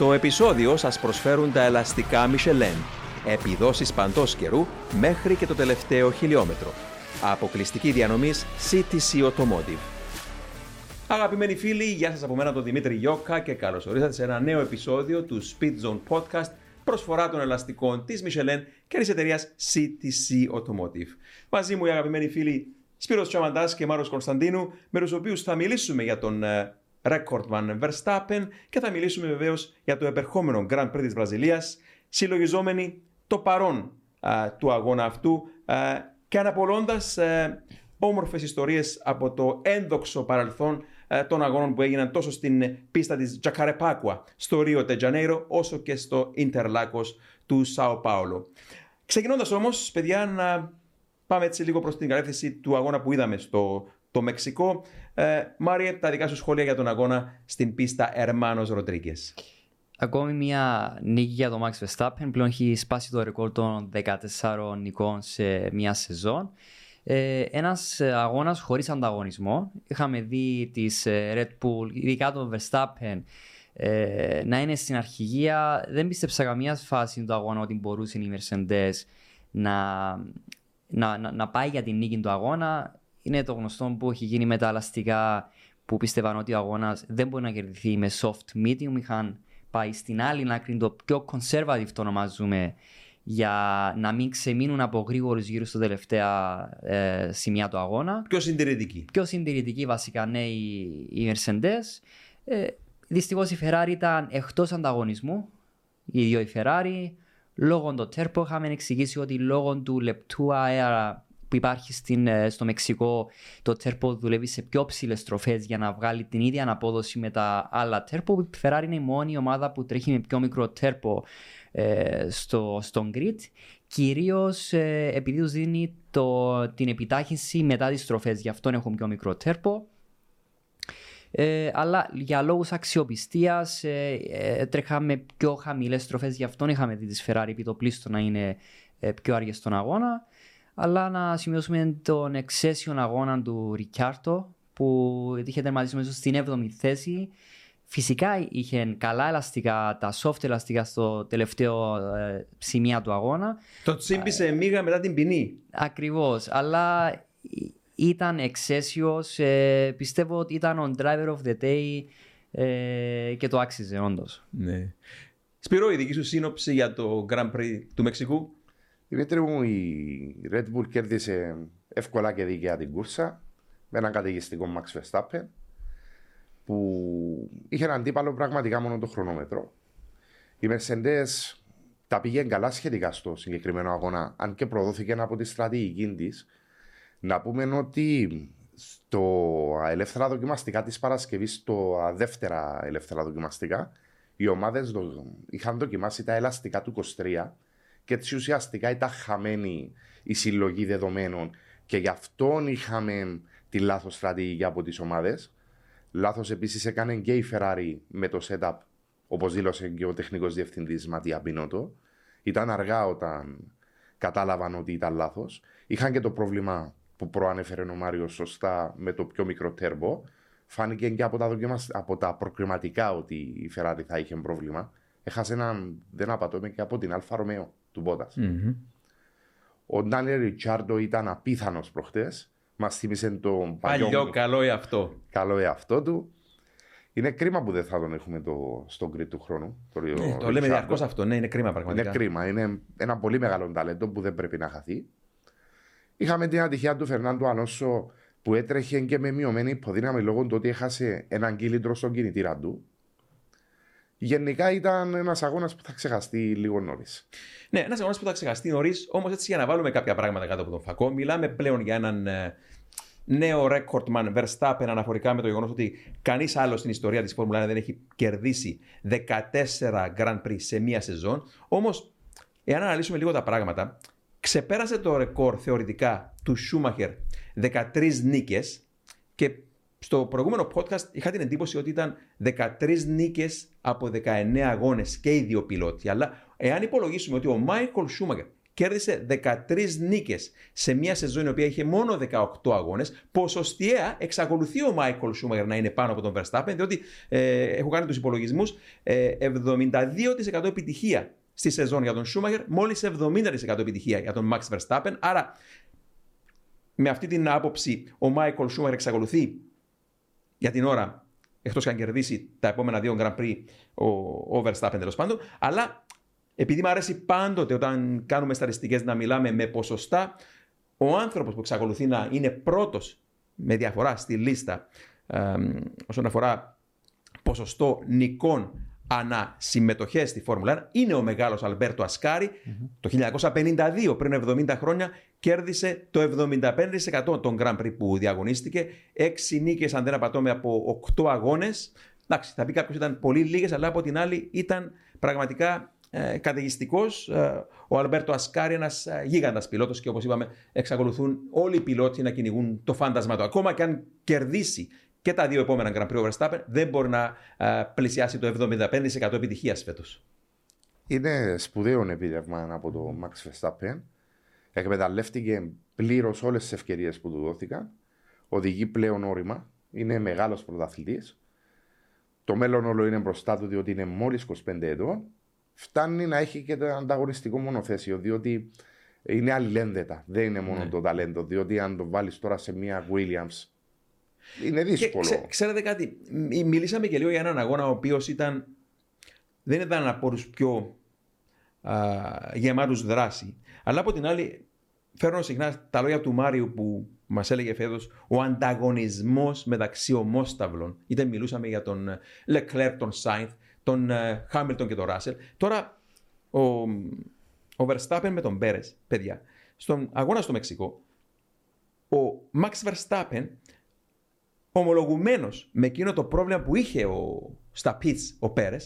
Το επεισόδιο σας προσφέρουν τα ελαστικά Michelin. Επιδόσεις παντός καιρού μέχρι και το τελευταίο χιλιόμετρο. Αποκλειστική διανομής CTC Automotive. Αγαπημένοι φίλοι, γεια σας από μένα τον Δημήτρη Γιώκα και καλώς ορίσατε σε ένα νέο επεισόδιο του Speed Zone Podcast προσφορά των ελαστικών της Michelin και της εταιρείας CTC Automotive. Μαζί μου οι αγαπημένοι φίλοι Σπύρος Τσαμαντάς και Μάρος Κωνσταντίνου, με τους οποίους θα μιλήσουμε για τον ε, Recordman Verstappen και θα μιλήσουμε βεβαίως για το επερχόμενο Grand Prix της Βραζιλίας, συλλογιζόμενοι το παρόν του αγώνα αυτού και αναπολώντας ε, όμορφες ιστορίες από το ένδοξο παρελθόν ε, των αγώνων που έγιναν τόσο στην πίστα της Τζακαρεπάκουα στο Ρίο Τετζανέιρο όσο και στο Ιντερλάκος του Σάο Πάολο. Ξεκινώντας όμως, παιδιά, να πάμε έτσι λίγο προς την κατεύθυνση του αγώνα που είδαμε στο το Μεξικό. Ε, Μάριε, τα δικά σου σχόλια για τον αγώνα στην πίστα Ερμάνος Ροντρίγκε. Ακόμη μια νίκη για τον Max Verstappen. Πλέον έχει σπάσει το ρεκόρ των 14 νικών σε μια σεζόν. Ε, Ένας αγώνας χωρίς ανταγωνισμό. Είχαμε δει τη ε, Red Bull, ειδικά τον Verstappen, ε, να είναι στην αρχηγία. Δεν πίστεψα καμία φάση του αγώνα ότι μπορούσε η Mercedes να, να, να, να πάει για την νίκη του αγώνα είναι το γνωστό που έχει γίνει με τα ελαστικά που πίστευαν ότι ο αγώνας δεν μπορεί να κερδιθεί με soft medium. Είχαν πάει στην άλλη άκρη, το πιο conservative το ονομάζουμε, για να μην ξεμείνουν από γρήγορους γύρω στο τελευταία ε, σημεία του αγώνα. Πιο συντηρητική. Πιο συντηρητική βασικά, ναι, η, η Mercedes. Ε, Δυστυχώς η Ferrari ήταν εκτός ανταγωνισμού. Οι δύο η Ferrari. Λόγω του τέρπο είχαμε εξηγήσει ότι λόγω του λεπτού αέρα που υπάρχει στην, ε, στο Μεξικό, το τέρπο δουλεύει σε πιο ψηλές στροφές για να βγάλει την ίδια αναπόδοση με τα άλλα τέρπο. Η Ferrari είναι η μόνη ομάδα που τρέχει με πιο μικρό τέρπο ε, στο, στον grid. Κυρίως ε, επειδή τους δίνει το, την επιτάχυνση μετά τις στροφές. Γι' αυτό έχουν πιο μικρό τέρπο. Ε, αλλά για λόγους αξιοπιστίας ε, ε, τρέχαμε πιο χαμηλές στροφές. Γι' αυτό είχαμε δει τη Ferrari επί το πλήστο να είναι πιο αργές στον αγώνα αλλά να σημειώσουμε τον εξαίσιο αγώνα του Ρικιάρτο που είχε τερματίσει στην 7η θέση. Φυσικά είχε καλά ελαστικά, τα soft ελαστικά στο τελευταίο ε, σημείο του αγώνα. Το τσίμπησε ε, μίγα μετά την ποινή. Ακριβώς, αλλά ήταν εξαίσιος. Ε, πιστεύω ότι ήταν ο driver of the day ε, και το άξιζε όντως. Ναι. Σπυρό, η δική σου σύνοψη για το Grand Prix του Μεξικού. Δημήτρη μου, η Red Bull κέρδισε εύκολα και δίκαια την κούρσα με έναν καταιγιστικό Max Verstappen που είχε ένα αντίπαλο πραγματικά μόνο το χρονόμετρο. Η Mercedes τα πήγε καλά σχετικά στο συγκεκριμένο αγώνα, αν και προδόθηκε από τη στρατηγική της. Να πούμε ότι στο ελεύθερα δοκιμαστικά της Παρασκευής, στο δεύτερα ελεύθερα δοκιμαστικά, οι ομάδες είχαν δοκιμάσει τα ελαστικά του 23 και έτσι ουσιαστικά ήταν χαμένη η συλλογή δεδομένων και γι' αυτό είχαμε τη λάθος στρατηγική από τις ομάδες. Λάθος επίσης έκανε και η Ferrari με το setup, όπως δήλωσε και ο τεχνικός διευθυντής Ματία Πινότο. Ήταν αργά όταν κατάλαβαν ότι ήταν λάθος. Είχαν και το πρόβλημα που προανέφερε ο Μάριος σωστά με το πιο μικρό τούρμπο. Φάνηκε και από τα, από τα προκριματικά ότι η Ferrari θα είχε πρόβλημα. Έχασε ένα, αν δεν απατώμαι, και από την Alfa Romeo του Μπότας mm-hmm. Ο Ντάνιελ Ρικιάρντο ήταν απίθανος προχτές. Μας θύμισε τον παλιό. Παλιό, καλό εαυτό. Καλό εαυτό του. Είναι κρίμα που δεν θα τον έχουμε το, στο grid του χρόνου. Το, ναι, το λέμε διαρκώς αυτό. Ναι, είναι κρίμα πραγματικά. Είναι κρίμα. Είναι ένα πολύ μεγάλο ταλέντο που δεν πρέπει να χαθεί. Είχαμε την ατυχία του Φερνάντου Ανώσο που έτρεχε και με μειωμένη υποδύναμη λόγω του ότι έχασε έναν κύλιτρο στον κινητήρα του. Γενικά ήταν ένας αγώνας που θα ξεχαστεί λίγο νωρίς. Ναι, ένας αγώνας που θα ξεχαστεί νωρίς, όμως έτσι για να βάλουμε κάποια πράγματα κάτω από τον φακό, μιλάμε πλέον για έναν ε, νέο recordman Verstappen αναφορικά με το γεγονός ότι κανείς άλλο στην ιστορία της Φόρμουλα 1 δεν έχει κερδίσει 14 Grand Prix σε μία σεζόν. Όμως, εάν αναλύσουμε λίγο τα πράγματα, ξεπέρασε το ρεκόρ θεωρητικά του Σούμαχερ 13 νίκες και στο προηγούμενο podcast είχα την εντύπωση ότι ήταν 13 νίκες από 19 αγώνες και οι δύο πιλότοι. Αλλά εάν υπολογίσουμε ότι ο Μάικλ Σούμαγκερ κέρδισε 13 νίκες σε μια σεζόν η οποία είχε μόνο 18 αγώνες. Ποσοστιαία εξακολουθεί ο Μάικολ Σούμαγερ να είναι πάνω από τον Verstappen, διότι ε, έχω κάνει τους υπολογισμούς ε, 72% επιτυχία στη σεζόν για τον Σούμαγερ, μόλις 70% επιτυχία για τον Max Verstappen. Άρα, με αυτή την άποψη, ο Μάικολ Σούμαγερ εξακολουθεί για την ώρα, εκτός και αν κερδίσει τα επόμενα δύο Grand Prix ο, ο Verstappen τέλος πάντων. Αλλά επειδή μου αρέσει πάντοτε όταν κάνουμε στατιστικές να μιλάμε με ποσοστά, ο άνθρωπος που εξακολουθεί να είναι πρώτος με διαφορά στη λίστα ε, όσον αφορά ποσοστό νικών ανά συμμετοχέ στη Φόρμουλα 1 είναι ο μεγάλος Αλμπέρτο Το 1952, πριν 70 χρόνια, κέρδισε το 75% των Grand Prix που διαγωνίστηκε. Έξι νίκες, αν δεν απατώμε, από 8 αγώνες. Εντάξει, θα πει κάποιος ήταν πολύ λίγες, αλλά από την άλλη ήταν πραγματικά ε, καταιγιστικός. Ε, ο Αλμπέρτο Ασκάρη, ένας ε, γίγαντας πιλότος, και όπως είπαμε, εξακολουθούν όλοι οι πιλότοι να κυνηγούν το φάντασμα του. Ακόμα και αν κερδίσει και τα δύο επόμενα Grand Prix ο Verstappen, δεν μπορεί να ε, πλησιάσει το 75% επιτυχίας φέτος. Είναι σπουδαίο επίδευμα από το Max Verstappen. Εκμεταλλεύτηκε πλήρως όλες τις ευκαιρίες που του δόθηκαν. Οδηγεί πλέον όρημα. Είναι μεγάλος πρωταθλητής. Το μέλλον όλο είναι μπροστά του, διότι είναι μόλις 25 ετών φτάνει να έχει και το ανταγωνιστικό μονοθέσιο, διότι είναι αλληλένδετα. Δεν είναι μόνο ναι. το ταλέντο, διότι αν το βάλεις τώρα σε μια Williams. Είναι δύσκολο. Και, ξέρετε κάτι, μιλήσαμε και λίγο για έναν αγώνα ο οποίος ήταν. Δεν ήταν από τους πιο γεμάτους δράση. Αλλά από την άλλη, φέρνω συχνά τα λόγια του Μάριου που μας έλεγε φέτος ο ανταγωνισμός μεταξύ ομόσταυλων. Είτε μιλούσαμε για τον Leclerc, τον Σάινθ, τον Χάμιλτον και τον Ράσελ. Τώρα ο, ο Verstappen με τον Πέρε, παιδιά, στον αγώνα στο Μεξικό, ο Max Verstappen ομολογουμένω με εκείνο το πρόβλημα που είχε ο, στα πιτς ο Πέρε,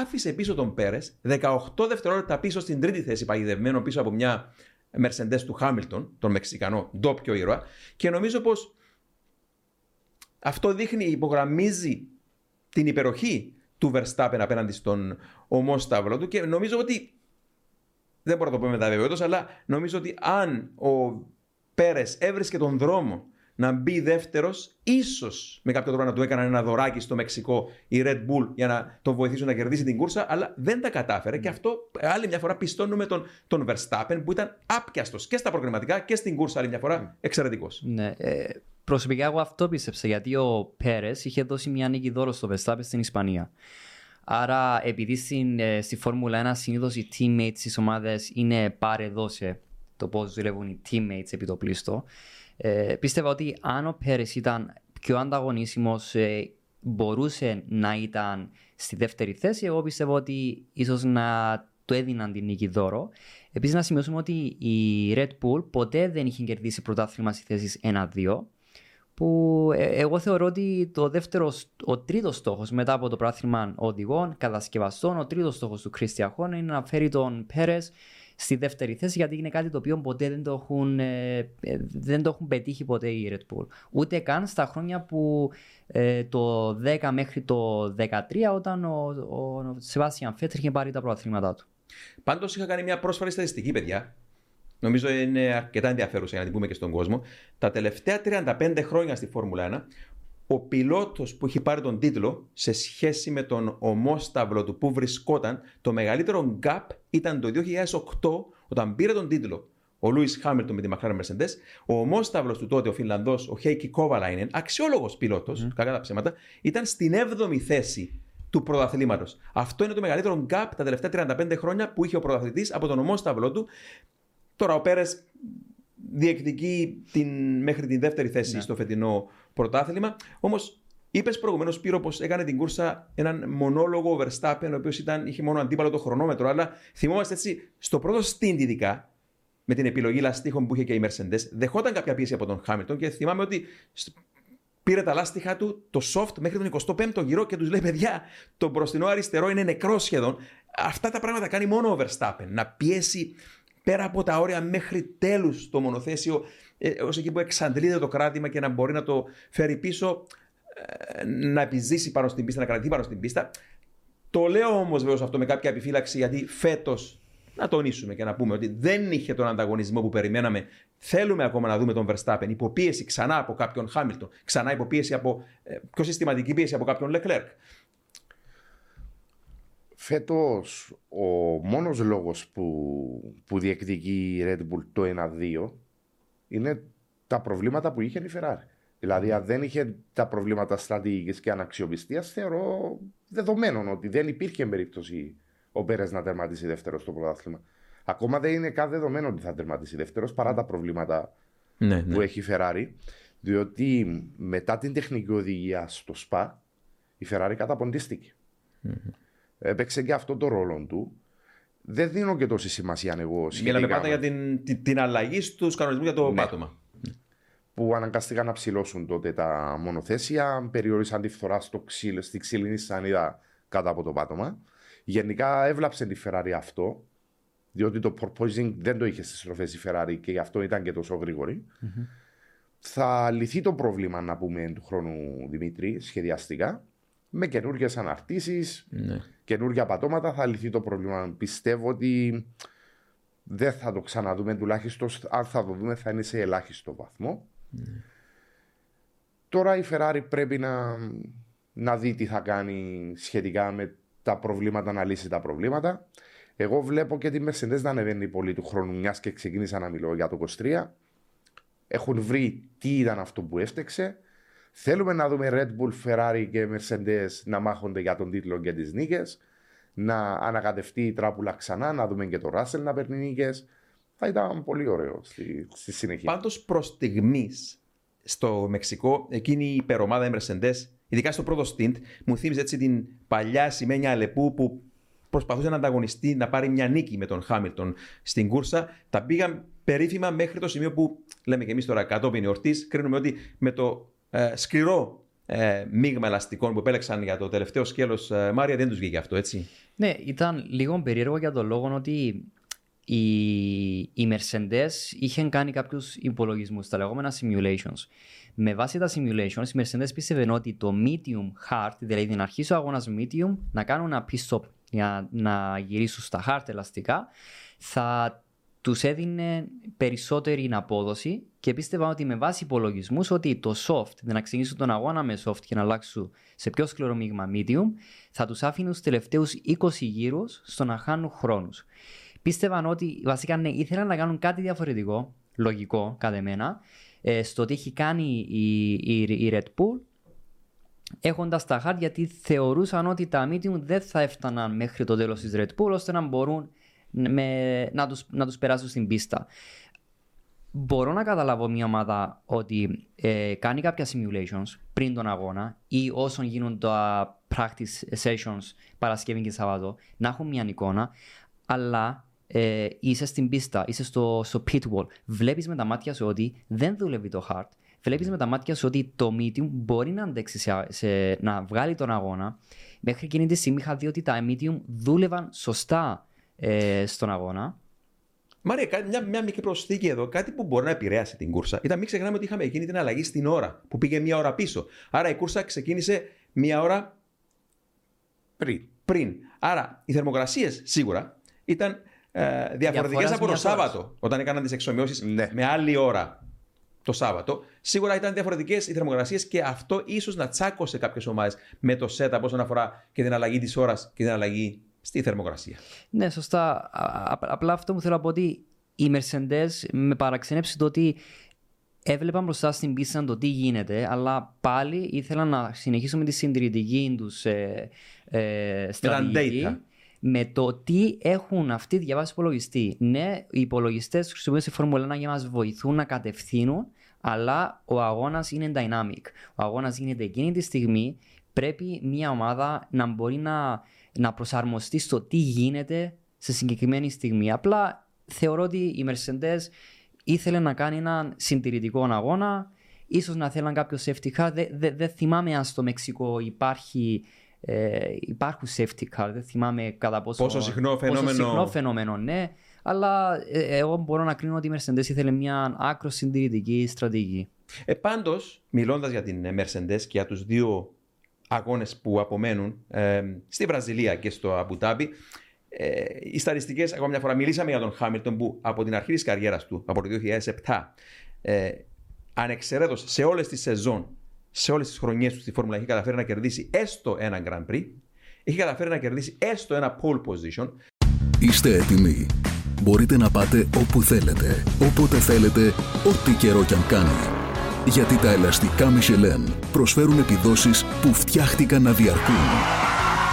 άφησε πίσω τον Πέρες 18 δευτερόλεπτα πίσω στην τρίτη θέση, παγιδευμένο πίσω από μια Mercedes του Χάμιλτον, τον Μεξικανό ντόπιο ήρωα, και νομίζω πως αυτό δείχνει, υπογραμμίζει την υπεροχή του Verstappen απέναντι στον ομόσταυλο του και νομίζω ότι δεν μπορώ να το πω με τα βεβαιότητας, αλλά νομίζω ότι αν ο Πέρες έβρισκε τον δρόμο να μπει δεύτερος, ίσως με κάποιο τρόπο να του έκαναν ένα δωράκι στο Μεξικό η Red Bull για να τον βοηθήσουν να κερδίσει την κούρσα, αλλά δεν τα κατάφερε. Και αυτό άλλη μια φορά πιστώνουμε τον, τον Verstappen που ήταν άπιαστος και στα προγραμματικά και στην κούρσα άλλη μια φορά εξαιρετικός. Ναι, ε, προσωπικά εγώ αυτό πίστεψα γιατί ο Πέρες είχε δώσει μια νίκη δώρο στο Verstappen στην Ισπανία. Άρα, επειδή στην, ε, στη Φόρμουλα 1 συνήθως οι teammates της ομάδας είναι πάρε δώσε το πώς δουλεύουν οι teammates επί το πλήστο, ε, πίστευα ότι αν ο Πέρες ήταν πιο ανταγωνίσιμος ε, μπορούσε να ήταν στη δεύτερη θέση. Εγώ πιστεύω ότι ίσως να του έδιναν την νίκη δώρο. Επίσης, να σημειώσουμε ότι η Red Bull ποτέ δεν είχε κερδίσει πρωτάθλημα στη θέση 1-2. Που ε, εγώ θεωρώ ότι το δεύτερο, ο τρίτος στόχος μετά από το πρωτάθλημα οδηγών, κατασκευαστών, ο τρίτος στόχος του Κρίστια Χόνα είναι να φέρει τον Πέρες στη δεύτερη θέση γιατί είναι κάτι το οποίο ποτέ δεν το έχουν, ε, ε, δεν το έχουν πετύχει ποτέ η Red Bull. Ούτε καν στα χρόνια που ε, το 10 μέχρι το 13 όταν ο, ο Σεβάστιαν Φέτρ είχε πάρει τα προαθλήματά του. Πάντως είχα κάνει μια πρόσφατη στατιστική, παιδιά. Νομίζω είναι αρκετά ενδιαφέρουσα για να την πούμε και στον κόσμο. Τα τελευταία 35 χρόνια στη Φόρμουλα 1, ο πιλότος που έχει πάρει τον τίτλο σε σχέση με τον ομόσταυλο του που βρισκόταν, το μεγαλύτερο gap ήταν το 2008 όταν πήρε τον τίτλο ο Λούι Χάμιλτον με τη McLaren Mercedes, ο ομόσταυλο του τότε, ο Φινλανδό, ο Χέικι Κόβαλάινεν, αξιόλογος πιλότος, mm. κακά τα ψέματα, ήταν στην 7η θέση του πρωταθλήματος. Αυτό είναι το μεγαλύτερο gap τα τελευταία 35 χρόνια που είχε ο πρωταθλητής από τον ομόσταυλο του. Τώρα ο Πέρες διεκδικεί την, μέχρι την δεύτερη θέση ναι. στο φετινό πρωτάθλημα. Όμως είπες προηγουμένως, Πύρο, πως έκανε την κούρσα έναν μονόλογο ο Verstappen, ο οποίος είχε μόνο αντίπαλο το χρονόμετρο. Αλλά θυμόμαστε έτσι, στο πρώτο στint ειδικά, με την επιλογή λαστίχων που είχε και η Mercedes, δεχόταν κάποια πίεση από τον Χάμιλτον και θυμάμαι ότι πήρε τα λάστιχα του, το soft, μέχρι τον 25ο γύρο και τους λέει: Παιδιά, το μπροστινό αριστερό είναι νεκρό σχεδόν. Αυτά τα πράγματα κάνει μόνο ο Verstappen. Να πιέσει πέρα από τα όρια μέχρι τέλους το μονοθέσιο, ε, ως εκεί που εξαντλείται το κράτημα και να μπορεί να το φέρει πίσω, ε, να επιζήσει πάνω στην πίστα, να κρατηθεί πάνω στην πίστα. Το λέω όμως βέβαια αυτό με κάποια επιφύλαξη, γιατί φέτος να τονίσουμε και να πούμε ότι δεν είχε τον ανταγωνισμό που περιμέναμε. Θέλουμε ακόμα να δούμε τον Verstappen υποπίεση ξανά από κάποιον Χάμιλτον, ξανά υποπίεση από ε, πιο συστηματική πίεση από κάποιον Leclerc. Φέτος, ο μόνος λόγος που, που διεκδικεί η Red Bull το 1-2 είναι τα προβλήματα που είχε η Ferrari. Δηλαδή, αν δεν είχε τα προβλήματα στρατηγικής και αναξιοπιστίας, θεωρώ δεδομένο ότι δεν υπήρχε περίπτωση ο Πέρες να τερματίσει δεύτερο στο πρωτάθλημα. Ακόμα δεν είναι καν δεδομένο ότι θα τερματίσει δεύτερος παρά τα προβλήματα Ναι, που έχει η Ferrari. Διότι μετά την τεχνική οδηγία στο ΣΠΑ, η Ferrari καταποντίστηκε. Έπαιξε και αυτό το ρόλο του. Δεν δίνω και τόση σημασία εγώ σχετικά Μιλάμε πάντα με- για την, την, την αλλαγή στους κανονισμούς για το Ναι. πάτωμα. που αναγκαστήκαν να ψηλώσουν τότε τα μονοθέσια, περιόρισαν τη φθορά στο ξύλ, στη ξύλινη σανίδα κάτω από το πάτωμα. Γενικά έβλαψε τη Ferrari αυτό, διότι το porpoising δεν το είχε στις στροφές η Ferrari και γι' αυτό ήταν και τόσο γρήγορη. Θα λυθεί το πρόβλημα, να πούμε, του χρόνου Δημήτρη, σχεδιαστικά, με καινούργιες αναρτήσεις, Ναι. καινούργια πατώματα. Θα λυθεί το πρόβλημα. Πιστεύω ότι δεν θα το ξαναδούμε, τουλάχιστον αν θα το δούμε θα είναι σε ελάχιστο βαθμό. Τώρα η Ferrari πρέπει να, να δει τι θα κάνει σχετικά με τα προβλήματα, να λύσει τα προβλήματα. Εγώ βλέπω και τη Mercedes να ανεβαίνει πολύ του χρόνου, μιας και ξεκίνησα να μιλώ για το 23. Έχουν βρει τι ήταν αυτό που έφτεξε. Θέλουμε να δούμε Red Bull, Ferrari και Mercedes να μάχονται για τον τίτλο και τις νίκες. Να ανακατευτεί η τράπουλα ξανά, να δούμε και το Russell να παίρνει νίκες. Θα ήταν πολύ ωραίο στη, στη συνέχεια. Πάντως προς στιγμής στο Μεξικό, εκείνη η υπερομάδα η Mercedes, ειδικά στο πρώτο stint, μου θύμιζε έτσι την παλιά σημαίνια Αλεπού που προσπαθούσε να ανταγωνιστεί, να πάρει μια νίκη με τον Χάμιλτον στην κούρσα. Τα πήγαν περίφημα μέχρι το σημείο που λέμε και εμείς τώρα κατόπιν εορτής, κρίνουμε ότι με το ε, σκληρό ε, μείγμα ελαστικών που επέλεξαν για το τελευταίο σκέλος Μάρια δεν τους βγήκε αυτό, έτσι; Ναι, ήταν λίγο περίεργο για τον λόγο ότι η, η Mercedes είχε κάνει κάποιους υπολογισμούς, τα λεγόμενα simulations. Με βάση τα simulations, η Mercedes πίστευε ότι το medium hard, δηλαδή να αρχίσει ο αγώνας medium, να κάνουν ένα pit stop για να γυρίσουν στα hard ελαστικά, θα τους έδινε περισσότερη απόδοση και πίστευαν ότι με βάση υπολογισμούς ότι το soft, να ξεκινήσουν τον αγώνα με soft και να αλλάξουν σε πιο σκληρό μείγμα medium, θα τους άφηνε τους τελευταίους 20 γύρους στο να χάνουν χρόνους. Πίστευαν ότι βασικά ναι, ήθελαν να κάνουν κάτι διαφορετικό, λογικό κατά εμένα, ε, στο ότι έχει κάνει η, η, η Red Bull έχοντας τα hard γιατί θεωρούσαν ότι τα medium δεν θα έφταναν μέχρι το τέλος της Red Bull ώστε να μπορούν με, να, τους, να τους περάσουν στην πίστα. Μπορώ να καταλάβω μια ομάδα ότι ε, κάνει κάποια simulations πριν τον αγώνα ή όσον γίνουν τα practice sessions Παρασκευή και Σαββατό να έχουν μια εικόνα, αλλά ε, είσαι στην πίστα, είσαι στο, στο pit wall, βλέπεις με τα μάτια σου ότι δεν δουλεύει το hard, βλέπεις με τα μάτια σου ότι το medium μπορεί να αντέξει σε, σε- να βγάλει τον αγώνα. Μέχρι εκείνη τη στιγμή είχα δει ότι τα medium δούλευαν σωστά ε, στον αγώνα. Μάρια, κάτι- μια, μια μικρή προσθήκη εδώ. Κάτι που μπορεί να επηρέασε την κούρσα ήταν μην ξεχνάμε ότι είχαμε εκείνη την αλλαγή στην ώρα που πήγε μία ώρα πίσω. Άρα η κούρσα ξεκίνησε μία ώρα Πριν. πριν. Άρα οι θερμοκρασίες σίγουρα ήταν ε, διαφορετικές Διαφοράς από το μιας Σάββατο όταν έκαναν τις εξομοιώσεις Ναι. με άλλη ώρα το Σάββατο. Σίγουρα ήταν διαφορετικές οι θερμοκρασίες και αυτό ίσως να τσάκωσε κάποιες ομάδες με το setup όσον αφορά και την αλλαγή της ώρας και την αλλαγή στη θερμοκρασία. Ναι, σωστά. Α- α- απλά αυτό που θέλω να πω ότι η Mercedes με παραξενέψει το ότι έβλεπα μπροστά στην πίστα το τι γίνεται, αλλά πάλι ήθελα να συνεχίσω με τη συντηρητική τους ε, ε, στρατηγική. data. Με το τι έχουν αυτοί διαβάσει υπολογιστή. Ναι, οι υπολογιστές χρησιμοποιούνται στη Φόρμουλα 1 για να μας βοηθούν να κατευθύνουν, αλλά ο αγώνας είναι dynamic. Ο αγώνας γίνεται εκείνη τη στιγμή. Πρέπει μια ομάδα να μπορεί να, να προσαρμοστεί στο τι γίνεται σε συγκεκριμένη στιγμή. Απλά θεωρώ ότι η Mercedes ήθελε να κάνει έναν συντηρητικό αγώνα. Ίσως να θέλαν κάποιο safety car. Δεν δε, δεν θυμάμαι αν στο Μεξικό υπάρχει, ε, υπάρχουν safety car. Δεν θυμάμαι κατά πόσο, Πόσο συχνό πόσο φαινόμενο. συχνό φαινόμενο, ναι. Αλλά ε, εγώ μπορώ να κρίνω ότι η Mercedes ήθελε μια άκρο συντηρητική στρατηγική. Ε, Πάντως, μιλώντας για την ε, Mercedes και για τους δύο αγώνες που απομένουν ε, στη Βραζιλία και στο Αμπουτάμπι, Ε, οι στατιστικές, ακόμα μια φορά, μιλήσαμε για τον Χάμιλτον που από την αρχή της καριέρας του, από το 2007, ε, ανεξαιρέτως σε όλες τις σεζόν, σε όλες τις χρονιές του στη Φόρμουλα, έχει καταφέρει να κερδίσει έστω ένα Grand Prix, έχει καταφέρει να κερδίσει έστω ένα pole position. Είστε έτοιμοι. Μπορείτε να πάτε όπου θέλετε, όποτε θέλετε, ό,τι καιρό κι αν κάνει. Γιατί τα ελαστικά Michelin προσφέρουν επιδόσεις που φτιάχτηκαν να διαρκούν.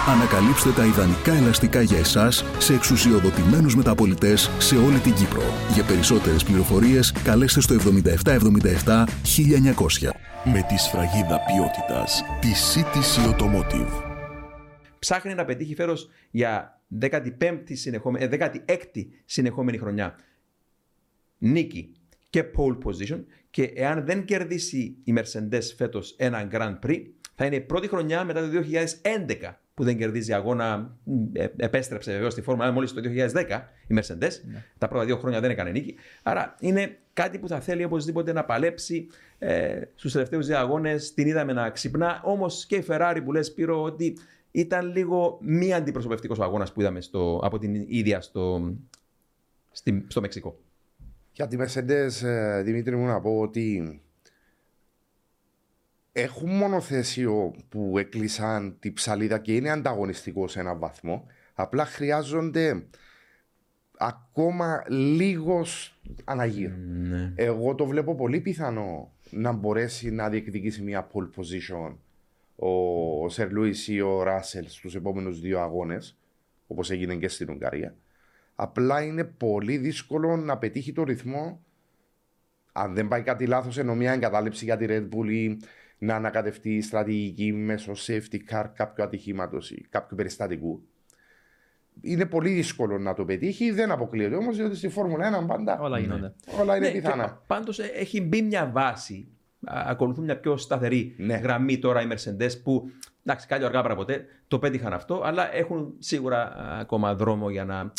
Ανακαλύψτε τα ιδανικά ελαστικά για εσάς σε εξουσιοδοτημένους μεταπολιτές σε όλη την Κύπρο. Για περισσότερες πληροφορίες καλέστε στο 7777 1900. Με τη σφραγίδα ποιότητας της CTC Automotive. Ψάχνει να πετύχει φέρος για 15η συνεχόμενη, 16η συνεχόμενη χρονιά νίκη και pole position και εάν δεν κερδίσει η Mercedes φέτος ένα Grand Prix θα είναι η πρώτη χρονιά μετά το 2011 που δεν κερδίζει αγώνα. Ε, επέστρεψε βεβαίω στη φόρμα μόλις το 2010 η Mercedes. Ναι. Τα πρώτα δύο χρόνια δεν έκανε νίκη. Άρα είναι κάτι που θα θέλει οπωσδήποτε να παλέψει ε, στους τελευταίους δύο αγώνες. Την είδαμε να ξυπνά. Όμως και η Ferrari που λες, Πύρο, ότι ήταν λίγο μη αντιπροσωπευτικός ο αγώνας που είδαμε στο, από την ίδια στο, στη, στο Μεξικό. Για τη Mercedes, ε, Δημήτρη μου, να πω ότι έχουν μονοθέσιο που έκλεισαν τη ψαλίδα και είναι ανταγωνιστικό σε έναν βαθμό. Απλά χρειάζονται ακόμα λίγος αναγύρω. Ναι. Εγώ το βλέπω πολύ πιθανό να μπορέσει να διεκδικήσει μια pole position ο Σερ Λούις ή ο Ράσελ στους επόμενους δύο αγώνες, όπως έγινε και στην Ουγγαρία. Απλά είναι πολύ δύσκολο να πετύχει το ρυθμό αν δεν πάει κάτι λάθος ενώ μια εγκατάλειψη για τη Red Bull ή να ανακατευτεί η στρατηγική μέσω safety car κάποιου ατυχήματος ή κάποιου περιστατικού. Είναι πολύ δύσκολο να το πετύχει. Δεν αποκλείεται όμως, διότι στη Φόρμουλα 1 πάντα όλα γίνονται. Όλα είναι ναι, πιθανά. Πάντως ε, έχει μπει μια βάση. Ακολουθούν μια πιο σταθερή ναι. γραμμή τώρα οι Mercedes που εντάξει, κάτι αργά παρά ποτέ το πέτυχαν αυτό, αλλά έχουν σίγουρα ακόμα δρόμο για να.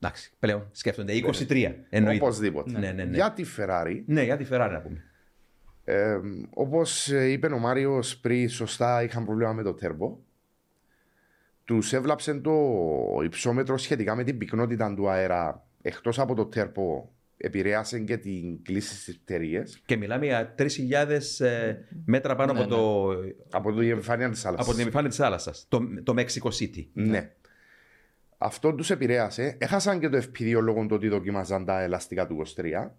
Εντάξει, πλέον σκέφτονται 23. Ναι. Οπωσδήποτε. Ναι, ναι, ναι. Για τη Ferrari. Ναι, για τη Ferrari να πούμε. Ε, Όπως είπε ο Μάριος πριν, σωστά είχαν πρόβλημα με το τέρμπο. Τους έβλαψε το υψόμετρο σχετικά με την πυκνότητα του αέρα. Εκτός από το τέρμπο, επηρέασε και την κλίση στις πτερίε. Και μιλάμε για 3.000 ε, μέτρα πάνω ναι, από, το... Ναι. από την επιφάνεια της θάλασσας. Από την επιφάνεια της θάλασσας. Το, το Mexico City. Ναι. Αυτό τους επηρέασε. Έχασαν και το FP2 λόγω του ότι δοκίμαζαν τα ελαστικά του 23.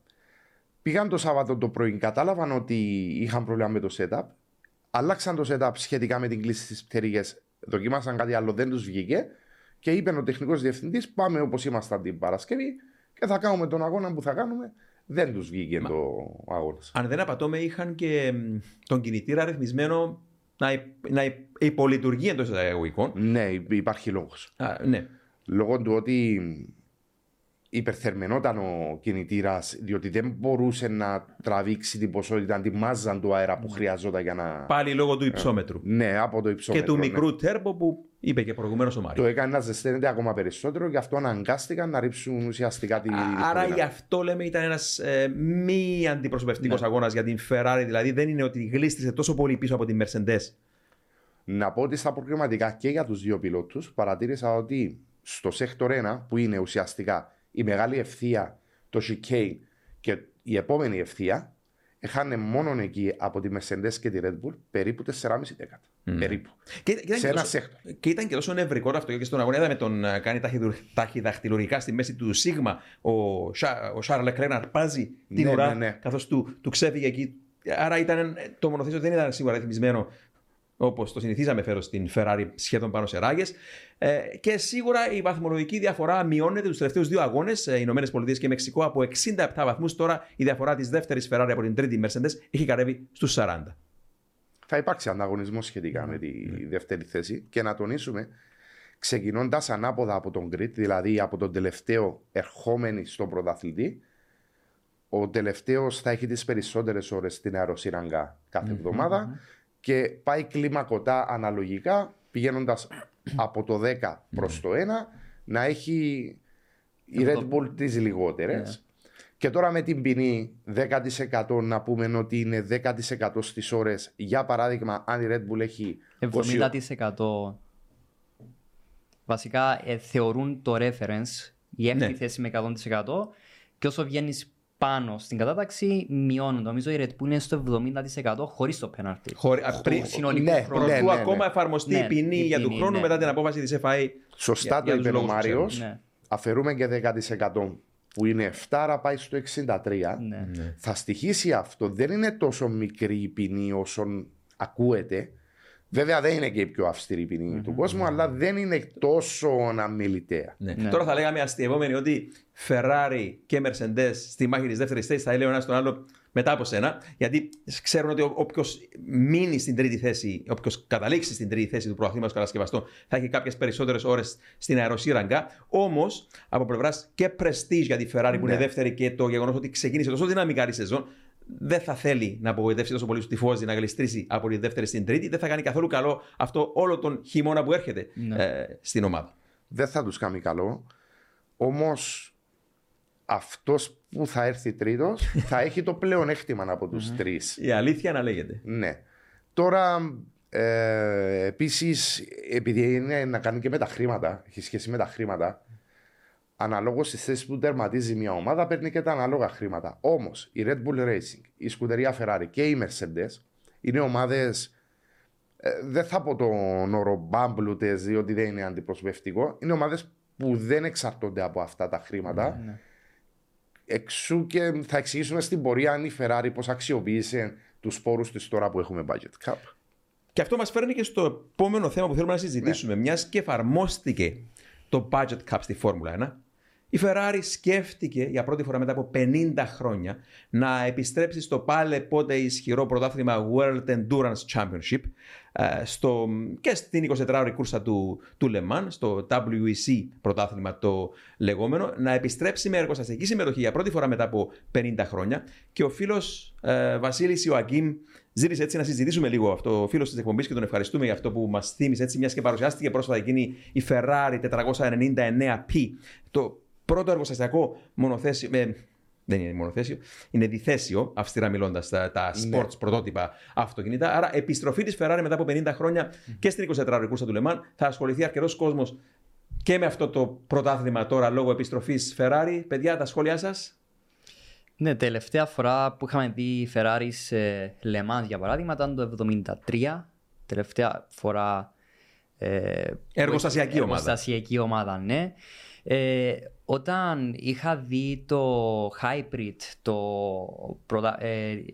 Πήγαν το Σάββατο το πρωί, κατάλαβαν ότι είχαν πρόβλημα με το setup. Αλλάξαν το setup σχετικά με την κλίση τη πτέρυγες. Δοκίμασαν κάτι άλλο, δεν τους βγήκε. Και είπε ο τεχνικός διευθυντής: Πάμε όπως ήμασταν την Παρασκευή και θα κάνουμε τον αγώνα που θα κάνουμε. Δεν τους βγήκε Μα, το αγώνας. Αν δεν απατώμε, είχαν και τον κινητήρα ρυθμισμένο να, να υπολειτουργεί εντός εισαγωγικών. Ναι, υπάρχει λόγος. Ναι. Λόγω του ότι υπερθερμενόταν ο κινητήρας, διότι δεν μπορούσε να τραβήξει την ποσότητα, τη μάζα του αέρα που χρειαζόταν για να. Πάλι λόγω του υψόμετρου. ναι, από το υψόμετρο. Και του μικρού ναι. τέρμπο που είπε και προηγουμένως ο Μάριος. Το έκανε να ζεσταίνεται ακόμα περισσότερο, γι' αυτό αναγκάστηκαν να ρίψουν ουσιαστικά τη. Άρα γι' αυτό λέμε ήταν ένας ε, μη αντιπροσωπευτικός ναι. αγώνας για την Ferrari. Δηλαδή δεν είναι ότι γλίστησε τόσο πολύ πίσω από την Mercedes. Να πω ότι στα προκριματικά και για τους δύο πιλότους παρατήρησα ότι στο Sector 1, που είναι ουσιαστικά η μεγάλη ευθεία, το chicane και η επόμενη ευθεία, είχαν μόνο εκεί από τη Mercedes και τη Red Bull περίπου 4,5 δέκατα. Mm. Περίπου. Και, και, σε ένα sector. Και ήταν και τόσο νευρικό αυτό και στον αγώνα είδαμε τον ε, κάνει ταχυδαχτυλουργικά στη μέση του Σίγμα ο, ο Σαρλ Λεκλέρ να αρπάζει την ναι, ουρά ναι, ναι. καθώς του, του ξέφυγε εκεί. Άρα ήταν, το μονοθέσιο δεν ήταν σίγουρα ρυθμισμένο όπως το συνηθίζαμε φέτος στην Ferrari σχεδόν πάνω σε ράγες. Ε, και σίγουρα η βαθμολογική διαφορά μειώνεται τους τελευταίους δύο αγώνες, ε, Ηνωμένες Πολιτείες και Μεξικό, από 67 βαθμούς. Τώρα η διαφορά της δεύτερης Ferrari από την τρίτη Mercedes έχει κατέβει στους 40. Θα υπάρξει ανταγωνισμός σχετικά mm. με τη mm. δεύτερη θέση και να τονίσουμε, ξεκινώντας ανάποδα από τον Grid, δηλαδή από τον τελευταίο ερχόμενη στον πρωταθλητή, ο τελευταίος θα έχει τις περισσότερες ώρες στην αεροσύραγγα κάθε εβδομάδα και πάει κλιμακωτά αναλογικά πηγαίνοντας από το 10 προς το 1 να έχει η Red Bull τις λιγότερες. Ναι. Και τώρα με την ποινή 10% να πούμε ότι είναι 10% στις ώρες. Για παράδειγμα, αν η Red Bull έχει. 70%. Βασικά ε, θεωρούν το reference η έκτη Ναι. θέση με 100% και όσο βγαίνεις πάνω στην κατάταξη μειώνουν. Νομίζω η Red Bull είναι στο 70% χωρίς το penalty. Χωρί, α, πριν, συνολικό ναι, χρόνο. προτού ναι, ναι, ακόμα ναι. εφαρμοστεί Ναι, η ποινή η για του ποινή, χρόνου ναι. μετά την απόφαση της FIA. Σωστά για- το για τους είπε ο λόγους που Μάριος. Ναι. Αφαιρούμε και 10% που είναι 7, άρα πάει στο 63. Ναι. Θα στοιχήσει αυτό. Δεν είναι τόσο μικρή η ποινή όσο ακούεται. Βέβαια δεν είναι και η πιο αυστηρή ποινή του κόσμου, αλλά δεν είναι τόσο αμιλητέα. Ναι. Ναι. Τώρα θα λέγαμε αστειευόμενοι ότι Ferrari και Mercedes στη μάχη της δεύτερης θέσης θα έλεγε ο ένας τον άλλο μετά από σένα, γιατί ξέρουν ότι όποιος μείνει στην τρίτη θέση, όποιος καταλήξει στην τρίτη θέση του προαθλήματος κατασκευαστών, θα έχει κάποιες περισσότερες ώρες στην αεροσύραγγα. Όμως, από πλευράς και prestige για τη Ferrari που είναι Ναι. δεύτερη και το γεγονός ότι ξεκίνησε τόσο δυναμικά η σεζόν, δεν θα θέλει να απογοητεύσει τόσο πολύ του τυφώζη να γλιστρήσει από τη δεύτερη στην τρίτη. Δεν θα κάνει καθόλου καλό αυτό όλο τον χειμώνα που έρχεται Ναι. ε, στην ομάδα. Δεν θα τους κάνει καλό. Όμως αυτός που θα έρθει τρίτος θα έχει το πλεονέκτημα από τους τρεις. Η αλήθεια να λέγεται. Ναι. Τώρα, ε, επίσης, επειδή είναι να κάνει και με τα χρήματα, έχει σχέση με τα χρήματα, αναλόγως στι θέσει που τερματίζει μια ομάδα, παίρνει και τα ανάλογα χρήματα. Όμως, η Red Bull Racing, η Σκουτερία Ferrari και η Mercedes είναι ομάδες. δεν θα πω τον όρο μπάμπλουτες, διότι δεν είναι αντιπροσωπευτικό. Είναι ομάδες που δεν εξαρτώνται από αυτά τα χρήματα. Ναι. Εξού και θα εξηγήσουμε στην πορεία αν η Ferrari πώς αξιοποίησε τους πόρους της τώρα που έχουμε budget cap. Και αυτό μας φέρνει και στο επόμενο θέμα που θέλουμε να συζητήσουμε. Ναι. Μιας και εφαρμόστηκε το budget cap στη Φόρμουλα 1, η Ferrari σκέφτηκε για πρώτη φορά μετά από 50 χρόνια να επιστρέψει στο πάλε πότε ισχυρό πρωτάθλημα World Endurance Championship ε, στο, και στην 24ωρη κούρσα του, του Le Mans, στο WEC πρωτάθλημα το λεγόμενο, να επιστρέψει με εργοστασιακή συμμετοχή για πρώτη φορά μετά από 50 χρόνια. Και ο φίλος ε, Βασίλης Ιωακίμ ζήτησε έτσι να συζητήσουμε λίγο αυτό. Ο φίλος της εκπομπής και τον ευχαριστούμε για αυτό που μας θύμισε έτσι, μιας και παρουσιάστηκε πρόσφατα εκείνη η Ferrari 499P. Το πρώτο εργοστασιακό μονοθέσιο. ε, δεν είναι μονοθέσιο, είναι διθέσιο, αυστηρά μιλώντας, τα, τα Ναι. sports πρωτότυπα αυτοκίνητα. Άρα, επιστροφή της Ferrari μετά από 50 χρόνια και στην 24ωρη κούρσα του Λεμάν θα ασχοληθεί αρκετός κόσμος και με αυτό το πρωτάθλημα τώρα λόγω επιστροφής Ferrari. Παιδιά, τα σχόλιά σας; Ναι, τελευταία φορά που είχαμε δει η Ferrari σε Le Mans για παράδειγμα ήταν το 1973. Τελευταία φορά. Ε, Εργοστασιακή ομάδα. Εργοστασιακή ομάδα, ναι. Ε, όταν είχα δει το Hybrid, το πρωτα- ε,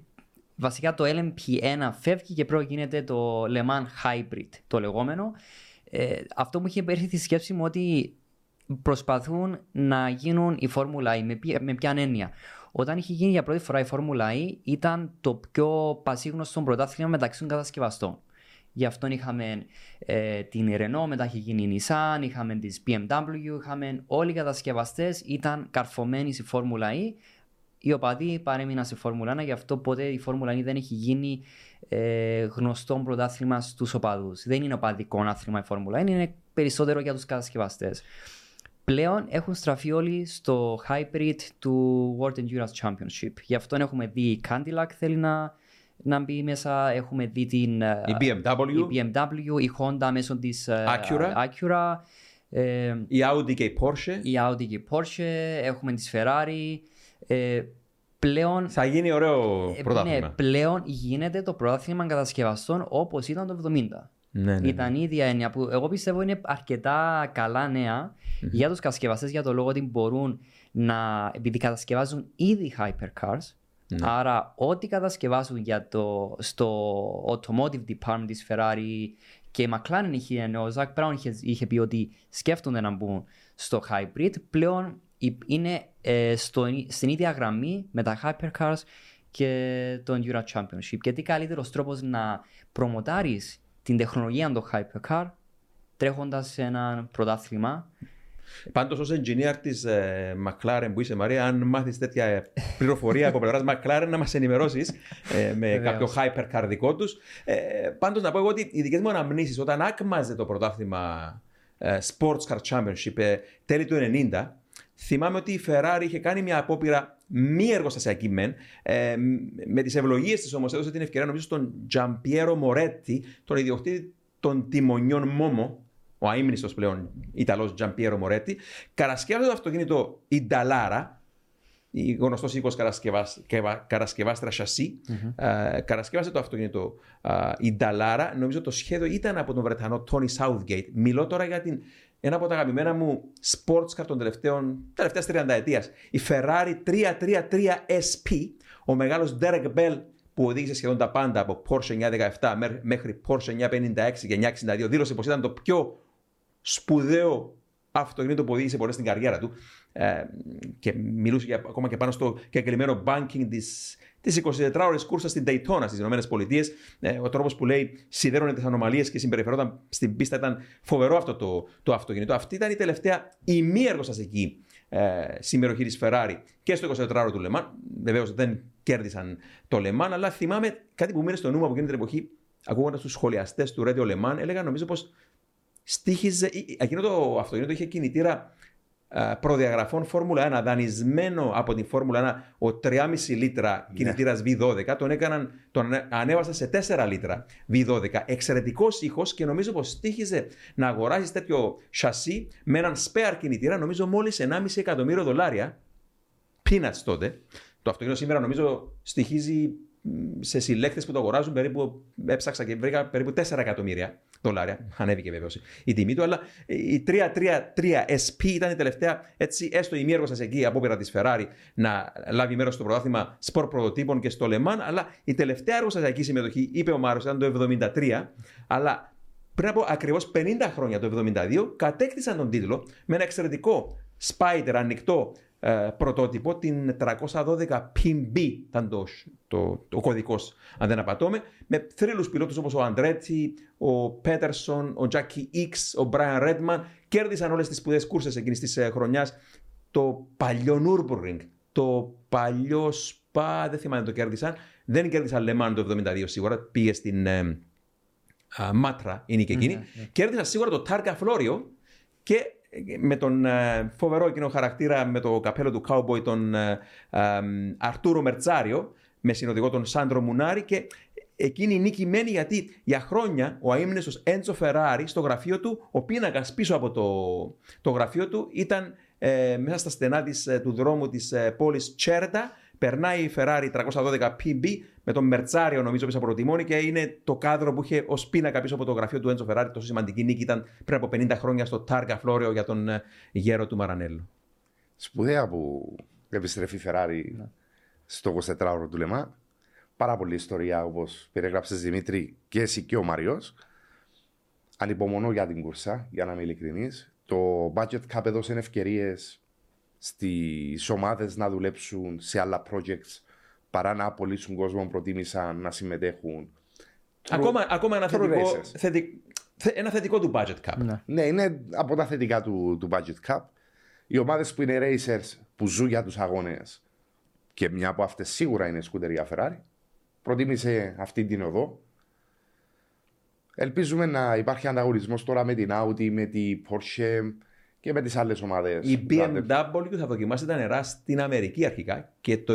βασικά το LMP1 φεύγει και πρώτα γίνεται το Le Mans Hybrid, το λεγόμενο. Ε, αυτό μου είχε έρθει στη σκέψη μου ότι προσπαθούν να γίνουν η Φόρμουλα E. Με, ποια- με ποια έννοια. Όταν είχε γίνει για πρώτη φορά η Φόρμουλα E ήταν το πιο πασίγνωστο πρωτάθλημα μεταξύ των κατασκευαστών. Γι' αυτό είχαμε ε, την Renault, μετά είχε γίνει η Nissan, είχαμε τις BMW, είχαμε όλοι οι κατασκευαστές ήταν καρφωμένοι στη Φόρμουλα E. Οι οπαδοί παρέμειναν στη Φόρμουλα 1, γι' αυτό ποτέ η Φόρμουλα 1 δεν έχει γίνει ε, γνωστό πρωτάθλημα στους οπαδούς. Δεν είναι οπαδικό άθλημα η Φόρμουλα 1, είναι περισσότερο για τους κατασκευαστές. Πλέον έχουν στραφεί όλοι στο hybrid του World Endurance Championship. Γι' αυτό έχουμε δει η Cadillac θέλει να, να μπει μέσα, έχουμε δει την ε, Η BMW, η BMW, η Honda μέσω της ε, Acura. Acura ε, η Audi και η Porsche. η Audi και η Porsche, έχουμε τις Ferrari. Ε, πλέον, Θα γίνει ωραίο ε, πρωτάθλημα. ναι, πλέον γίνεται το πρωτάθλημα κατασκευαστών όπως ήταν το 70. Ναι, ναι. Ήταν η ίδια έννοια που εγώ πιστεύω είναι αρκετά καλά νέα για τους κατασκευαστές για το λόγο ότι μπορούν να, επειδή κατασκευάζουν ήδη hypercars, Ναι. άρα ό,τι κατασκευάζουν για το, στο automotive department της Ferrari και η McLaren είχε, ο Ζακ Brown είχε, είχε πει ότι σκέφτονται να μπουν στο hybrid, πλέον υ- είναι ε, στο, στην ίδια γραμμή με τα hypercars και το Endurance Championship. Και τι καλύτερος τρόπος να προμοτάρεις την τεχνολογία των hypercar τρέχοντας σε ένα πρωτάθλημα. Πάντως, ως engineer της ε, McLaren που είσαι, Μαρία, αν μάθεις τέτοια ε, πληροφορία από πλευράς McLaren, να μας ενημερώσεις ε, με Βεβαίως. κάποιο hypercar δικό τους. Ε, Πάντως, να πω εγώ ότι οι δικές μου αναμνήσεις όταν άκμαζε το πρωτάθλημα ε, Sports Car Championship ε, τέλη του 90, θυμάμαι ότι η Ferrari είχε κάνει μια απόπειρα μη εργοστασιακή μεν, ε, με τις ευλογίες της όμως έδωσε την ευκαιρία νομίζω στον Τζαμπιέρο Μορέτη, τον ιδιοκτήτη των τιμονιών Μόμο, ο αείμνηστο πλέον Ιταλός Τζαμπιέρο Μορέτη, κατασκεύασε το αυτοκίνητο η Νταλάρα, η γνωστός οίκος κατασκευάστρα σασί, ε, κατασκεύασε το αυτοκίνητο η Νταλάρα. Νομίζω το σχέδιο ήταν από τον Βρετανό Τόνι Southgate. Μιλώ τώρα για την, ένα από τα αγαπημένα μου sports car των τελευταίων τελευταίας 30 ετίας. Η Ferrari 333 SP, ο μεγάλος Derek Bell που οδήγησε σχεδόν τα πάντα από Porsche 917 μέχρι Porsche 956 και 962, δήλωσε πως ήταν το πιο σπουδαίο αυτοκίνητο που οδήγησε πολλέ στην καριέρα του. Ε, και μιλούσε για, ακόμα και πάνω στο κεκλειμένο banking της της 24 ώρε κούρσας στην Daytona στις ΗΠΑ. Ε, ο τρόπος που λέει σιδέρωνε τις ανομαλίες και συμπεριφερόταν στην πίστα ήταν φοβερό αυτό το, το αυτοκίνητο. Αυτή ήταν η τελευταία ημίεργοστασική ε, συμμετοχή της Ferrari και στο 24 ώρο του Λεμάν. Βεβαίως δεν κέρδισαν το Λεμάν, αλλά θυμάμαι κάτι που μείνει στο νου μου από εκείνη την εποχή, ακούγοντας τους σχολιαστές του Radio Le έλεγαν νομίζω πως στήχιζε. Εκείνο το αυτοκίνητο είχε κινητήρα ε, προδιαγραφών Φόρμουλα 1, δανεισμένο από την Φόρμουλα 1 ο 3,5 λίτρα ναι. κινητήρας V12, τον, έκαναν, τον ανέβασαν σε 4 λίτρα V12. Εξαιρετικός ήχος και νομίζω πως στήχιζε να αγοράσει τέτοιο σασί με έναν spare κινητήρα, νομίζω μόλις 1,5 εκατομμύριο δολάρια. Peanuts τότε. Το αυτοκίνητο σήμερα νομίζω στοιχίζει σε συλλέκτες που το αγοράζουν περίπου, έψαξα και βρήκα περίπου 4 εκατομμύρια δολάρια. Ανέβηκε βέβαιω η τιμή του, αλλά η 333 SP ήταν η τελευταία, έτσι, έστω η μία εκεί απόπειρα της Ferrari να λάβει μέρος στο πρωτάθλημα σπορ πρωτοτύπων και στο Λεμάν, αλλά η τελευταία εργοστασιακή συμμετοχή, είπε ο Μάρος, ήταν το 1973, αλλά πριν από ακριβώς 50 χρόνια, το 1972, κατέκτησαν τον τίτλο με ένα εξαιρετικό Spider ανοιχτό ε, πρωτότυπο, την 312 PB ήταν το, το, το κωδικός, αν δεν απατώμε, με θρύλους πιλότους όπως ο Αντρέτσι, ο Πέτερσον, ο Τζάκι Ιξ, ο Μπράιν Ρέντμαν, κέρδισαν όλες τις σπουδές κούρσες εκείνης της ε, χρονιάς. Το παλιό Nürburgring, το παλιό Σπα, δεν θυμάμαι αν το κέρδισαν, δεν κέρδισαν Λεμάν το 1972 σίγουρα, πήγε στην ε, Μάτρα, είναι και εκείνη, mm-hmm. κέρδισαν σίγουρα το Τάρκα Φλόριο και με τον ε, φοβερό εκείνο χαρακτήρα με το καπέλο του Cowboy τον ε, Αρτούρο Μερτσάριο με συνοδηγό τον Σάντρο Μουνάρη και εκείνη η νίκη μένει γιατί για χρόνια ο αείμνηστος Έντσο Φεράρι στο γραφείο του, ο πίνακας πίσω από το, το γραφείο του ήταν ε, μέσα στα στενά της, του δρόμου της πόλης Τσέρτα Περνάει η Ferrari 312 PB με τον Μερτσάριο νομίζω πίσω από το τιμόνι και είναι το κάδρο που είχε ως πίνακα πίσω από το γραφείο του Έντζο Ferrari. Τόσο σημαντική νίκη ήταν πριν από 50 χρόνια στο Τάργα Φλόριο για τον ε, γέρο του Μαρανέλου. Σπουδαία που επιστρέφει η Ferrari ναι. στο 24ωρο του Λεμά. Πάρα πολλή ιστορία όπως περιγράψε Δημήτρη και εσύ και ο Μαριό. Ανυπομονώ για την κουρσά, για να είμαι ειλικρινής. Το budget cap έδωσε ευκαιρίες στις ομάδες να δουλέψουν σε άλλα projects παρά να απολύσουν κόσμο που προτίμησαν να συμμετέχουν. Ακόμα, ακόμα ένα, θετικό, ένα θετικό του budget cap. Ναι. ναι, είναι από τα θετικά του, του budget cap. Οι ομάδες που είναι racers που ζουν για τους αγώνες και μια από αυτές σίγουρα είναι σκουτερία Ferrari, προτίμησε αυτή την οδό. Ελπίζουμε να υπάρχει ανταγωνισμός τώρα με την Audi, με την Porsche, και με τις άλλες ομάδες. Η BMW θα δοκιμάσει τα νερά στην Αμερική αρχικά και το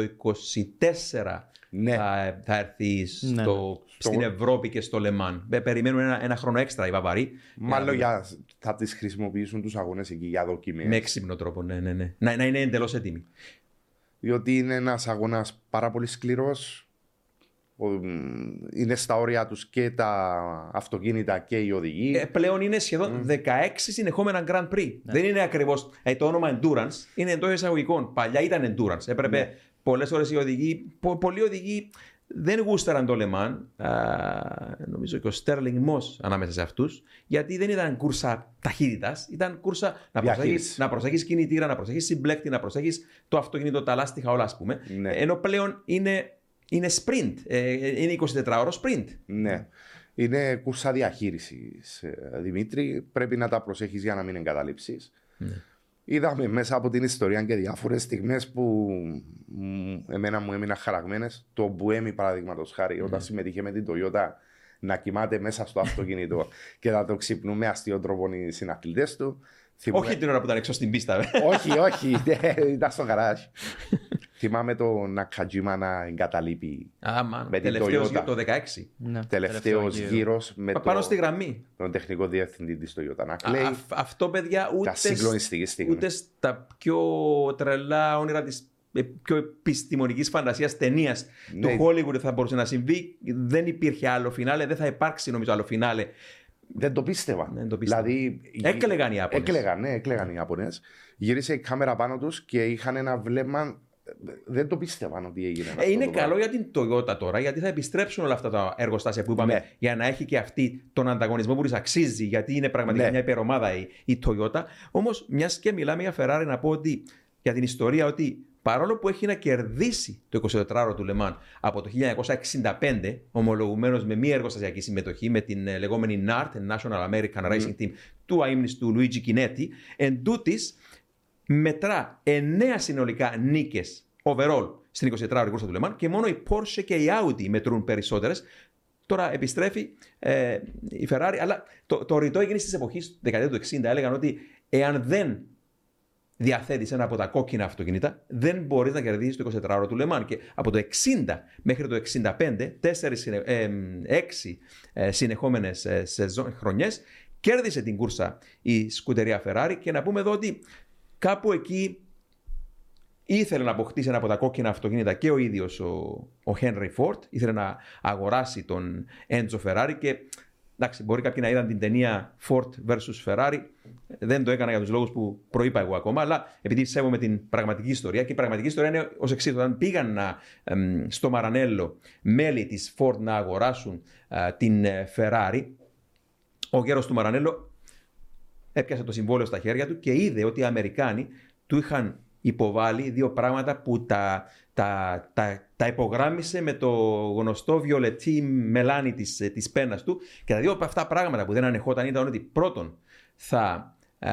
24 ναι. θα, θα έρθει ναι. στο, στην Ευρώπη και στο Λεμάν. Περιμένουν ένα, ένα χρόνο έξτρα οι Βαβαροί. Μάλλον για, θα τις χρησιμοποιήσουν τους αγώνες εκεί για δοκιμές. Με έξυπνο τρόπο, ναι, ναι, ναι. Να, να είναι εντελώς έτοιμοι. Διότι είναι ένας αγώνας πάρα πολύ σκληρός είναι στα όρια τους και τα αυτοκίνητα και οι οδηγοί. Ε, πλέον είναι σχεδόν mm. 16 συνεχόμενα Grand Prix. Ναι. Δεν είναι ακριβώς ε, το όνομα Endurance, είναι εντός εισαγωγικών. Παλιά ήταν Endurance. Έπρεπε ναι. πολλές ώρες οι οδηγοί, πο, πολλοί οδηγοί δεν γούσταραν το Λεμάν. Νομίζω και ο Στέρλινγκ Μο ανάμεσα σε αυτούς, γιατί δεν ήταν κούρσα ταχύτητας, ήταν κούρσα να προσέχεις κινητήρα, να προσέχεις συμπλέκτη, να προσέχεις το αυτοκίνητο, τα λάστιχα, όλα ας πούμε. Ναι. Ενώ πλέον είναι είναι sprint. Ε, είναι 24 ώρο sprint. Ναι. Είναι κούρσα διαχείρισης, ε, Δημήτρη. Πρέπει να τα προσέχεις για να μην εγκαταλείψεις. Ναι. Είδαμε μέσα από την ιστορία και διάφορες στιγμές που εμένα μου έμειναν χαραγμένες. Το Μπουέμι, παραδείγματος χάρη, ναι. όταν συμμετείχε με την Toyota να κοιμάται μέσα στο αυτοκίνητο και να το ξυπνούν με αστείο τρόπο οι συναθλητές του. Όχι την ώρα που ήταν έξω στην πίστα. όχι, όχι, ήταν στο καράζ. Θυμάμαι τον Νακατζίμα να εγκαταλείπει Άμα, Με την τελευταίος Toyota. γύρω το 16. Ναι, τελευταίος γύρο. γύρος με Πα- Πάνω το- στη γραμμή. τον τεχνικό διευθυντή της Toyota. Να Α, κλαίει αυ- αυτό, παιδιά, ούτε, τα συγκλονιστική στιγμή. ούτε στα πιο τρελά όνειρα της πιο επιστημονικής φαντασίας ταινίας Ναι. του Hollywood θα μπορούσε να συμβεί. Δεν υπήρχε άλλο φινάλε, δεν θα υπάρξει νομίζω άλλο φινάλε. Δεν το πίστευα. Δεν το πίστευα. Δηλαδή, Έκλαιγαν οι Ιάπωνες. Έκλαιγαν, ναι, έκλαιγαν οι Ιάπωνε. Γύρισε η κάμερα πάνω τους και είχαν ένα βλέμμα. Δεν το πίστευαν ότι έγινε. αυτό Ε, είναι το καλό πράγμα. για την Toyota τώρα, γιατί θα επιστρέψουν όλα αυτά τα εργοστάσια που είπαμε Ναι. για να έχει και αυτή τον ανταγωνισμό που της αξίζει, γιατί είναι πραγματικά Ναι. μια υπερομάδα η, η Toyota. Όμως, μιας και μιλάμε για Ferrari, να πω ότι για την ιστορία ότι παρόλο που έχει να κερδίσει το 24ωρο του Λεμάν από το 1965, ομολογουμένως με μία εργοστασιακή συμμετοχή με την ε, λεγόμενη NART, National American Racing Team, του αείμνηστου του Luigi Chinetti, εν τούτης, μετρά 9 συνολικά νίκες overall στην 24ωρη κούρσα του Λεμάν και μόνο η Porsche και η Audi μετρούν περισσότερες. Τώρα επιστρέφει ε, η Ferrari, αλλά το, το ρητό εκείνη τη εποχή, δεκαετία του 60, έλεγαν ότι εάν δεν διαθέτεις ένα από τα κόκκινα αυτοκίνητα, δεν μπορείς να κερδίσεις το 24ωρο του Λεμάν. Και από το 60 μέχρι το 65, 4, ε, 6 ε, συνεχόμενες ε, χρονιές, κέρδισε την κούρσα η σκουτερία Ferrari. Και να πούμε εδώ ότι κάπου ήθελε να αποκτήσει ένα από τα κόκκινα αυτοκίνητα και ο ίδιος ο, ο Henry Ford. Ήθελε να αγοράσει τον Enzo Ferrari και εντάξει, μπορεί κάποιοι να είδαν την ταινία Ford vs Ferrari. Δεν το έκανα για τους λόγους που προείπα εγώ ακόμα, αλλά επειδή σέβομαι την πραγματική ιστορία και η πραγματική ιστορία είναι ως εξής. Όταν πήγαν να, εμ, στο Μαρανέλο μέλη της Ford να αγοράσουν α, την ε, Ferrari, ο γέρος του Μαρανέλο έπιασε το συμβόλαιο στα χέρια του και είδε ότι οι Αμερικάνοι του είχαν υποβάλει δύο πράγματα που τα, τα, τα, τα υπογράμμισε με το γνωστό βιολετή μελάνι της, της πένας του. Και τα δύο από αυτά πράγματα που δεν ανεχόταν ήταν ότι πρώτον θα ε,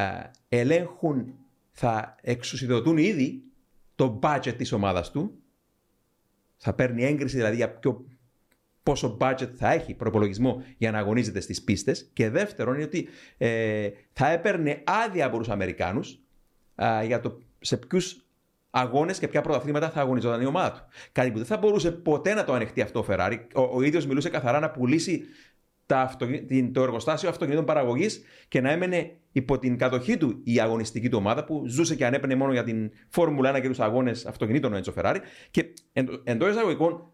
ελέγχουν, θα εξουσιοδοτούν ήδη το budget της ομάδας του. Θα παίρνει έγκριση δηλαδή για ποιο, πόσο budget θα έχει προπολογισμό για να αγωνίζεται στις πίστες και δεύτερον είναι ότι ε, θα έπαιρνε άδεια από τους Αμερικάνους α, για το σε ποιους αγώνες και ποια πρωταθλήματα θα αγωνιζόταν η ομάδα του. Κάτι που δεν θα μπορούσε ποτέ να το ανεχτεί αυτό ο Ferrari. Ο, ο ίδιος μιλούσε καθαρά να πουλήσει τα αυτοκι... την, το εργοστάσιο αυτοκινήτων παραγωγής και να έμενε υπό την κατοχή του η αγωνιστική του ομάδα που ζούσε και ανέπαινε μόνο για την Φόρμουλα 1 και τους αγώνες αυτοκινήτων ο Έντσο Ferrari. Και εντός εισαγωγικών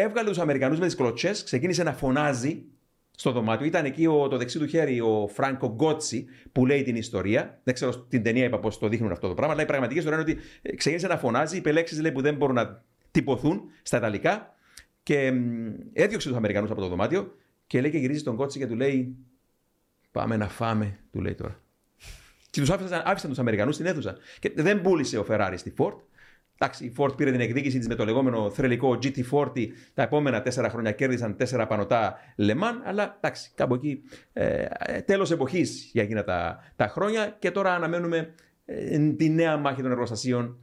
έβγαλε τους Αμερικανούς με τις κλωτσές, ξεκίνησε να φωνάζει στο δωμάτιο. Ήταν εκεί ο, το δεξί του χέρι ο Φράνκο Γκότσι που λέει την ιστορία. Δεν ξέρω στην ταινία είπα πώς το δείχνουν αυτό το πράγμα, αλλά η πραγματική ιστορία είναι ότι ε, ξεκίνησε να φωνάζει, είπε λέξει λέει, που δεν μπορούν να τυπωθούν στα Ιταλικά και μ, έδιωξε τους Αμερικανούς από το δωμάτιο και λέει και γυρίζει τον Γκότσι και του λέει Πάμε να φάμε, του λέει τώρα. Και τους άφησαν, άφησαν τους Αμερικανούς στην αίθουσα. Και δεν πούλησε ο Ferrari στη Ford. Εντάξει, η Ford πήρε την εκδίκηση της με το λεγόμενο θρελικό GT40. Τα επόμενα τέσσερα χρόνια κέρδισαν τέσσερα πανωτά Λεμάν. Αλλά εντάξει, κάπου εκεί ε, τέλος εποχής για εκείνα τα, τα χρόνια. Και τώρα αναμένουμε ε, τη νέα μάχη των εργοστασίων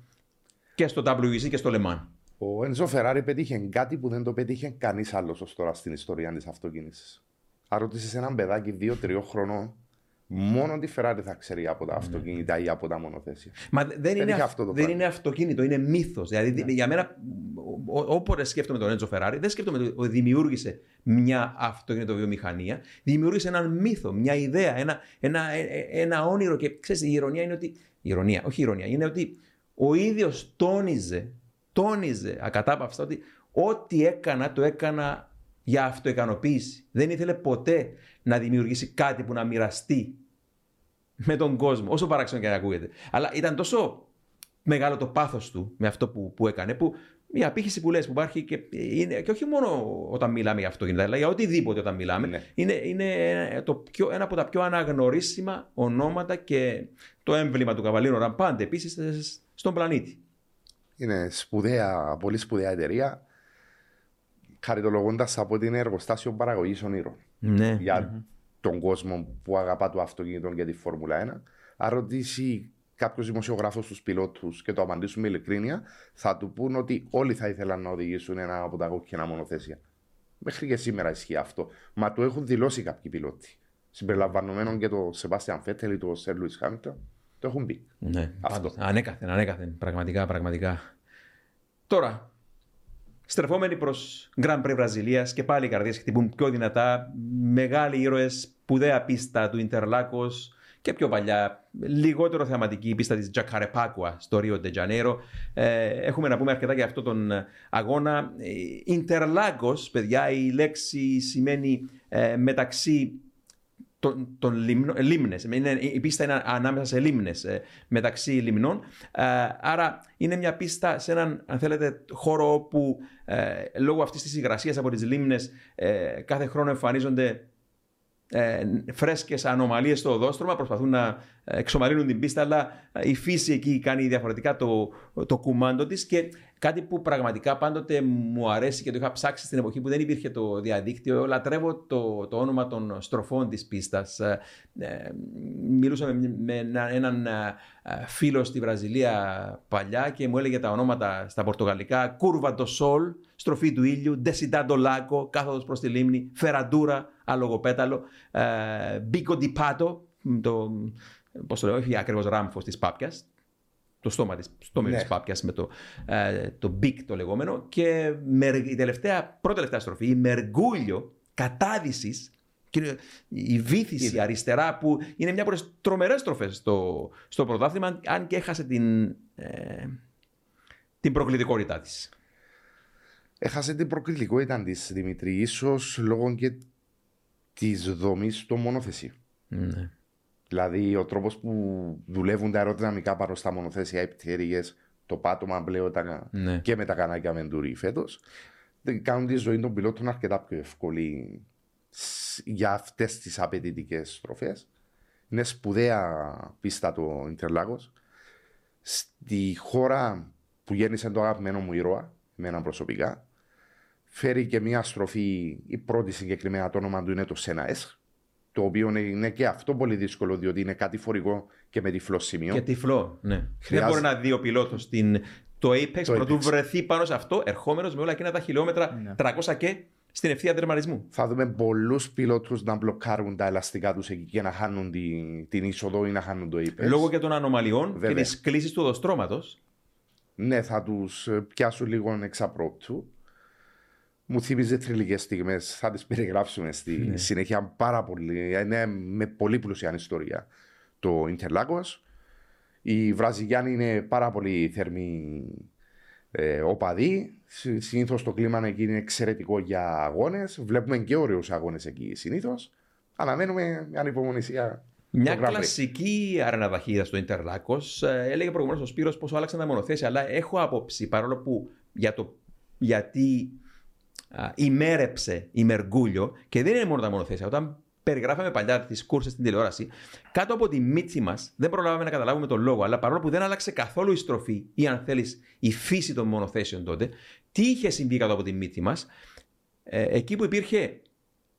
και στο WEC και στο Λεμάν. Ο Ένζο Φεράρι πέτυχε κάτι που δεν το πέτυχε κανείς άλλος ως τώρα στην ιστορία της αυτοκίνησης. Αν ρωτήσεις έναν παιδάκι 2-3 χρονών, μόνο τη Ferrari θα ξέρει από τα αυτοκίνητα ή από τα μονοθέσια. Μα δεν, Δεν είναι, είχε αυ- αυτό το δεν πράγμα. είναι αυτοκίνητο, είναι μύθος. Δηλαδή, για μένα, ό- ό- όποτε σκέφτομαι τον Έντζο Φεράρι, δεν σκέφτομαι ότι δημιούργησε μια αυτοκινητοβιομηχανία. Δημιούργησε έναν μύθο, μια ιδέα, ένα, ένα, ε- ε- ένα όνειρο. Και ξέρεις, η ηρωνία είναι ότι. Η ηρωνία, όχι η ηρωνία, είναι ότι ο ίδιος τόνιζε, τόνιζε ακατάπαυστα ότι ό,τι έκανα το έκανα για αυτοικανοποίηση. Δεν ήθελε ποτέ να δημιουργήσει κάτι που να μοιραστεί με τον κόσμο, όσο παράξενο και να ακούγεται. Αλλά ήταν τόσο μεγάλο το πάθος του με αυτό που, που έκανε, που η απήχηση που λες που υπάρχει και, είναι, και όχι μόνο όταν μιλάμε για αυτοκίνητα, αλλά για οτιδήποτε όταν μιλάμε, Ναι. είναι, είναι το πιο, ένα από τα πιο αναγνωρίσιμα ονόματα και το έμβλημα του Καβαλίνου Ραμπάντε επίσης στον πλανήτη. Είναι σπουδαία, πολύ σπουδαία εταιρεία. Χαριτολογώντας από την εργοστάσιο παραγωγής ονείρων. Ναι. για τον κόσμο που αγαπά το αυτοκίνητο και τη Φόρμουλα 1. Αν ρωτήσει κάποιος δημοσιογράφος τους πιλότους και το απαντήσουν με ειλικρίνεια, θα του πούν ότι όλοι θα ήθελαν να οδηγήσουν ένα από τα κόκκινα μονοθέσια. Μέχρι και σήμερα ισχύει αυτό. Μα το έχουν δηλώσει κάποιοι πιλότοι. Συμπεριλαμβανομένων και το Σεβάστιαν Φέτελ ή το Σερ Λουί Χάμιλτον. Το έχουν πει. Ναι, Αυτό. πάντως, ανέκαθεν, ανέκαθεν. Πραγματικά, πραγματικά. Τώρα, στρεφόμενοι προς Grand Prix Βραζιλίας και πάλι οι καρδιέ χτυπούν πιο δυνατά. Μεγάλοι ήρωες, σπουδαία πίστα του Ιντερλάκος και πιο παλιά, λιγότερο θεαματική η πίστα της Τζακαρεπάκουα στο Ρίο Ντετζανέρο. Ε, έχουμε να πούμε αρκετά για αυτό τον αγώνα. Ιντερλάκος, παιδιά, η λέξη σημαίνει ε, μεταξύ των, των λίμνες. Η πίστα είναι ανάμεσα σε λίμνες, ε, μεταξύ λιμνών. Ε, άρα είναι μια πίστα σε έναν, αν θέλετε, χώρο όπου ε, λόγω αυτής της υγρασίας από τις λίμνες κάθε χρόνο εμφανίζονται ε, φρέσκες ανομαλίες στο οδόστρωμα, προσπαθούν να εξομαλύνουν την πίστα, αλλά η φύση εκεί κάνει διαφορετικά το, το κουμάντο της και κάτι που πραγματικά πάντοτε μου αρέσει και το είχα ψάξει στην εποχή που δεν υπήρχε το διαδίκτυο. Λατρεύω το, το όνομα των στροφών της πίστας. Ε, ε, μιλούσα με, με έναν ε, φίλο στη Βραζιλία παλιά και μου έλεγε τα ονόματα στα πορτογαλικά. Κούρβα το Σολ, στροφή του ήλιου, Ντεσιντάντο Λάκο, κάθοδος προς τη λίμνη, Φεραντούρα, αλογοπέταλο, Μπίκο Ντιπάτο, το, πώς το λέω, όχι ακριβώς ράμφος της Πάπια, το στόμα της, στόμα ναι. της πάπιας με το, ε, το big το λεγόμενο και με, η τελευταία, πρώτη τελευταία στροφή, η Μεργούλιο κατάδυσης και η βήθηση αριστερά που είναι μια από τις τρομερές στροφές στο, στο πρωτάθλημα, αν και έχασε την, ε, την προκλητικότητά της. Έχασε την προκλητικότητα της Δημητρή, ίσως λόγω και της δομής στο μονοθεσί. Ναι. Δηλαδή, ο τρόπος που δουλεύουν τα αεροδυναμικά πάνω στα μονοθέσια επιθέρυγε, το πάτωμα πλέον ναι. και με τα κανάκια Βεντούρι φέτος, κάνουν τη ζωή των πιλότων αρκετά πιο εύκολη για αυτές τις απαιτητικές στροφές. Είναι σπουδαία πίστα το Ιντερλάγος. Στη χώρα που γέννησε το αγαπημένο μου ήρωα, εμένα προσωπικά, φέρει και μια στροφή. Η πρώτη συγκεκριμένα το όνομα του είναι το Σέναεσ, το οποίο είναι και αυτό πολύ δύσκολο, διότι είναι κάτι φορικό και με τυφλό σημείο. Και τυφλό, ναι. Δεν μπορεί να δει ο πιλότος το Apex πρωτού βρεθεί πάνω σε αυτό, ερχόμενος με όλα εκείνα τα χιλιόμετρα ναι. 300 και στην ευθεία τερματισμού. Θα δούμε πολλούς πιλότους να μπλοκάρουν τα ελαστικά τους εκεί και να χάνουν την, την είσοδο ή να χάνουν το Apex. Λόγω και των ανομαλιών Βέβαια. και της κλίση του οδοστρώματος. Ναι, θα τους πιάσουν λίγο εξαπρόπτου μου θύμιζε θρηλυκές στιγμές. Θα τις περιγράψουμε στη ναι. συνέχεια πάρα πολύ. Είναι με πολύ πλουσιάν ιστορία το Ιντερλάκο. Οι Βραζιλιάνοι είναι πάρα πολύ θερμοί ε, οπαδοί. Συνήθως το κλίμα εκεί είναι εξαιρετικό για αγώνες. Βλέπουμε και ωραίους αγώνες εκεί συνήθως. Αναμένουμε με ανυπομονησία. Μια κλασική αρεναδαχίδα στο Ιντερλάκο. Ε, έλεγε προηγουμένως ο Σπύρος πόσο άλλαξαν τα μονοθέσια. Αλλά έχω άποψη παρόλο που για το γιατί ημέρεψε η Μεργούλιο και δεν είναι μόνο τα μονοθέσια. Όταν περιγράφαμε παλιά τις κούρσες στην τηλεόραση, κάτω από τη μύτη μας δεν προλάβαμε να καταλάβουμε τον λόγο, αλλά παρόλο που δεν άλλαξε καθόλου η στροφή ή αν θέλεις η φύση των μονοθέσεων τότε, τι είχε συμβεί κάτω από τη μύτη μας, ε, εκεί που υπήρχε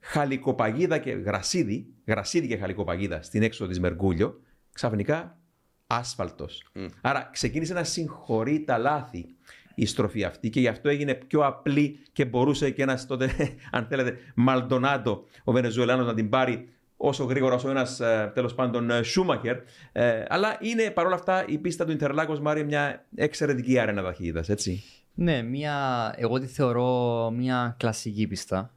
χαλικοπαγίδα και γρασίδι, γρασίδι και χαλικοπαγίδα στην έξοδο της Μεργούλιο, ξαφνικά άσφαλτος. Άρα ξεκίνησε να συγχωρεί τα λάθη η στροφή αυτή και γι' αυτό έγινε πιο απλή και μπορούσε και ένας τότε, αν θέλετε, Μαλντονάτο, ο Βενεζουελάνος, να την πάρει όσο γρήγορα όσο ένας ε, τέλος πάντων ε, Σούμαχερ. Ε, αλλά είναι παρόλα αυτά η πίστα του Ιντερλάκο Μάρι μια εξαιρετική άρενα ταχύτητας, έτσι. Ναι, μια, εγώ τη θεωρώ μια κλασική πίστα.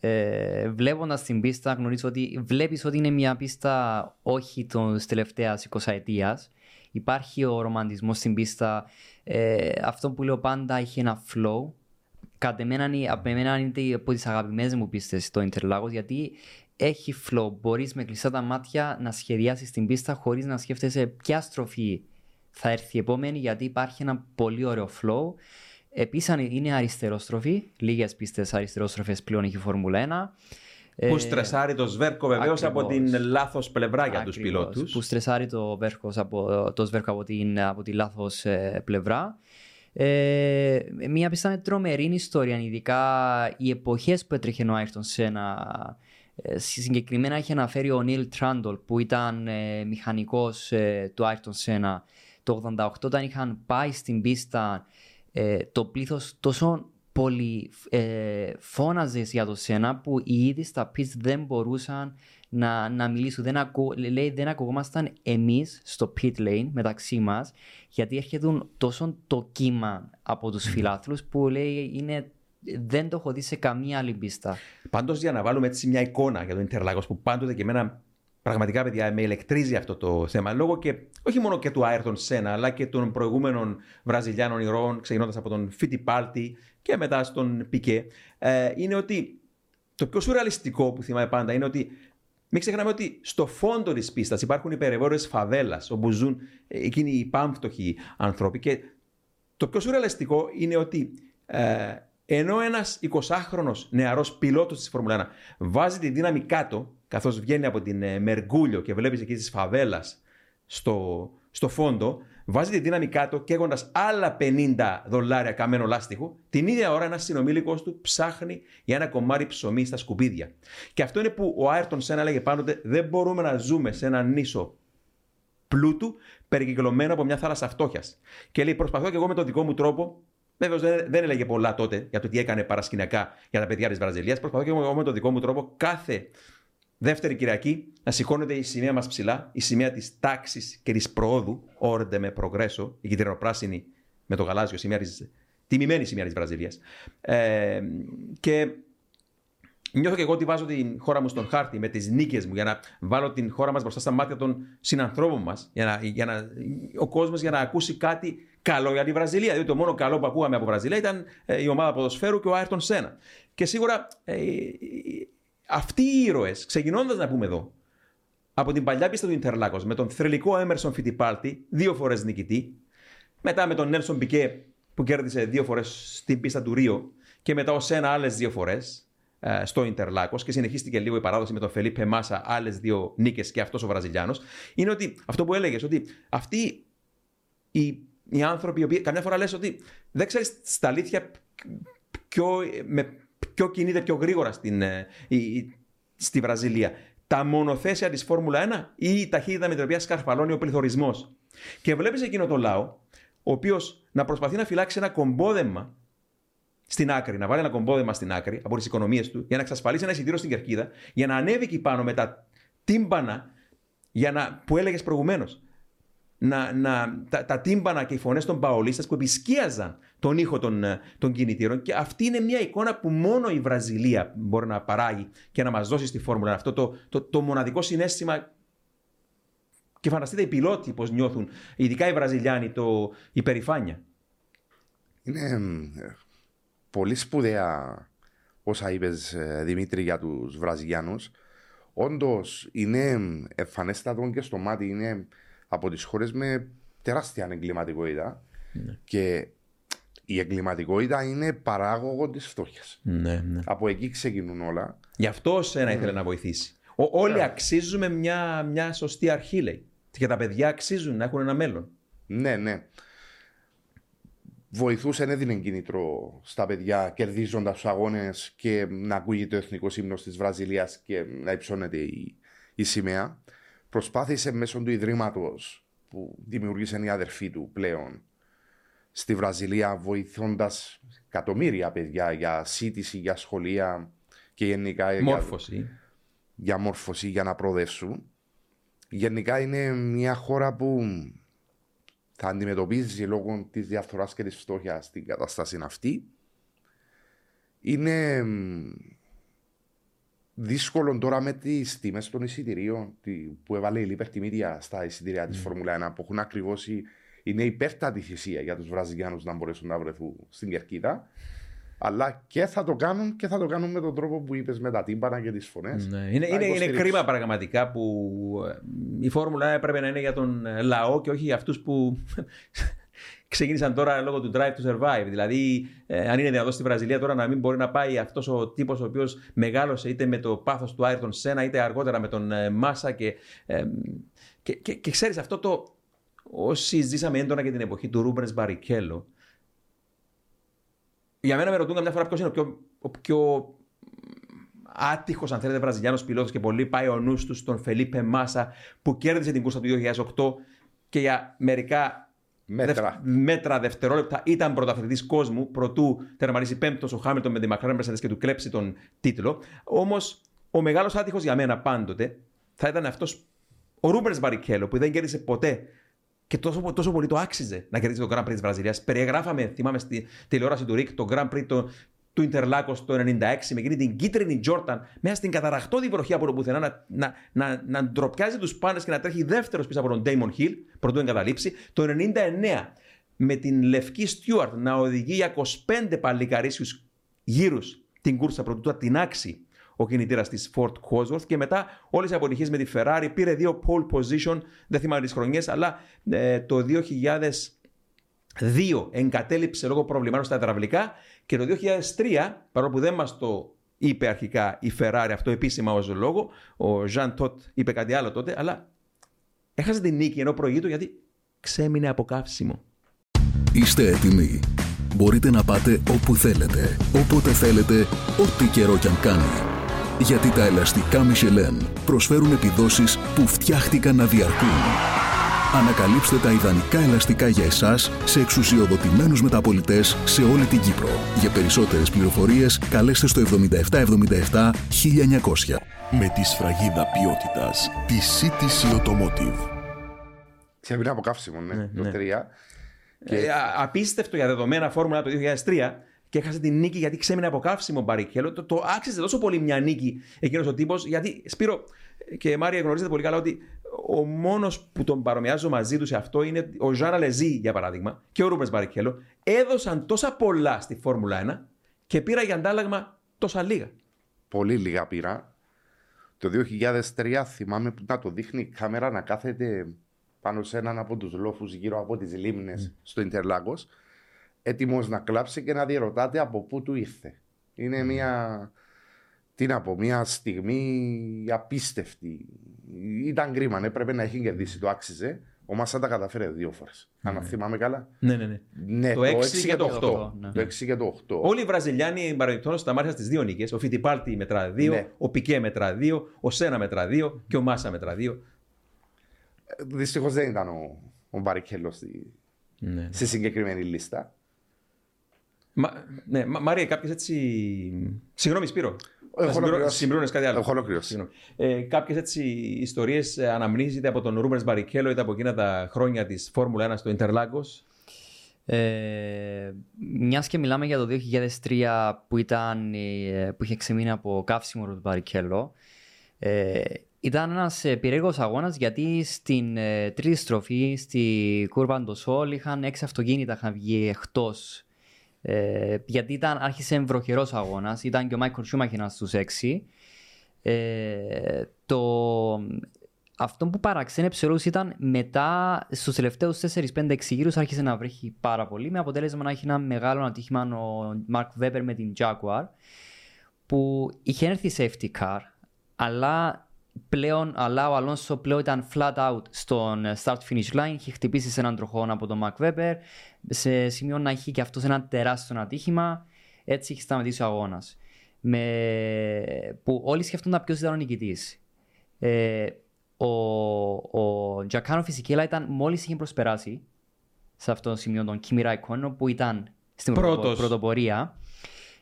Ε, Βλέποντας την πίστα, γνωρίζω ότι βλέπεις ότι είναι μια πίστα όχι της τελευταίας 20 ετία. Υπάρχει ο ρομαντισμός στην πίστα. Ε, αυτό που λέω πάντα έχει ένα flow. Κατ' εμένα, εμένα είναι από τις αγαπημένες μου πίστες στο Interlagos γιατί έχει flow. Μπορείς με κλειστά τα μάτια να σχεδιάσεις την πίστα χωρίς να σκέφτεσαι ποια στροφή θα έρθει η επόμενη γιατί υπάρχει ένα πολύ ωραίο flow. Επίσης είναι αριστερόστροφη. Λίγες πίστες αριστερόστροφες πλέον έχει η Φόρμουλα 1. Που ε, στρεσάρει το σβέρκο βεβαίως από την λάθος πλευρά για τους πιλότους. Που στρεσάρει το, βέρκο από, το σβέρκο από την, από τη λάθος ε, πλευρά. Ε, μια πίστα με τρομερή ιστορία, ειδικά οι εποχές που έτρεχε ο Άιρτον Σένα. Ε, συγκεκριμένα έχει αναφέρει ο Νίλ Τράντολ που ήταν ε, μηχανικός ε, του Άιρτον Σένα το 88 όταν είχαν πάει στην πίστα το πλήθος τόσο πολύ ε, φώναζες για το σένα που οι ήδη στα πιτς δεν μπορούσαν να, να μιλήσουν. Δεν ακού, λέει δεν ακουγόμασταν εμείς στο pit lane μεταξύ μας, γιατί έρχεται τόσο το κύμα από τους φιλάθλους που λέει είναι δεν το έχω δει σε καμία άλλη πίστα. Πάντως, για να βάλουμε έτσι μια εικόνα για τον Ιντερλάγο που πάντοτε και εμένα πραγματικά, παιδιά, με ηλεκτρίζει αυτό το θέμα. Λόγω και όχι μόνο και του Άιρτον Σένα, αλλά και των προηγούμενων Βραζιλιάνων ηρώων, ξεκινώντας από τον Φίτι Πάλτη και μετά στον Πικέ. Ε, είναι ότι το πιο σουρεαλιστικό που θυμάμαι πάντα είναι ότι μην ξεχνάμε ότι στο φόντο της πίστας υπάρχουν υπερευόρειε φαβέλα, όπου ζουν εκείνοι οι πάμφτωχοι άνθρωποι. Και το πιο σουρεαλιστικό είναι ότι ε, ενώ ένας 20χρονο νεαρός πιλότος της Φόρμουλα 1 βάζει τη δύναμη κάτω, καθώς βγαίνει από την ε, Μεργούλιο και βλέπεις εκεί τη φαβέλα στο, στο φόντο, βάζει τη δύναμη κάτω καίγοντας άλλα 50 δολάρια καμένο λάστιχο, την ίδια ώρα ένας συνομήλικος του ψάχνει για ένα κομμάτι ψωμί στα σκουπίδια. Και αυτό είναι που ο Άιρτον Σένα έλεγε πάντοτε: Δεν μπορούμε να ζούμε σε ένα νήσο πλούτου περικυκλωμένο από μια θάλασσα φτώχειας. Και λέει: Προσπαθώ και εγώ με τον δικό μου τρόπο Βέβαια δεν, δεν έλεγε πολλά τότε για το τι έκανε παρασκηνιακά για τα παιδιά της Βραζιλίας. Προσπαθώ και εγώ με τον δικό μου τρόπο κάθε δεύτερη Κυριακή να σηκώνεται η σημαία μας ψηλά, η σημαία της τάξης και της προόδου, όρντε με προγρέσο, η κυτρινοπράσινη με το γαλάζιο, σημαία της, τιμημένη σημαία της Βραζιλίας. Ε, και νιώθω και εγώ ότι βάζω την χώρα μου στον χάρτη με τις νίκες μου για να βάλω την χώρα μας μπροστά στα μάτια των συνανθρώπων μας, για να, για να, ο κόσμος για να ακούσει κάτι καλό για τη Βραζιλία. Διότι το μόνο καλό που ακούγαμε από Βραζιλία ήταν ε, η ομάδα ποδοσφαίρου και ο Άιρτον Σένα. Και σίγουρα ε, αυτοί οι ήρωες, ξεκινώντας να πούμε εδώ, από την παλιά πίστα του Ιντερλάκος με τον θρελικό Έμερσον Φιτιπάλτη, δύο φορές νικητή, μετά με τον Νέλσον Πικέ που κέρδισε δύο φορές στην πίστα του Ρίο και μετά ο Σένα άλλες δύο φορές ε, στο Ιντερλάκος και συνεχίστηκε λίγο η παράδοση με τον Φελίπε Μάσα, άλλες δύο νίκες και αυτός ο Βραζιλιάνος. Είναι ότι αυτό που έλεγες, ότι αυτοί οι οι άνθρωποι οι οποίοι καμιά φορά λες ότι δεν ξέρεις στα αλήθεια ποιο, με, ποιο κινείται πιο γρήγορα στην, ε, στη Βραζιλία. Τα μονοθέσια της Φόρμουλα 1 ή η ταχύτητα με την οποία σκαρφαλώνει ο πληθωρισμός. Και βλέπεις εκείνο το λαό, ο οποίος να προσπαθεί να φυλάξει ένα κομπόδεμα στην άκρη, να βάλει ένα κομπόδεμα στην άκρη από τις οικονομίες του, για να εξασφαλίσει ένα εισιτήριο στην κερκίδα, για να ανέβει εκεί πάνω με τα τύμπανα για να, που έλεγες προηγουμένως να, να, τα, τα τύμπανα και οι φωνές των παολίστας που επισκίαζαν τον ήχο των, ε, των κινητήρων και αυτή είναι μια εικόνα που μόνο η Βραζιλία μπορεί να παράγει και να μας δώσει στη φόρμουλα αυτό το, το, το μοναδικό συνέστημα και φανταστείτε οι πιλότοι πώς νιώθουν, ειδικά οι Βραζιλιάνοι, το υπερηφάνεια. Είναι ε, πολύ σπουδαία όσα είπες ε, Δημήτρη για τους Βραζιλιάνους. Όντως είναι εμφανέστατο και στο μάτι, είναι από τις χώρες με τεράστια εγκληματικότητα. Ναι. Και η εγκληματικότητα είναι παράγωγο της φτώχειας. Ναι, ναι. Από εκεί ξεκινούν όλα. Γι' αυτό σένα ήθελε να βοηθήσει. Ο, όλοι αξίζουμε μια, μια σωστή αρχή, λέει. Και τα παιδιά αξίζουν να έχουν ένα μέλλον. Ναι, ναι. Βοηθούσε, έδινε κίνητρο στα παιδιά κερδίζοντας τους αγώνες και να ακούγεται ο εθνικός ύμνος της Βραζιλίας και να υψώνεται η, η σημαία προσπάθησε μέσω του Ιδρύματος που δημιούργησαν οι αδερφοί του πλέον στη Βραζιλία, βοηθώντας εκατομμύρια παιδιά για σύντηση, για σχολεία και γενικά μόρφωση. Για, για μόρφωση, για να προοδεύσουν. Γενικά είναι μια χώρα που θα αντιμετωπίζει λόγω της διαφθοράς και της φτώχειας την κατάσταση αυτή. Είναι δύσκολο τώρα με τις τιμές των εισιτηρίων που έβαλε η Liberty Media στα εισιτήρια της mm. Φόρμουλα 1 που έχουν ακριβώς είναι υπέρτατη θυσία για τους Βραζιλιάνους να μπορέσουν να βρεθούν στην κερκίδα. Αλλά και θα το κάνουν και θα το κάνουν με τον τρόπο που είπες με τα τύμπανα και τις φωνές. Ναι. Είναι, είναι, είναι κρίμα πραγματικά που ε, η Φόρμουλα έπρεπε να είναι για τον λαό και όχι για αυτούς που ξεκίνησαν τώρα λόγω του drive to survive. Δηλαδή, ε, αν είναι δυνατό στη Βραζιλία τώρα να μην μπορεί να πάει αυτός ο τύπος ο οποίος μεγάλωσε είτε με το πάθος του Άιρτον Σένα είτε αργότερα με τον ε, Μάσα. Και, ε, και, και, και ξέρεις αυτό το. Όσοι ζήσαμε έντονα και την εποχή του Ρούμπερ Μπαρικέλο, για μένα με ρωτούν καμιά φορά ποιος είναι ο πιο, ο πιο άτυχος, αν θέλετε, Βραζιλιάνος πιλότος και πολύ πάει ο νους του στον Φελίπε Μάσα που κέρδισε την κούρσα του 2008 και για μερικά μέτρα, μέτρα δευτερόλεπτα ήταν πρωταθλητής κόσμου, προτού τερματίσει πέμπτος ο Χάμιλτον με τη μακρά Mercedes και του κλέψει τον τίτλο. Όμως ο μεγάλος άτυχος για μένα πάντοτε θα ήταν αυτός ο Ρούμπερς Μπαρικέλο που δεν κέρδισε ποτέ και τόσο, τόσο πολύ το άξιζε να κερδίσει το Grand Prix της Βραζιλίας. Περιεγράφαμε, θυμάμαι στη τηλεόραση του Ρικ, το Grand Prix το, του Ιντερλάκο το 96 με εκείνη την κίτρινη Τζόρταν μέσα στην καταραχτώδη βροχή από το πουθενά να, να, να, να ντροπιάζει τους πάντες και να τρέχει δεύτερος πίσω από τον Ντέιμον Χιλ, πρωτού εγκαταλείψει. Το 99 με την Λευκή Στιούαρτ να οδηγεί για 25 παλικαρίσιους γύρους την κούρσα πρωτού την άξει ο κινητήρας της Ford Cosworth και μετά όλες οι αποτυχίε με τη Ferrari. Πήρε δύο pole position, δεν θυμάμαι τις χρονιές, αλλά ε, το 2002 εγκατέλειψε λόγω προβλημάτων στα υδραυλικά και το 2003, παρόλο που δεν μας το είπε αρχικά η Ferrari αυτό επίσημα ως λόγο, ο Jean Tot είπε κάτι άλλο τότε, αλλά έχασε την νίκη ενώ προηγείτο γιατί ξέμεινε από καύσιμο. Είστε έτοιμοι. Μπορείτε να πάτε όπου θέλετε, όποτε θέλετε, ό,τι καιρό κι αν κάνει. Γιατί τα ελαστικά Michelin προσφέρουν επιδόσεις που φτιάχτηκαν να διαρκούν. Ανακαλύψτε τα ιδανικά ελαστικά για εσάς σε εξουσιοδοτημένους μεταπολιτές σε όλη την Κύπρο. Για περισσότερες πληροφορίες καλέστε στο 7777 1900. Με τη σφραγίδα ποιότητας τη CTC Automotive. Ξέμεινε από καύσιμο, ναι, Ναι, το ναι. 3. Ε, α- απίστευτο για δεδομένα φόρμουλα το 2003 και έχασε την νίκη γιατί ξέμεινε από καύσιμο Μπαρικέλο. Το, το άξιζε τόσο πολύ μια νίκη εκείνος ο τύπος. Γιατί Σπύρο και Μάρια γνωρίζετε πολύ καλά ότι ο μόνος που τον παρομοιάζω μαζί τους σε αυτό είναι ο Ζάνα Λεζί για παράδειγμα και ο Ρούπερ Μπαρικέλο. Έδωσαν τόσα πολλά στη Φόρμουλα 1 και πήρα για αντάλλαγμα τόσα λίγα. Πολύ λίγα πήρα. Το 2003 θυμάμαι που να το δείχνει η κάμερα να κάθεται πάνω σε έναν από τους λόφους γύρω από τις λίμνες στο Ιντερλάγος έτοιμος να κλάψει και να διερωτάται από πού του ήρθε. Είναι μια, τι να πω, μια στιγμή απίστευτη. Ήταν κρίμα, έπρεπε να έχει κερδίσει, το άξιζε. Ο Μάσα τα καταφέρε δύο φορές. Αν θυμάμαι καλά. Ναι, ναι, ναι. Ναι, Το έξι και το οχτώ. ναι. Το 6 και το 8. Όλοι οι Βραζιλιάνοι παρεμπιπτόντω σταμάτησαν στις δύο νίκες. Ο Φιτιπάλτη μετρά δύο, Ναι. ο Πικέ μετρά δύο, ο Σένα μετρά δύο και ο Μάσα μετρά δύο. Δυστυχώς δεν ήταν ο, ο Μπαρικέλο στη, Ναι. στη συγκεκριμένη λίστα. Μα, ναι, Μα- Μάρια, κάποιες έτσι. Συγγνώμη, Σπύρο. Έχω ολοκληρώσει. Συμπλήρωνε κάτι άλλο. Έχω ολοκληρώσει. Συγγνώμη. Ε, Κάποιες έτσι ιστορίες αναμνήσεις είτε από τον Ρούμπερ Μπαρικέλο είτε από εκείνα τα χρόνια της Φόρμουλα 1 στο Ιντερλάγκος. Ε, μιας και μιλάμε για το 2003 που, ήταν, ε, που είχε ξεμείνει από καύσιμο του Μπαρικέλο ε, ήταν ένας ε, πυρέγος αγώνας γιατί στην ε, τρίτη στροφή στη κούρβα Ντοσόλ είχαν έξι αυτοκίνητα είχαν βγει εκτός ε, γιατί ήταν, άρχισε βροχερός αγώνας. Ήταν και ο Μάικλ Σούμαχ ένας στους έξι. Ε, το, αυτό που παραξένεψε όλους ήταν μετά στους τελευταίους 4-5-6 γύρους άρχισε να βρέχει πάρα πολύ με αποτέλεσμα να έχει ένα μεγάλο ατύχημα ο Μαρκ Βέμπερ με την Jaguar που είχε έρθει safety car αλλά πλέον αλλά ο Αλόνσο πλέον ήταν flat out στον start finish line είχε χτυπήσει σε έναν τροχόν από τον Μαρκ Βέμπερ σε σημείο να έχει και αυτός ένα τεράστιο ατύχημα έτσι είχε σταματήσει ο αγώνας. Με... που όλοι σκεφτόνταν ποιος ήταν ο νικητής. Ε, ο, ο Τζακάνο Φυσικέλα ήταν μόλις είχε προσπεράσει σε αυτό το σημείο τον Kimi Raikkonen που ήταν στην πρωτοπο- Πρώτος. πρωτοπορία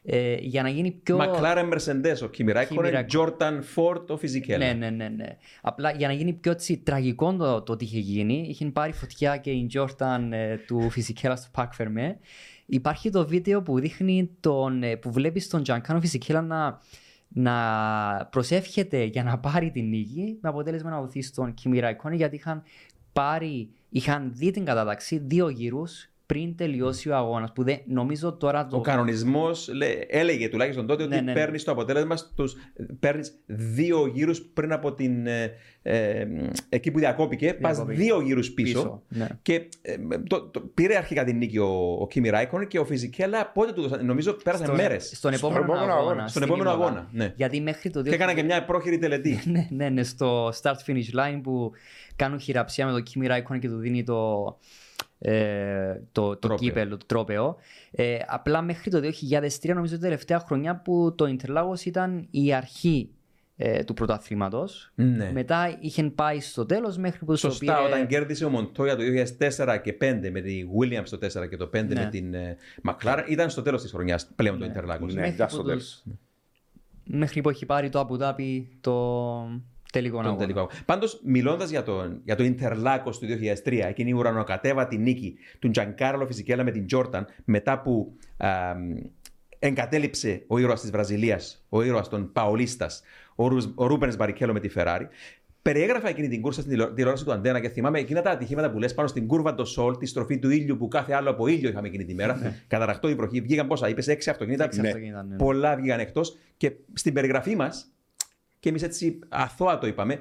ε, για να γίνει πιο... Μακλάρεν Μερσεντέ, ο Κίμι Ράικονεν, Raikkonen. Τζόρταν Φόρτ, ο Φιζικέλα. Ναι, ναι, ναι, ναι. Απλά για να γίνει πιο έτσι, τραγικό το, το τι είχε γίνει, είχε πάρει φωτιά και η Τζόρταν ε, του Φυσικέλα στο Πακ Φερμέ. Υπάρχει το βίντεο που δείχνει τον, ε, που βλέπεις τον Τζανκάνο Φυσικέλα να, να προσεύχεται για να πάρει την νίκη με αποτέλεσμα να δοθεί στον Kimi Raikkonen γιατί είχαν πάρει, είχαν δει την κατάταξη δύο γύρους πριν τελειώσει ο αγώνας που δεν, νομίζω τώρα το... Ο κανονισμός έλεγε τουλάχιστον τότε ότι Ναι, ναι, ναι. παίρνεις το αποτέλεσμα στους, παίρνεις δύο γύρους πριν από την. Ε, ε, εκεί που διακόπηκε, πας Διακόπηκε. δύο γύρους πίσω. Πίσω, ναι. Και ε, το, το, πήρε αρχικά την νίκη ο, ο Κίμι Ράικον και ο Φιζικέλα πότε του δώσαν. Νομίζω πέρασαν Στον- μέρες. Στον επόμενο, επόμενο αγώνα. αγώνα. Στον στην επόμενο Imola. αγώνα, ναι. Γιατί μέχρι το Και έκανα και μια πρόχειρη τελετή. ναι, ναι, ναι, στο start finish line που κάνουν χειραψία με το Kimi Raikkonen και του δίνει το, ε, το, το Τρόπαιο. κύπελο, το τρόπεο. Ε, απλά μέχρι το 2003 νομίζω η τελευταία χρονιά που το Interlagos ήταν η αρχή ε, του πρωταθλήματος. ναι. Μετά είχε πάει στο τέλος μέχρι που το Σωστά, πήρε... όταν κέρδισε ο Μοντόια το 2004 και 5 με τη Williams το 4 και το 5 Ναι. με την ε, McLaren, ήταν στο τέλος της χρονιάς πλέον το Interlagos. Ναι, Μέχρι ήταν που στο τους- τέλος. μέχρι που έχει πάρει το Αμπουδάπη το τελικό Τον αγώνα. τελικό. Πάντως, μιλώντας για, το, για το Ιντερλάκος του 2003, εκείνη η ουρανοκατέβατη νίκη του Τζανκάρλο Φιζικέλα με την Τζόρταν, μετά που α, εγκατέλειψε ο ήρωας της Βραζιλίας, ο ήρωας των Παολίστας, ο, Ρου- ο Ρούπερ Μπαρικέλο με τη Φεράρι. Περιέγραφα εκείνη την κούρσα στην τηλεο- τηλεόραση του Αντένα και θυμάμαι εκείνα τα ατυχήματα που λες πάνω στην κούρβα το Σολ, τη στροφή του ήλιου που κάθε άλλο από ήλιο είχαμε εκείνη τη μέρα. Καταραχτώ η βροχή. Βγήκαν πόσα, είπες, έξι αυτοκίνητα. Έξι Ναι. αυτοκίνητα, ναι. Πολλά βγήκαν εκτός και στην περιγραφή μας, και εμείς έτσι αθώα το είπαμε,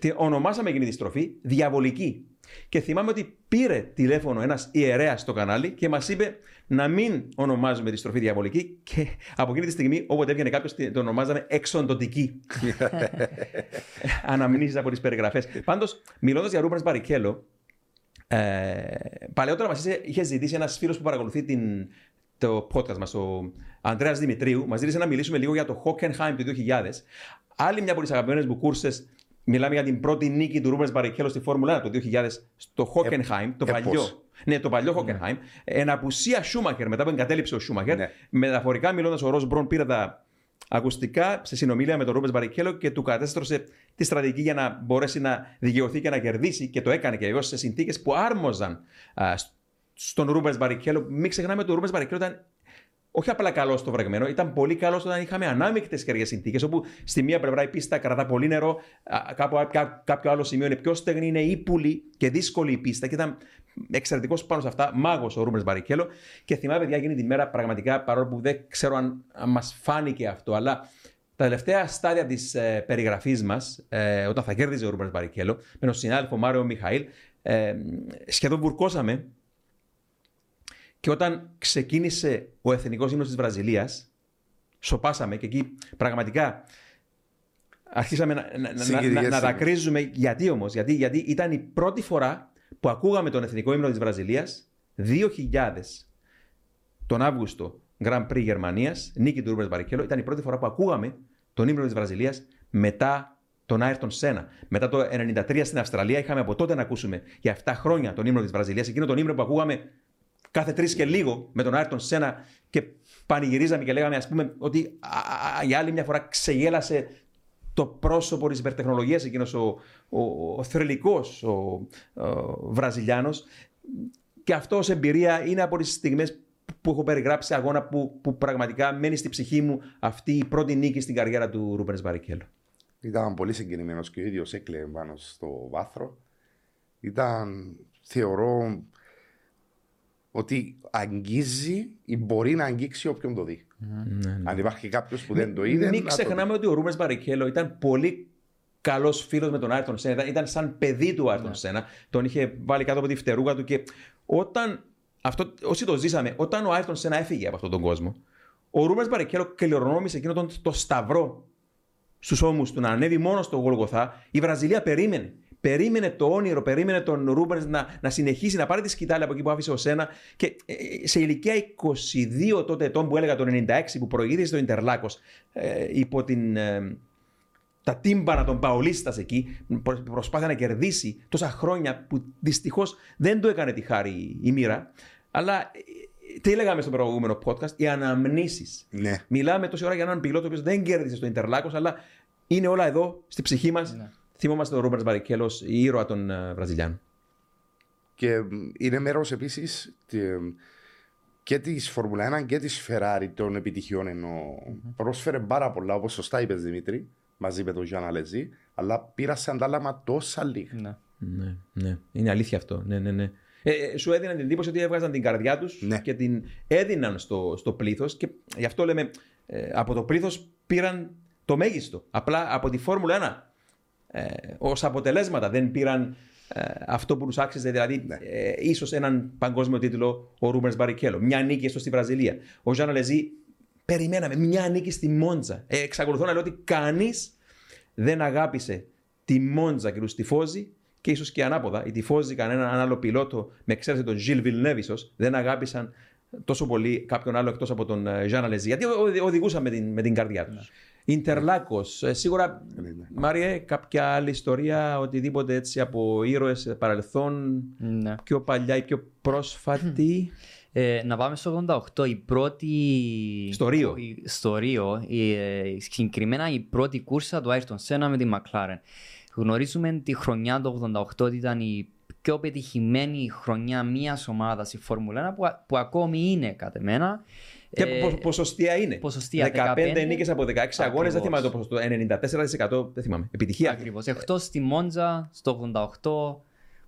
τη ονομάσαμε εκείνη τη στροφή διαβολική. Και θυμάμαι ότι πήρε τηλέφωνο ένας ιερέας στο κανάλι και μας είπε να μην ονομάζουμε τη στροφή διαβολική. Και από εκείνη τη στιγμή, όποτε έβγαινε κάποιος, το ονομάζαμε εξοντοτική. Αναμνήσεις από τις περιγραφές. Πάντως, μιλώντας για Ρούπερ Μπαρικέλο, ε, παλαιότερα μας είχε ζητήσει ένας φίλος που παρακολουθεί την, το podcast μας, ο Ανδρέας Δημητρίου, μας ζήτησε να μιλήσουμε λίγο για το Hockenheim του 2000. Άλλη μια από τις αγαπημένες μου κούρσε. Μιλάμε για την πρώτη νίκη του Ρούμπερ Μπαρικέλο στη Φόρμουλα 1 το 2000 στο Hockenheim, το ε, παλιό. πώς; Ναι, το παλιό Hockenheim. Εν απουσία Σούμαχερ, μετά που εγκατέλειψε ο Σούμαχερ. Ναι. Μεταφορικά μιλώντας, ο Ρος Μπρον πήρε τα ακουστικά σε συνομιλία με τον Ρούμπενς Μπαρικέλο και του κατέστρωσε τη στρατηγική για να μπορέσει να δικαιωθεί και να κερδίσει. Και το έκανε και βεβαίως σε συνθήκες που άρμοζαν α, στον Ρούμπενς Μπαρικέλο. Μην ξεχνάμε ότι ο Ρούμπενς Μπαρικέλο ήταν όχι απλά καλός στο βρεγμένο, ήταν πολύ καλός όταν είχαμε ανάμεικτες καιρικές συνθήκες. Όπου στη μία πλευρά η πίστα κρατά πολύ νερό, α, κάπου, κά- κάποιο άλλο σημείο είναι πιο στεγνή, είναι ύπουλη και δύσκολη η πίστα. Και ήταν εξαιρετικός πάνω σε αυτά, μάγος ο Ρούμπερ Μπαρικέλο. Και θυμάμαι, παιδιά, εκείνη τη μέρα πραγματικά, παρόλο που δεν ξέρω αν, αν μας φάνηκε αυτό, αλλά τα τελευταία στάδια της ε, περιγραφής μας, ε, όταν θα κέρδιζε ο Ρούμπερ Μπαρικέλο, με τον συνάδελφο Μάριο Μιχαήλ, ε, σχεδόν βουρκώσαμε και όταν ξεκίνησε ο εθνικός ύμνος της Βραζιλίας, σοπάσαμε και εκεί πραγματικά αρχίσαμε να, να, να, να, Συγκινητικές να, να στιγμές. δακρύζουμε. Γιατί όμως, γιατί, γιατί ήταν η πρώτη φορά που ακούγαμε τον εθνικό ύμνο της Βραζιλίας 2000 τον Αύγουστο Grand Prix Γερμανίας, νίκη του Ρούπερ Μπαρικέλο, ήταν η πρώτη φορά που ακούγαμε τον ύμνο της Βραζιλίας μετά τον Άιρτον Σένα. Μετά το 1993 στην Αυστραλία είχαμε από τότε να ακούσουμε για 7 χρόνια τον ύμνο της Βραζιλίας, εκείνο τον ύμνο που ακούγαμε κάθε τρεις και λίγο με τον Άιρτον Σένα και πανηγυρίζαμε και λέγαμε, ας πούμε, ότι α, α, για άλλη μια φορά ξεγέλασε το πρόσωπο της υπερτεχνολογίας εκείνος ο, ο, ο θρελικό ο, ο Βραζιλιάνος. Και αυτό ως εμπειρία είναι από τις στιγμές που έχω περιγράψει σε αγώνα που, που πραγματικά μένει στη ψυχή μου αυτή η πρώτη νίκη στην καριέρα του Ρούπερ Μπαρικέλο. Ήταν πολύ συγκινημένος και ο ίδιος έκλαιε πάνω στο βάθρο. Ήταν, θεωρώ, ότι αγγίζει ή μπορεί να αγγίξει όποιον το δει. Αν υπάρχει κάποιος που δεν το είδε. Μην να το ξεχνάμε δει. ότι ο Ρούπερ Μπαρικέλο ήταν πολύ καλός φίλος με τον Άιρτον Σένα. Ήταν, ήταν σαν παιδί του Άιρτον Σένα. Τον είχε βάλει κάτω από τη φτερούγα του και όταν. Αυτό, όσοι το ζήσαμε, όταν ο Άιρτον Σένα έφυγε από αυτόν τον κόσμο, ο Ρούπερ Μπαρικέλο κληρονόμησε εκείνο τον, το σταυρό στους ώμους του να ανέβει μόνος στο Γολγοθά. Η Βραζιλία περίμενε. Περίμενε το όνειρο, περίμενε τον Ρούμπερ να, να συνεχίσει να πάρει τη σκητάλη από εκεί που άφησε ο Σένα. Και ε, σε ηλικία 22 τότε ετών που έλεγα το 96 που προηγήθηκε στο Ιντερλάκος ε, υπό την, ε, τα τύμπανα των Παολίστας εκεί, προ- προσπάθησε να κερδίσει τόσα χρόνια που δυστυχώς δεν του έκανε τη χάρη η μοίρα. Αλλά ε, τι λέγαμε στο προηγούμενο podcast, οι αναμνήσεις. Ναι. Μιλάμε τόση ώρα για έναν πιλότο ο οποίος δεν κέρδισε στο Ιντερλάκος, αλλά είναι όλα εδώ στη ψυχή μας. Ναι. Θυμόμαστε τον Ρόμπερτ Μπαρικέλος, η ήρωα των ε, Βραζιλιάνων. Και μ, είναι μέρος επίσης και της Φόρμουλα 1 και της Ferrari των επιτυχιών. Ενώ πρόσφερε πάρα πολλά, όπως σωστά είπες Δημήτρη, μαζί με τον Γιάννα Λεζή, αλλά πήρα σε αντάλλαγμα τόσα λίγα. Ναι. Ναι, ναι. Είναι αλήθεια αυτό. Ναι, ναι, ναι. Ε, ε, σου έδιναν την εντύπωση ότι έβγαζαν την καρδιά τους Ναι. και την έδιναν στο, στο πλήθος. Και γι' αυτό λέμε ε, από το πλήθος πήραν το μέγιστο. Απλά από τη Φόρμουλα 1 ε, ως αποτελέσματα δεν πήραν ε, αυτό που τους άξιζε, δηλαδή Ναι. ε, ίσως έναν παγκόσμιο τίτλο ο Ρούμπερ Μπαρικέλο. Μια νίκη έστω στη Βραζιλία. Ο Ζάνα Λεζή, περιμέναμε μια νίκη στη Μόντζα. Ε, εξακολουθώ να λέω ότι κανείς δεν αγάπησε τη Μόντζα και τους τυφώζει και ίσως και ανάποδα. Οι τυφώζοι, κανέναν άλλο πιλότο, με εξαίρεση τον Ζιλ Βιλνέβ, ίσως, δεν αγάπησαν τόσο πολύ κάποιον άλλο εκτός από τον Ζάνα Λεζή. Γιατί ο- ο- οδηγούσαν με την, με την καρδιά τους. Ιντερλάκος. σίγουρα, Ναι, ναι. Μάριε, κάποια άλλη ιστορία, οτιδήποτε έτσι από ήρωες παρελθόν, Ναι. πιο παλιά ή πιο πρόσφατη; Ε, να πάμε στο 88. Η πρώτη. Στο Ρίο. η- Στο Ρίο. Η, ε, συγκεκριμένα η πρώτη κούρσα του Ayrton Senna με τη McLaren. Γνωρίζουμε τη χρονιά του 88 ότι ήταν η πιο πετυχημένη χρονιά μιας ομάδας στη Φόρμουλα 1 που, που ακόμη είναι κατ' εμένα. Και Ε, πο- ποσοστία είναι. ποσοστία, 15 15 νίκες από 16 αγώνες, δεν Ακριβώς. θυμάμαι το ποσοστό. 94% δεν θυμάμαι. Επιτυχία. Ακριβώς. Εκτός στη Μόντζα στο 88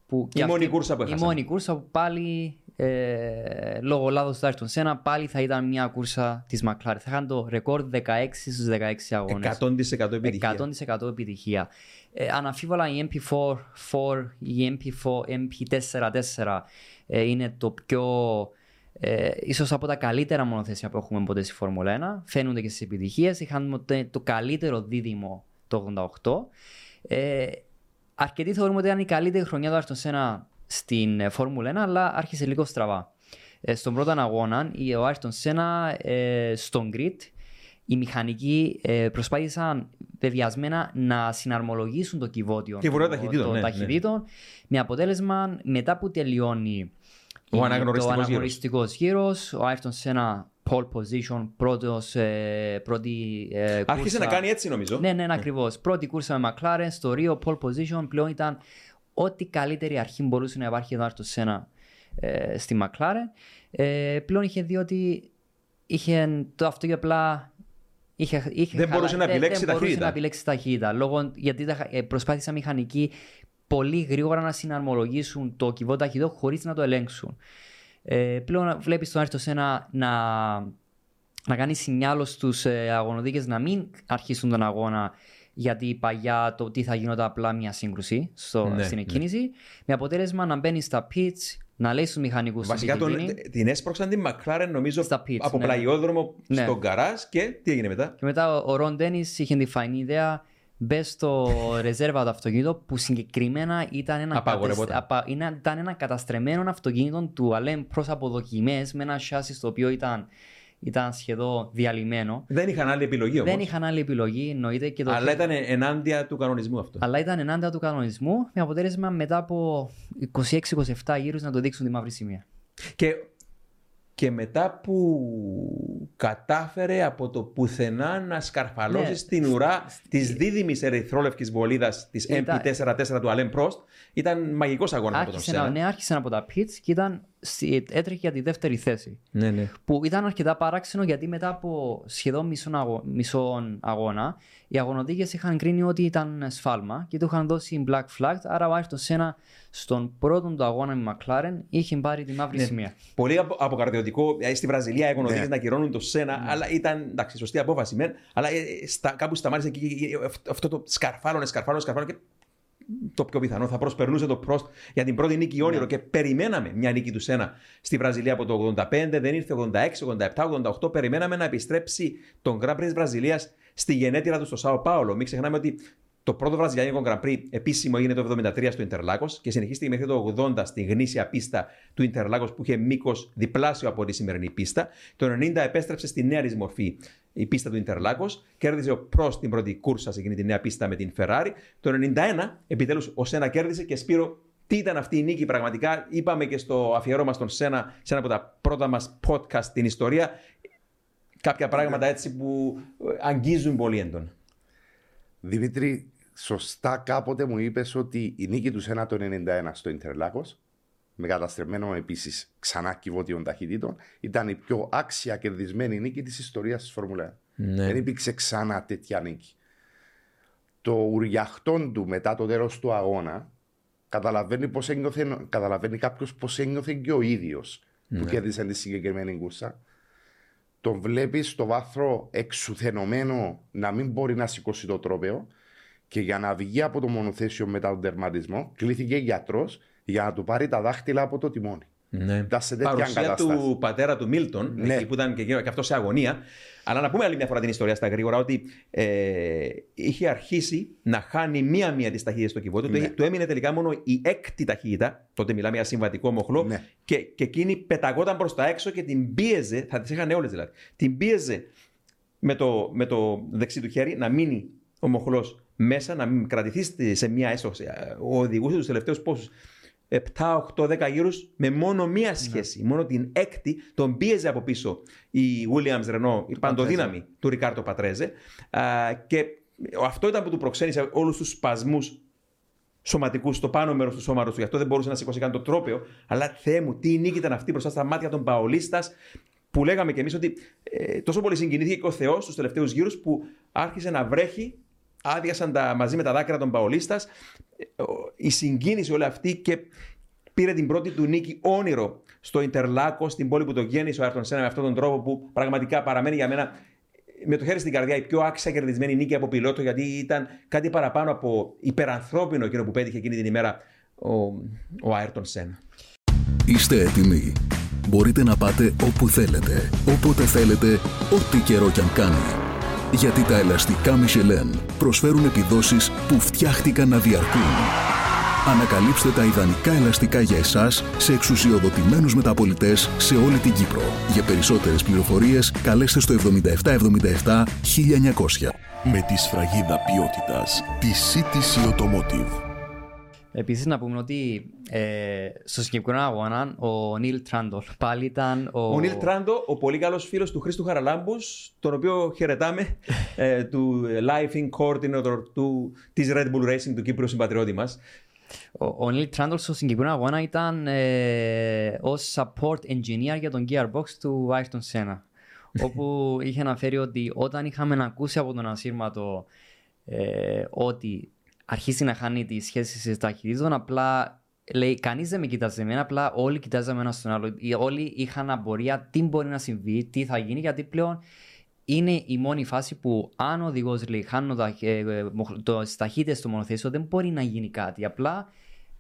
που Η και μόνη αυτή- κούρσα που Η έχασαν. μόνη κούρσα που πάλι ε, λόγω λάθος του Ayrton Senna πάλι θα ήταν μια κούρσα της McLaren. Θα είχαν το ρεκόρ 16 στους 16 αγώνες. 100% επιτυχία. 100% επιτυχία. Ε, αναφίβολα η MP4, 4, η MP4, MP4-4 ε, είναι το πιο ε, ίσως από τα καλύτερα μονοθέσια που έχουμε ποτέ στη Φόρμουλα 1. Φαίνονται και στις επιτυχίες. Είχαν το, το καλύτερο δίδυμο το 88. Ε, αρκετοί θεωρούμε ότι ήταν η καλύτερη χρονιά του Άρτον Σένα στην ε, Φόρμουλα 1, αλλά άρχισε λίγο στραβά. Ε, στον πρώτο αγώνα, η- ο Άρτον Σένα ε, στον grid, οι μηχανικοί ε, προσπάθησαν βεβαιασμένα να συναρμολογήσουν το κυβότιο Κυβωτό των- ταχυτήτων, των ναι, ναι. ταχυτήτων, με αποτέλεσμα μετά που τελειώνει Ο η- αναγνωριστικός το γύρος. αναγνωριστικός γύρος, ο Άιρτον σε ένα pole position, πρώτος, ε, πρώτη ε, Άρχισε κούρσα. να κάνει έτσι νομίζω. Ναι, ναι, ακριβώς. Πρώτη κούρσα με McLaren στο Rio, pole position. Πλέον ήταν ό,τι καλύτερη αρχή μπορούσε να υπάρχει εδώ στο Σένα ε, στη McLaren. Ε, πλέον είχε δει ότι είχε το αυτοκίνητο απλά. Είχε, είχε Δεν μπορούσε να επιλέξει δεν μπορούσε ταχύτητα. να επιλέξει ταχύτητα. Λόγω, γιατί τα, ε, προσπάθησαν μηχανικοί πολύ γρήγορα να συναρμολογήσουν το κυβό ταχυδό χωρίς να το ελέγξουν. Ε, πλέον βλέπεις τον Άρτο Σένα να, να κάνει σινιάλο στους ε, αγωνοδίκες να μην αρχίσουν τον αγώνα γιατί παλιά το τι θα γινόταν απλά μια σύγκρουση στο, Ναι, στην ναι. εκκίνηση. Με αποτέλεσμα να μπαίνει στα pits, να λέει στους μηχανικούς Βασικά τον, την έσπρωξαν την McLaren νομίζω Στα pits, από ναι. πλαϊόδρομο Ναι. στον καράζ και τι έγινε μετά; Και μετά ο- ο Ρον Ντένις είχε τη φανή ιδέα μπες στο ρεζέρβα του αυτοκίνητο που συγκεκριμένα ήταν ένα, Απαγορευόταν. απα- είναι- ήταν ένα καταστρεμμένο αυτοκίνητο του Αλέμ προς αποδοκιμές με ένα σάσι το οποίο ήταν, ήταν σχεδόν διαλυμένο. Δεν είχαν άλλη επιλογή όμως. Δεν είχαν άλλη επιλογή, εννοείται. Και το Αλλά ήταν ενάντια του κανονισμού αυτό. αλλά ήταν ενάντια του κανονισμού με αποτέλεσμα μετά από 26-27 γύρους να το δείξουν τη μαύρη σημεία. Και, και μετά που κατάφερε από το πουθενά να σκαρφαλώσει Ναι. στην ουρά της δίδυμης ερυθρόλευκης βολίδας της Ήταν- MP44 του Αλέμ Πρόστ, ήταν μαγικός αγώνας από τον Άρχισε να, Σένα. ναι, άρχισαν από τα pits και ήταν, στη- έτρεχε για τη δεύτερη θέση. Ναι, ναι. Που ήταν αρκετά παράξενο γιατί μετά από σχεδόν μισό, αγω... μισό αγώνα οι αγωνοδίκες είχαν κρίνει ότι ήταν σφάλμα και του είχαν δώσει black flag. Άρα ο Άιρτον Σένα στον πρώτο του αγώνα με McLaren είχε πάρει τη μαύρη Ναι. σημεία. Πολύ απο- αποκαρδιωτικό. Ε, Στη Βραζιλία έχουν οδηγίε Ναι. να κυρώνουν το Σένα, αλλά ήταν εντάξει, σωστή απόφαση. Μεν, αλλά ε, στα, κάπου σταμάτησε εκεί και- και αυτό- αυτό το σκαρφάλωνε, σκαρφάλωνε, σκαρφάλωνε και το πιο πιθανό θα προσπερνούσε το Πρόστ για την πρώτη νίκη όνειρο και περιμέναμε μια νίκη του Σένα στη Βραζιλία από το 85, δεν ήρθε 86, 87, 88. Περιμέναμε να επιστρέψει τον Grand Prix της Βραζιλίας στη γενέτειρα του στο Σάο Πάολο. Μην ξεχνάμε ότι το πρώτο βραζιλιάνικο Grand Prix επίσημο έγινε το 73 στο Ιντερλάκος και συνεχίστηκε μέχρι το 80 στη γνήσια πίστα του Ιντερλάκος που είχε μήκος διπλάσιο από τη σημερινή πίστα. Το 90 επέστρεψε στη νέα της μορφή η πίστα του Ιντερλάκο. Κέρδισε ο Προ την πρώτη κούρσα σε εκείνη τη νέα πίστα με την Ferrari. Το 91 επιτέλους ο Σένα κέρδισε και Σπύρο. Τι ήταν αυτή η νίκη, πραγματικά; Είπαμε και στο αφιερώμα στον Σένα, σε ένα από τα πρώτα μας podcast στην ιστορία, κάποια πράγματα έτσι που ε, αγγίζουν πολύ έντονα. Δημήτρη, σωστά κάποτε μου είπες ότι η νίκη του Σένα το 91 στο Ιντερλάκο, με καταστρεμμένο επίσης ξανά κυβότιων ταχυτήτων, ήταν η πιο άξια κερδισμένη νίκη της ιστορίας της Φόρμουλα 1. Ναι. Δεν υπήρξε ξανά τέτοια νίκη. Το ουριαχτόν του μετά το τέλος του αγώνα καταλαβαίνει, πώς ένιωθε, καταλαβαίνει κάποιος πώς ένιωθε και ο ίδιος που κέρδισε τη συγκεκριμένη κούρσα. Τον βλέπει στο βάθρο εξουθενωμένο να μην μπορεί να σηκώσει το τρόπαιο και για να βγει από το μονοθέσιο μετά τον τερματισμό, κλήθηκε γιατρός για να του πάρει τα δάχτυλα από το τιμόνι. Ναι. Ήταν σε τέτοια Παρουσία κατάσταση. του πατέρα του Μίλτον, Ναι. εκεί που ήταν και, εκείνο- και αυτό σε αγωνία. Αλλά να πούμε άλλη μια φορά την ιστορία στα γρήγορα ότι ε, είχε αρχίσει να χάνει μία-μία τις ταχύτητες στο κυβότιο. Ναι. Του, του έμεινε τελικά μόνο η έκτη ταχύτητα. Τότε μιλάμε για συμβατικό μοχλό. Ναι. Και, και εκείνη πεταγόταν προς τα έξω και την πίεζε, θα τις είχαν όλες δηλαδή. Την πίεζε με το, με το δεξί του χέρι να μείνει ο μοχλός μέσα, να μην κρατηθεί στη- σε μία έσω. Ο οδηγούσε τους τελευταίους πόσους. 7, 8, 10 γύρους με μόνο μία σχέση. Μόνο την έκτη τον πίεζε από πίσω η Williams Renault, η παντοδύναμη του Ρικάρτο Πατρέζε. Α, και αυτό ήταν που του προξένησε όλους τους σπασμούς σωματικούς στο πάνω μέρος του σώματος του. Γι' αυτό δεν μπορούσε να σηκώσει καν το τρόπαιο. Αλλά θεέ μου, τι νίκη ήταν αυτή μπροστά στα μάτια των Παολίστας, που λέγαμε κι εμείς ότι ε, τόσο πολύ συγκινήθηκε και ο Θεός στου τελευταίους γύρους που άρχισε να βρέχει, άδειασαν τα, μαζί με τα δάκρυα των Παολίστας. Ε, η συγκίνηση όλη αυτή και πήρε την πρώτη του νίκη όνειρο στο Ιντερλάκο, στην πόλη που το γέννησε ο Άρτον Σένα με αυτόν τον τρόπο που πραγματικά παραμένει για μένα με το χέρι στην καρδιά η πιο άξια κερδισμένη νίκη από πιλότο γιατί ήταν κάτι παραπάνω από υπερανθρώπινο εκείνο που πέτυχε εκείνη την ημέρα ο, ο Άιρτον Σένα. Είστε έτοιμοι. Μπορείτε να πάτε όπου θέλετε, όποτε θέλετε, ό,τι καιρό κι αν κάνει. Γιατί τα ελαστικά Michelin προσφέρουν επιδόσεις που φτιάχτηκαν να διαρκούν. Ανακαλύψτε τα ιδανικά ελαστικά για εσάς σε εξουσιοδοτημένους μεταπολιτές σε όλη την Κύπρο. Για περισσότερες πληροφορίες καλέστε στο 7777 1900. Με τη σφραγίδα ποιότητας της CTC Automotive. Επίσης να πούμε ότι ε, στο συγκεκριμένο αγώνα ο Νίλ Τράντολ πάλι ήταν ο... Ο Νίλ Τράντο, ο πολύ καλός φίλος του Χρήστου Χαραλάμπους, τον οποίο χαιρετάμε, ε, του Life in Coordinator του, της Red Bull Racing του Κύπρου συμπατριώτη μας. Ο, ο Νίλ Τράντολ στο συγκεκριμένο αγώνα ήταν ε, ως support engineer για τον gearbox του Ayrton Senna. όπου είχε αναφέρει ότι όταν είχαμε ακούσει από τον ασύρματο ε, ότι αρχίσει να χάνει τη σχέση της ταχυτήτων, απλά λέει κανείς δεν με κοιτάζει εμένα, απλά όλοι κοιτάζαμε ένα στον άλλο. Οι- Όλοι είχαν απορία τι μπορεί να συμβεί, τι θα γίνει, γιατί πλέον είναι η μόνη φάση που αν ο οδηγός λέει χάνω τα, ε, ε, μοχ- το, στις ταχύτητες του μονοθέσιο δεν μπορεί να γίνει κάτι. Απλά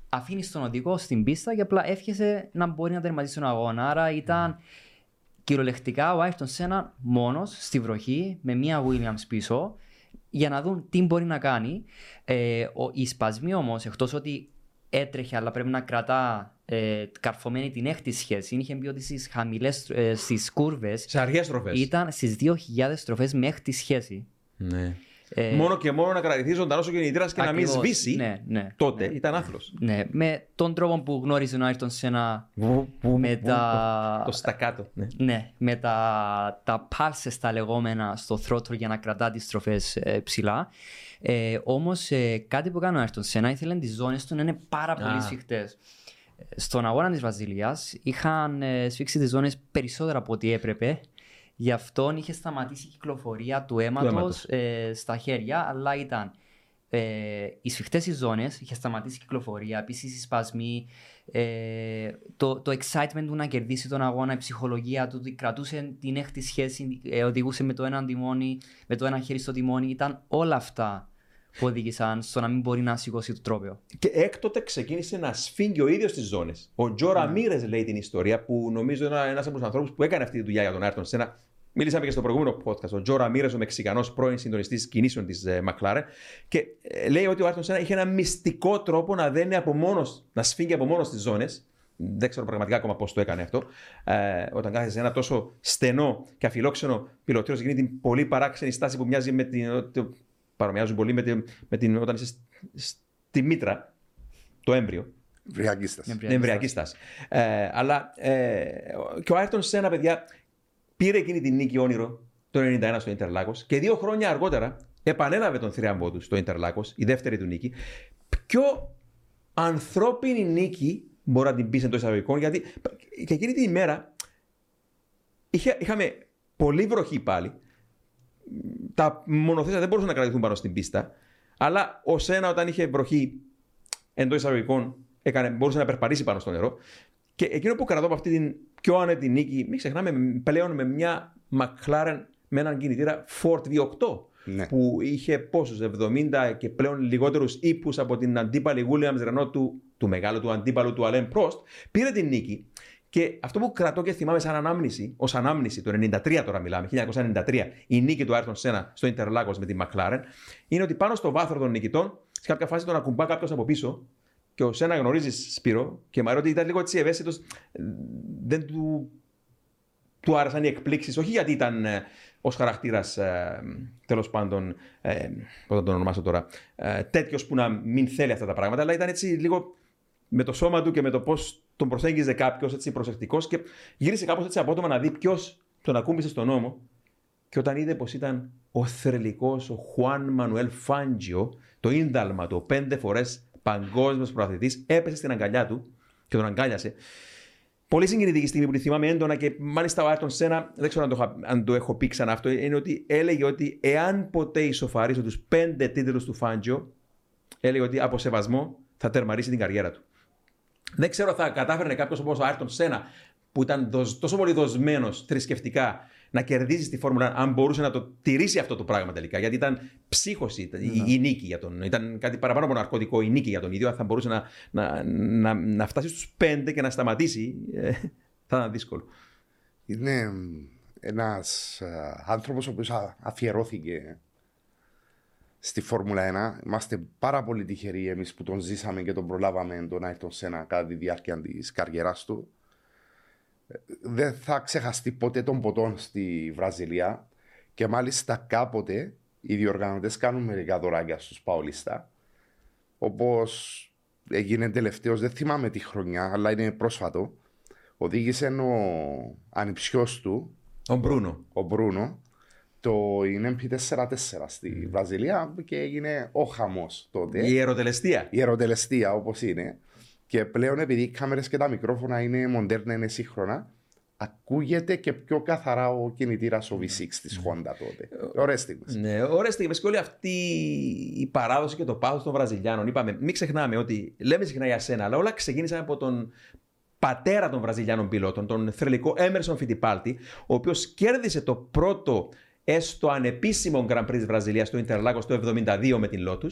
αφήνεις τον οδηγό στην πίστα και απλά εύχεσαι να μπορεί να τερματίσει τον αγώνα. Άρα ήταν κυριολεκτικά ο Άιρτον Σένα μόνος στη βροχή με μία Williams πίσω για να δουν τι μπορεί να κάνει. Ε, ο, οι σπασμοί όμως, εκτός ότι έτρεχε, αλλά πρέπει να κρατά ε, καρφωμένη την έκτη σχέση, είχε πει ότι στις χαμηλές ε, στις κούρβες Σε αργές στροφές. ήταν στις 2.000 στροφές με έκτη σχέση. Ναι. Ε, Μόνο και μόνο να κρατηθείς ζωντανό ο κινητήρας και να μην ακριβώς. σβήσει. Ναι, ναι. Τότε ήταν άθλος. Ναι, με τον τρόπο που γνώριζε ο Άιρτον Σένα με τα... Το στακάτο. Ναι. Ναι, με τα, τα pulses τα λεγόμενα στο throttle για να κρατά τις στροφές ε, ψηλά. Ε, όμως ε, κάτι που έκανε ο Ayrton Senna ήθελε τις ζώνες του να είναι πάρα πολύ Α. σφιχτές. Ε, Στον αγώνα της Βασιλείας είχαν ε, σφίξει τις ζώνες περισσότερα από ό,τι έπρεπε. Γι' αυτό είχε σταματήσει η κυκλοφορία του αίματος, αίματος. ε, στα χέρια, αλλά ήταν ε, οι σφιχτές οι ζώνες, είχε σταματήσει η κυκλοφορία, επίσης οι σπασμοί, ε, το, το excitement του να κερδίσει τον αγώνα, η ψυχολογία του, ότι κρατούσε την έκτη σχέση, ε, οδηγούσε με το ένα τιμόνι, με το ένα χέρι στο τιμόνι. Ήταν όλα αυτά που οδήγησαν στο να μην μπορεί να σηκώσει το τρόπαιο. Και έκτοτε ξεκίνησε να σφίγγει ο ίδιος τις ζώνες. Ο Τζο Ραμίρε λέει την ιστορία που νομίζω είναι ένα από τους ανθρώπους που έκανε αυτή τη δουλειά για τον Άιρτον Σένα. Μίλησαμε και στο προηγούμενο podcast. Ο Τζο Ραμίρε, ο Μεξικανός πρώην συντονιστής κινήσεων της McLaren. Και ε, λέει ότι ο Άιρτον Σένα είχε ένα μυστικό τρόπο να δένει από μόνος, να σφίγγει από μόνος τις ζώνες. Δεν ξέρω πραγματικά ακόμα πώς το έκανε αυτό. Ε, όταν κάθεσαι σε ένα τόσο στενό και αφιλόξενο πιλωτήριο σε εκείνη την πολύ παράξενη στάση που μοιάζει με την. το- παρομοιάζουν πολύ με την, με την όταν είσαι σ- στη μήτρα, το έμβριο. Βριακή στάση. Εμβριακή Είναι εμβριακή στάση. Ε, αλλά ε, και ο Άιρτον Σένα, παιδιά, πήρε εκείνη την νίκη όνειρο το 91 στο Ιντερλάκος και δύο χρόνια αργότερα επανέλαβε τον θρίαμβό του στο Ιντερλάκος, η δεύτερη του νίκη. Πιο ανθρώπινη νίκη μπορεί να την πεις εντός εισαγωγικών, γιατί και εκείνη την ημέρα είχε, είχαμε πολύ βροχή πάλι. Τα μονοθέσια δεν μπορούσαν να κρατηθούν πάνω στην πίστα. Αλλά ο Σένα όταν είχε βροχή εντός εισαγωγικών έκανε, μπορούσε να περπατήσει πάνω στο νερό. Και εκείνο που κρατώ από αυτή την πιο άνετη νίκη, μην ξεχνάμε πλέον με μια McLaren με έναν κινητήρα Ford V8 Ναι. που είχε πόσους, 70 και πλέον λιγότερους ύπους από την αντίπαλη Williams Renault του, του μεγάλου του αντίπαλου του Alain Prost, πήρε την νίκη και αυτό που κρατώ και θυμάμαι σαν ανάμνηση, ως ανάμνηση, το 93 τώρα μιλάμε, 1993, η νίκη του Ayrton Senna στο Interlagos με τη McLaren, είναι ότι πάνω στο βάθρο των νικητών, σε κάποια φάση τον ακουμπά κάποιος από πίσω και ο Σένα γνωρίζεις Σπύρο και μου αρέσει ότι ήταν λίγο έτσι ευαίσθητος. Δεν του, του άρεσαν οι εκπλήξεις, όχι γιατί ήταν ε, ως χαρακτήρας ε, τέλος πάντων. Ε, Πώς θα τον ονομάσω τώρα. Ε, Τέτοιος που να μην θέλει αυτά τα πράγματα, αλλά ήταν έτσι λίγο με το σώμα του και με το πώς τον προσέγγιζε κάποιος έτσι προσεκτικός και γύρισε κάπως έτσι απότομα να δει ποιος τον ακούμπησε στον νόμο. Και όταν είδε πως ήταν ο θρελικός ο Χουάν Μανουέλ Φάντζιο, το ίνταλμα του, πέντε φορές παγκόσμιος προαθλητή, έπεσε στην αγκαλιά του και τον αγκάλιασε. Πολύ συγκινητική στιγμή που τη θυμάμαι έντονα και μάλιστα ο Άρτον Σένα, δεν ξέρω αν το, είχα- αν το έχω πει ξανά αυτό, είναι ότι έλεγε ότι εάν ποτέ ισοφαρίσω τους πέντε τίτλους του Φάντζιο, έλεγε ότι από σεβασμό θα τερματίσει την καριέρα του. Δεν ξέρω αν θα κατάφερνε κάποιος όπως ο Άρτον Σένα, που ήταν δοσ- τόσο πολύ δοσμένος θρησκευτικά, να κερδίσει τη Φόρμουλα, αν μπορούσε να το τηρήσει αυτό το πράγμα τελικά. Γιατί ήταν ψύχωση ήταν η, η νίκη για τον. Ήταν κάτι παραπάνω από ναρκωτικό η νίκη για τον ίδιο. Αν θα μπορούσε να, να, να, να φτάσει στους πέντε και να σταματήσει, ε, θα ήταν δύσκολο. Είναι ένας άνθρωπος ο οποίος αφιερώθηκε στη Φόρμουλα 1. Είμαστε πάρα πολύ τυχεροί εμείς που τον ζήσαμε και τον προλάβαμε τον Άιρτον Σένα κατά τη διάρκεια της καριέρας του. Ε, Δεν θα ξεχαστεί ποτέ τον ποτόν στη Βραζιλία και μάλιστα κάποτε οι διοργανωτές κάνουν μερικά δωράκια στους Παολίστα. Όπως έγινε τελευταίος, δεν θυμάμαι τη χρονιά, αλλά είναι πρόσφατο. Οδήγησε ο ανιψιός του, Ο Μπρούνο. ο Μπρούνο, το είναι MP44 στη Βραζιλία και έγινε ο χαμός τότε. Η αεροτελεστία. Η αεροτελεστία όπως είναι. Και πλέον επειδή οι κάμερες και τα μικρόφωνα είναι μοντέρνα, είναι σύγχρονα, ακούγεται και πιο καθαρά ο κινητήρας ο V6 της Honda τότε. Ωραίες στιγμές. Ναι, ωραίες στιγμές και όλη αυτή η παράδοση και το πάθος των Βραζιλιάνων. Είπαμε, μην ξεχνάμε ότι λέμε συχνά για σένα, αλλά όλα ξεκίνησαν από τον πατέρα των Βραζιλιάνων πιλότων, τον θρελικό Έμερσον Φιτιπάλτη, ο οποίος κέρδισε το πρώτο έστω ανεπίσημο Grand Prix της Βραζιλίας στο Interlagos το 72 με την Lotus.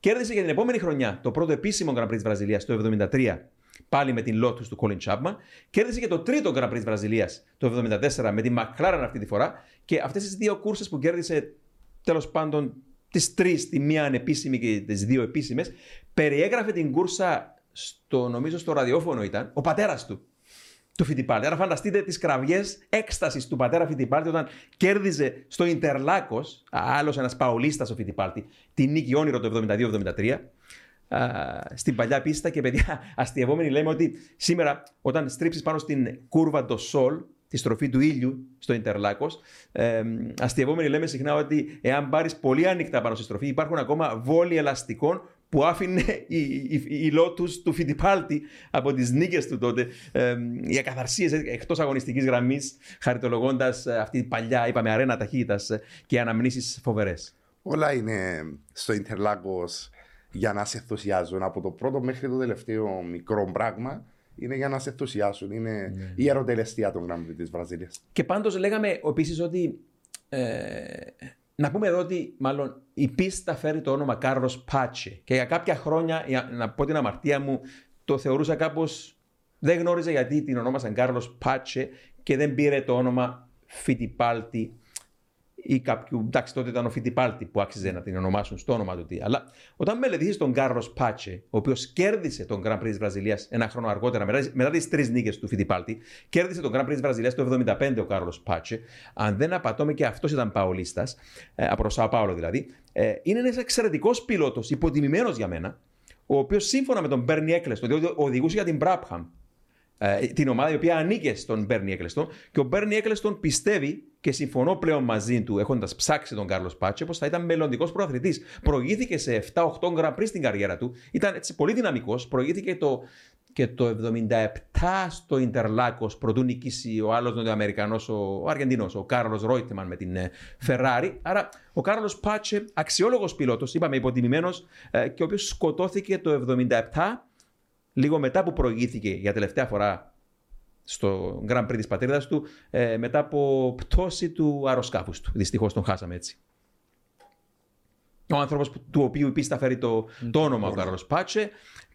Κέρδισε για την επόμενη χρονιά το πρώτο επίσημο Grand Prix της Βραζιλίας το 73 πάλι με την Lotus του Colin Chapman. Κέρδισε και το τρίτο Grand Prix της Βραζιλίας το 74 με την McLaren αυτή τη φορά. Και αυτές τις δύο κούρσες που κέρδισε τέλος πάντων τις τρεις, τη μία ανεπίσημη και τις δύο επίσημες, περιέγραφε την κούρσα στο, νομίζω στο ραδιόφωνο ήταν, ο πατέρας του του Φιτιπάλτη. Άρα φανταστείτε τις κραυγές έκστασης του πατέρα Φιτιπάλτη όταν κέρδιζε στο Ιντερλάκος, άλλος ένας παολίστας ο Φιτιπάλτη, τη νίκη όνειρο το 72-73. α, Στην παλιά πίστα και παιδιά, αστειευόμενοι λέμε ότι σήμερα, όταν στρίψεις πάνω στην κούρβα το Σολ, τη στροφή του ήλιου στο Ιντερλάκος, ε, αστειευόμενοι λέμε συχνά ότι εάν πάρεις πολύ άνοιχτα πάνω στη στροφή, υπάρχουν ακόμα βόλοι ελαστικών που άφηνε η, η, η Lotus του Φιτιπάλτη από τις νίκες του τότε ε, οι ακαθαρσίες εκτός αγωνιστικής γραμμής χαριτολογώντας ε, αυτή την παλιά είπαμε αρένα ταχύτητας ε, και αναμνήσεις φοβερές. Όλα είναι στο Ιντερλάκος για να σε ενθουσιάζουν. Από το πρώτο μέχρι το τελευταίο μικρό πράγμα είναι για να σε ενθουσιάσουν. Είναι η αεροτελεστία των Grand Prix της Βραζιλίας. Και πάντως λέγαμε επίσης ότι ε, να πούμε εδώ ότι μάλλον η πίστα φέρει το όνομα Κάρλος Πάτσε. Και για κάποια χρόνια, για να πω την αμαρτία μου, το θεωρούσα κάπως, δεν γνώριζα γιατί την ονόμασαν Κάρλος Πάτσε και δεν πήρε το όνομα Φιτιπάλτη ή κάποιου. Εντάξει, τότε ήταν ο Φιτιπάλτη που άξιζε να την ονομάσουν στο όνομα του. τι. Αλλά όταν μελετήσεις τον Κάρλος Πάτσε, ο οποίος κέρδισε τον Grand Prix της Βραζιλίας ένα χρόνο αργότερα, μετά, μετά τις τρεις νίκες του Φιτιπάλτη, κέρδισε τον Grand Prix της Βραζιλίας το 1975 ο Κάρλος Πάτσε. Αν δεν απατώμε και αυτός ήταν παολίστας, ε, από το Σάο Πάολο δηλαδή. Ε, είναι ένας εξαιρετικός πιλότος, υποτιμημένος για μένα, ο οποίος σύμφωνα με τον Μπέρνι Έκλεστον, διότι οδηγούσε για την Μπράπχαμ, ε, την ομάδα η οποία ανήκε στον Μπέρνι Έκλεστον και ο Μπέρνι Έκλεστον πιστεύει και συμφωνώ πλέον μαζί του έχοντας ψάξει τον Κάρλος Πάτσε πως θα ήταν μελλοντικός προαθλητής. Προηγήθηκε σε 7-8 Grand Prix στην καριέρα του, ήταν έτσι πολύ δυναμικός. Προηγήθηκε το, και το 77 στο Ιντερλάκος πρωτού νικήσει ο άλλος Νοτιοαμερικανός, ο Αργεντινός, ο Κάρλος Ρόιτεμαν με την Ferrari. Άρα ο Κάρλος Πάτσε, αξιόλογος πιλότος, είπαμε υποτιμημένος, ε, και ο οποίος σκοτώθηκε το 77 λίγο μετά που προηγήθηκε για τελευταία φορά στο Grand Prix της πατρίδας του, ε, μετά από πτώση του αεροσκάφους του. Δυστυχώς τον χάσαμε έτσι. Ο άνθρωπος που, του οποίου η πίστα φέρει το, το όνομα ο Κάρλος Πάτσε.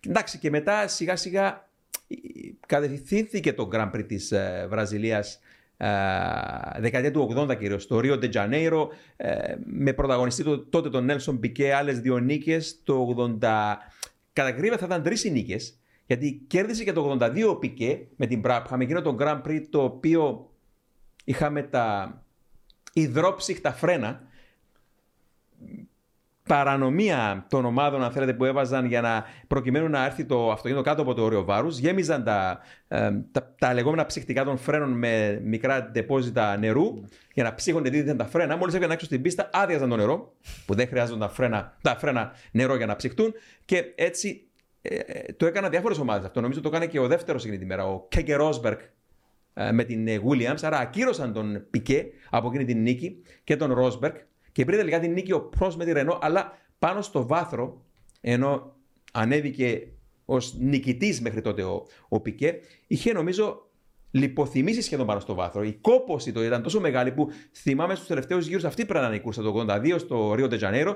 Εντάξει και μετά σιγά σιγά ε, κατευθύνθηκε το Grand Prix της ε, Βραζιλίας ε, δεκαετία του 80 κυρίως στο Ρίο de Janeiro ε, με πρωταγωνιστή το, τότε τον Νέλσον Πικέ άλλες δύο νίκες το 80 κατά γρήγορα θα ήταν τρεις οι νίκες γιατί κέρδισε και το 82 ο Πικέ με την Μπράπχα, με εκείνο το Grand Prix το οποίο είχαμε τα υδρόψυχτα φρένα. παρανομία των ομάδων, αν θέλετε, που έβαζαν για να προκειμένου να έρθει το αυτοκίνητο κάτω από το όριο βάρους. Γέμιζαν τα, ε, τα, τα, λεγόμενα ψυχτικά των φρένων με μικρά ντεπόζιτα νερού για να ψύχονται τι ήταν τα φρένα. Μόλις έβγαιναν έξω στην πίστα, άδειαζαν το νερό, που δεν χρειάζονταν τα φρένα, τα φρένα νερό για να ψυχτούν. Και έτσι ε, ε το έκαναν διάφορες ομάδες αυτό. Νομίζω το έκανε και ο δεύτερος εκείνη τη μέρα, ο Κέγκε Ρόσμπερκ ε, με την ε, Williams. Άρα ακύρωσαν τον Πικέ από εκείνη την νίκη και τον Ρόσμπερκ και πήρε τελικά την νίκη ο Πρό με τη Ρενό, αλλά πάνω στο βάθρο, ενώ ανέβηκε ως νικητής μέχρι τότε ο, ο Πικέ, είχε νομίζω λιποθυμήσεις σχεδόν πάνω στο βάθρο. Η κόποση το ήταν τόσο μεγάλη που θυμάμαι στους τελευταίους γύρους αυτή πρέπει να είναι η κούρσα το 82 στο Ρίο Ντετζανέρο.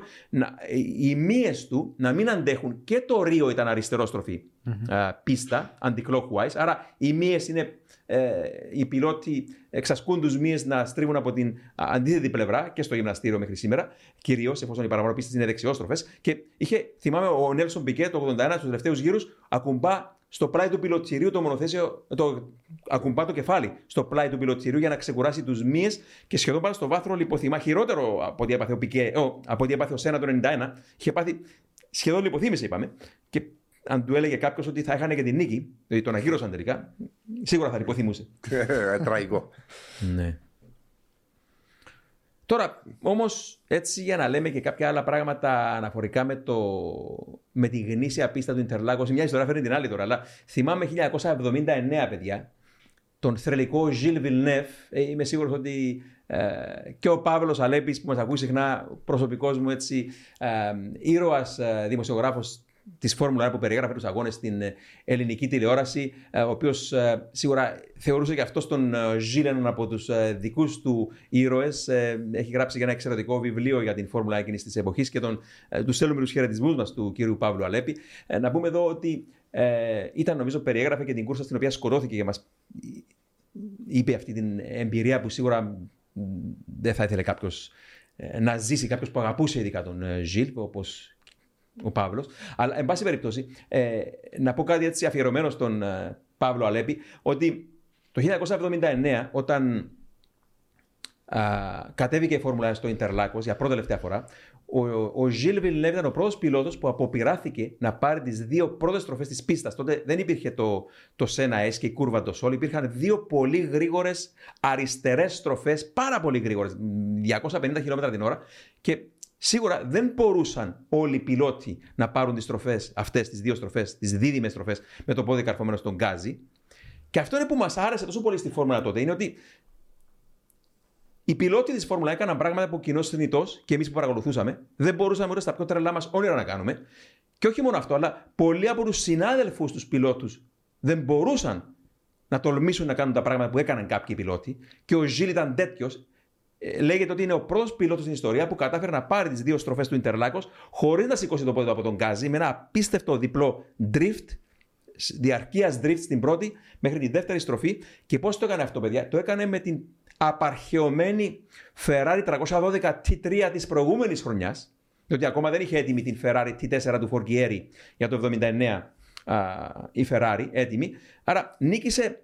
Οι μύες του να μην αντέχουν και το Ρίο ήταν αριστερόστροφη mm-hmm. πίστα, anti-clockwise. Άρα οι μύες είναι ε, οι πιλότοι εξασκούν τους μύες να στρίβουν από την αντίθετη πλευρά και στο γυμναστήριο μέχρι σήμερα, κυρίως εφόσον οι παραποροπίστε είναι δεξιόστροφες. Και είχε, θυμάμαι, ο Νέλσον Πικέ το 81 στους τελευταίους γύρους ακουμπά στο πλάι του πιλωτηρίου το μονοθέσιο, το, ακουμπά το κεφάλι στο πλάι του πιλωτηρίου για να ξεκουράσει τους μύες και σχεδόν πάνω στο βάθρο λιποθυμά. Χειρότερο από ό,τι έπαθε ο Πικέ, από ό,τι έπαθε ο Σένα το 91, είχε πάθει σχεδόν λιποθύμησε, είπαμε. Και αν του έλεγε κάποιος ότι θα έχανε και την νίκη, δηλαδή τον αγύρωσαν τελικά, σίγουρα θα υποθυμούσε. Ε, τραγικό. ναι. Τώρα, όμως, έτσι για να λέμε και κάποια άλλα πράγματα αναφορικά με, το, με τη γνήσια πίστα του Ιντερλάκο, μια ιστορία φέρνει την άλλη τώρα. Αλλά θυμάμαι 1979, παιδιά, τον θρελικό Ζιλ Βιλνεφ. Ε, είμαι σίγουρος ότι ε, και ο Παύλος Αλέπης που μας ακούει συχνά, προσωπικός μου έτσι, ε, ήρωας ε, δημοσιογράφος της Φόρμουλα που περιέγραφε τους αγώνες στην ε, ελληνική τηλεόραση, ε, ο οποίος ε, σίγουρα θεωρούσε και αυτό τον Ζήλεν από τους δικούς του ήρωες. Έχει γράψει και ένα εξαιρετικό βιβλίο για την Φόρμουλα εκείνης της εποχής και τον, τους στέλνουμε τους χαιρετισμούς μας του κύριου Παύλου Αλέπη. Να πούμε εδώ ότι ήταν, νομίζω, περιέγραφε και την κούρσα στην οποία σκοτώθηκε και μας είπε αυτή την εμπειρία που σίγουρα δεν θα ήθελε κάποιος να ζήσει κάποιος που αγαπούσε ειδικά τον Ζιλ, όπως ο Παύλος. Αλλά, εν πάση περιπτώσει, ε, να πω κάτι έτσι αφιερωμένο στον ε, Παύλο Αλέπη, ότι το 1979, όταν α, κατέβηκε η Φόρμουλα στο Ιντερλάκος για πρώτη τελευταία φορά, ο, ο Ζιλ Βιλνεύ ήταν ο πρώτος πιλότος που αποπειράθηκε να πάρει τις δύο πρώτες στροφές της πίστας. Τότε δεν υπήρχε το, το Σένα S και η κούρβα το Σόλ. Υπήρχαν δύο πολύ γρήγορες αριστερές στροφές, πάρα πολύ γρήγορες, 250 χιλιόμετρα την ώρα. Και Σίγουρα δεν μπορούσαν όλοι οι πιλότοι να πάρουν τις στροφές, αυτές τις δύο στροφές, τις δίδυμες στροφές, με το πόδι καρφωμένο στον γκάζι. Και αυτό είναι που μας άρεσε τόσο πολύ στη Φόρμουλα τότε. Είναι ότι οι πιλότοι της Φόρμουλα έκαναν πράγματα που κοινός θνητός και εμείς που παρακολουθούσαμε δεν μπορούσαμε ούτε στα πιο τρελά μα όνειρα να κάνουμε. Και όχι μόνο αυτό, αλλά πολλοί από τους συνάδελφους τους πιλότους δεν μπορούσαν να τολμήσουν να κάνουν τα πράγματα που έκαναν κάποιοι πιλότοι. Και ο Ζήλ ήταν τέτοιος, ε, λέγεται ότι είναι ο πρώτος πιλότος στην ιστορία που κατάφερε να πάρει τις δύο στροφές του Ιντερλάκος χωρίς να σηκώσει το πόδι του από τον Γκάζι με ένα απίστευτο διπλό drift, διαρκείας drift στην πρώτη μέχρι τη δεύτερη στροφή. Και πώς το έκανε αυτό, παιδιά, το έκανε με την απαρχαιωμένη Ferrari 312 T3 της προηγούμενης χρονιάς, διότι ακόμα δεν είχε έτοιμη την Ferrari T4 του Φοργκιέρι για το 79 η Ferrari έτοιμη. Άρα νίκησε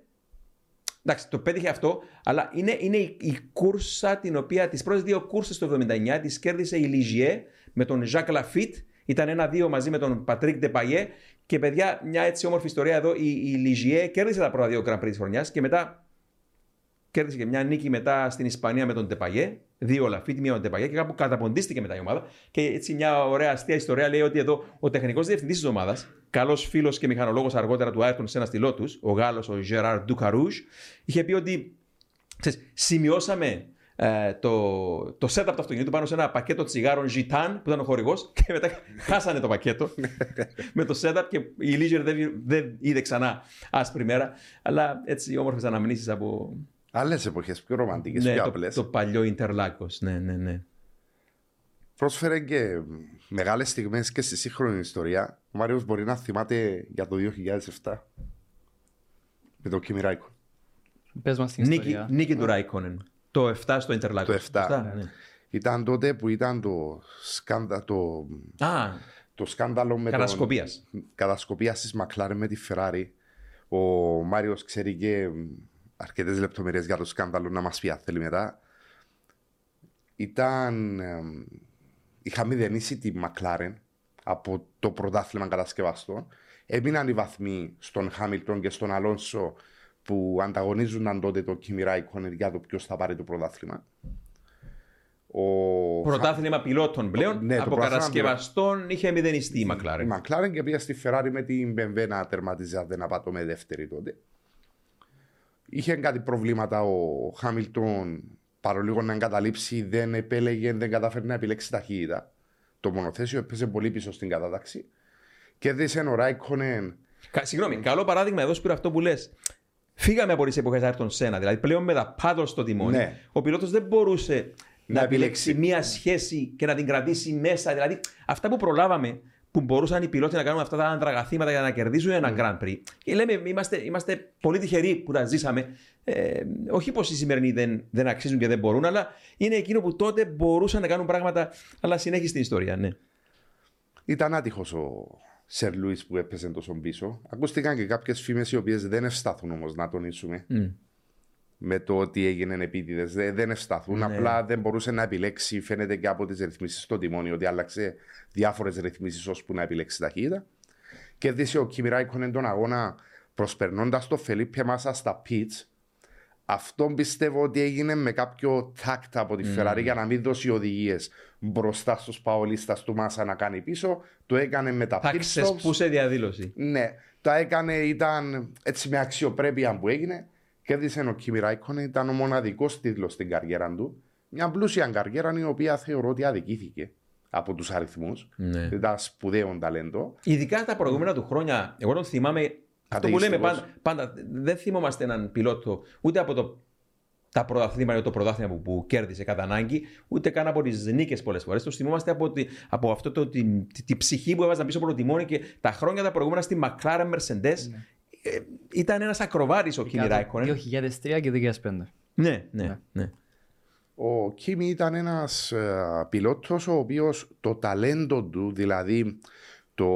Εντάξει, το πέτυχε αυτό, αλλά είναι, είναι η, η κούρσα την οποία τις πρώτες δύο κούρσες το 79 τις κέρδισε η Λιζιέ με τον Ζακ Λαφίτ. Ήταν ένα-δύο μαζί με τον Πατρίκ Ντεπαγιέ. Και παιδιά, μια έτσι όμορφη ιστορία εδώ. Η, η Λιζιέ κέρδισε τα πρώτα δύο Grand Prix της χρονιάς και μετά κέρδισε και μια νίκη μετά στην Ισπανία με τον Τεπαγέ. Δύο Λαφίτ, μία με τον Τεπαγέ και κάπου καταποντίστηκε μετά η ομάδα. Και έτσι μια ωραία αστεία ιστορία λέει ότι εδώ ο τεχνικός διευθυντής της ομάδας καλός φίλος και μηχανολόγος αργότερα του Άιρτον σε ένα στυλό τους, ο Γάλλος, ο Γεράρ Ντουκαρούζ, είχε πει ότι ξέρεις, σημειώσαμε ε, το, το setup του αυτοκινήτου πάνω σε ένα πακέτο τσιγάρων Gitan που ήταν ο χορηγός και μετά χάσανε το πακέτο με το setup και η Leisure δεν, δεν είδε ξανά άσπρη μέρα. Αλλά έτσι όμορφες αναμνήσεις από. Άλλες εποχές, πιο ρομαντικές, ναι, πιο το, απλές. το παλιό Ιντερλάκο. Ναι, ναι, ναι. Πρόσφερε και μεγάλες στιγμές και στη σύγχρονη ιστορία. Ο Μάριος μπορεί να θυμάται για το 2007 με το Kimi Ράικον. Πες μας την Νίκη, ιστορία. νίκη του Ράικονεν. Το 7 στο Ιντερλάκο. Το 7. ναι. Ήταν τότε που ήταν το, σκάνδα, το, Α, το σκάνδαλο με κατασκοπία. τον κατασκοπίας της Μακλάρεν με τη Ferrari. Ο Μάριος ξέρει και αρκετές λεπτομέρειες για το σκάνδαλο να μας πει αν θέλει μετά. Ήταν εμ, είχα μηδενίσει τη McLaren από το πρωτάθλημα κατασκευαστών. Έμειναν οι βαθμοί στον Χάμιλτον και στον Αλόνσο που ανταγωνίζονταν τότε το Kimi Raikkonen για το ποιος θα πάρει το πρωτάθλημα. Ο... Πρωτάθλημα πιλότων πλέον. Ναι, το από πρωτάθλημα κατασκευαστών είχε μηδενιστεί η Η McLaren. McLaren και πήγε στη Ferrari με την BMW να τερματίζει αν δεν απατώ με δεύτερη τότε. Είχε κάτι προβλήματα ο Χάμιλτον παρολίγο να εγκαταλείψει, δεν επέλεγε, δεν κατάφερε να επιλέξει ταχύτητα. Το μονοθέσιο έπαιζε πολύ πίσω στην κατάταξη. Και έδειξε ο Ράικονεν Κα- Συγγνώμη, καλό παράδειγμα εδώ σου πήρα αυτό που λες. Φύγαμε από τις εποχές Άρτον Σένα. Δηλαδή πλέον με τα πάντω στο τιμόνι, Ναι. ο πιλότος δεν μπορούσε να, Να επιλέξει επιλέξει. μία σχέση και να την κρατήσει μέσα. Δηλαδή αυτά που προλάβαμε που μπορούσαν οι πιλότοι να κάνουν αυτά τα αντραγαθήματα για να κερδίσουν ένα Grand Prix. Και λέμε, είμαστε, είμαστε πολύ τυχεροί που τα ζήσαμε. Ε, όχι πως οι σημερινοί δεν, δεν αξίζουν και δεν μπορούν, αλλά είναι εκείνο που τότε μπορούσαν να κάνουν πράγματα, αλλά συνέχισε στην ιστορία. Ναι. Ήταν άτυχος ο Σερ Λούι που έπαιζε τόσο πίσω. Ακούστηκαν και κάποιες φήμες οι οποίες δεν ευσταθούν όμως να τονίσουμε. Μμ. Με το ότι έγινε επίτηδες. Δεν, δεν ευσταθούν. Ναι. Απλά δεν μπορούσε να επιλέξει, φαίνεται και από τις ρυθμίσεις στο τιμόνι, ότι άλλαξε διάφορες ρυθμίσεις ώσπου να επιλέξει ταχύτητα. Και δίσε ο Κίμι Ράικονεν τον αγώνα προσπερνώντας το Φελίπια Μάσα στα pits. Αυτό πιστεύω ότι έγινε με κάποιο τάκτ από τη Ferrari για να μην δώσει οδηγίες μπροστά στους παολίστας του Μάσα να κάνει πίσω. Το έκανε με τα Θα pit stops. ξεσπούσε διαδήλωση. Ναι, τα έκανε, ήταν έτσι με αξιοπρέπεια που έγινε. Κέρδισε ο Κίμι Ράικονεν, ήταν ο μοναδικός τίτλος στην καριέρα του. Μια πλούσια καριέρα η οποία θεωρώ ότι αδικήθηκε από τους αριθμούς. Ναι. Ήταν σπουδαίο ταλέντο. Ειδικά τα προηγούμενα του χρόνια, εγώ τον θυμάμαι. Αυτό που λέμε Καταιγιστικός. πάντα, πάντα, δεν θυμόμαστε έναν πιλότο ούτε από το, τα πρωταθλήματα ή το πρωτάθλημα που, που κέρδισε κατά ανάγκη, ούτε καν από τις νίκες πολλές φορές. Το θυμόμαστε από, τη, από αυτό το, τη, τη, τη ψυχή που έβαζαν πίσω από το τιμόνι και τα χρόνια τα προηγούμενα στη McLaren Mercedes. Ε, ήταν ένας ακροβάρης ο Kimi Ράικονεν. 2003 και 2005. Ναι, ναι, ναι. Ο Κίμι ήταν ένας πιλότος ο οποίος το ταλέντο του, δηλαδή το.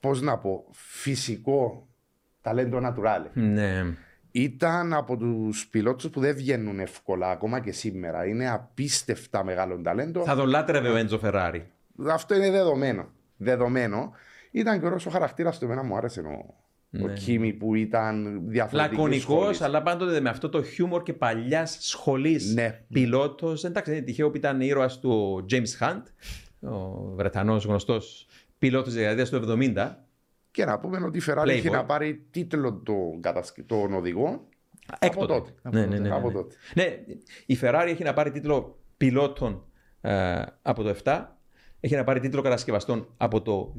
Πώς να πω, φυσικό ταλέντο naturale. ναι. Ήταν από τους πιλότους που δεν βγαίνουν εύκολα ακόμα και σήμερα. Είναι απίστευτα μεγάλο ταλέντο. Θα τον λάτρευε ο Έντζο Φεράρι. Αυτό είναι δεδομένο. Δεδομένο. Ήταν και ωραίος ο χαρακτήρας του. Εμένα μου άρεσε ο, ο Κίμι που ήταν διαφορετικό. Λακωνικός, αλλά πάντοτε με αυτό το χιούμορ και παλιάς σχολής Ναι. πιλότος. Εντάξει, δεν είναι τυχαίο που ήταν ήρωας του ο James Hunt, ο Βρετανός γνωστός πιλότος τη δεκαετία του 70. Και να πούμε ότι η Ferrari Playboy. έχει να πάρει τίτλο των, κατασκ... των οδηγών Έκτοτε. από τότε. Ναι, ναι, ναι, ναι, Από ναι. τότε. Ναι, η Ferrari έχει να πάρει τίτλο πιλότων ε, από το 7, έχει να πάρει τίτλο κατασκευαστών από το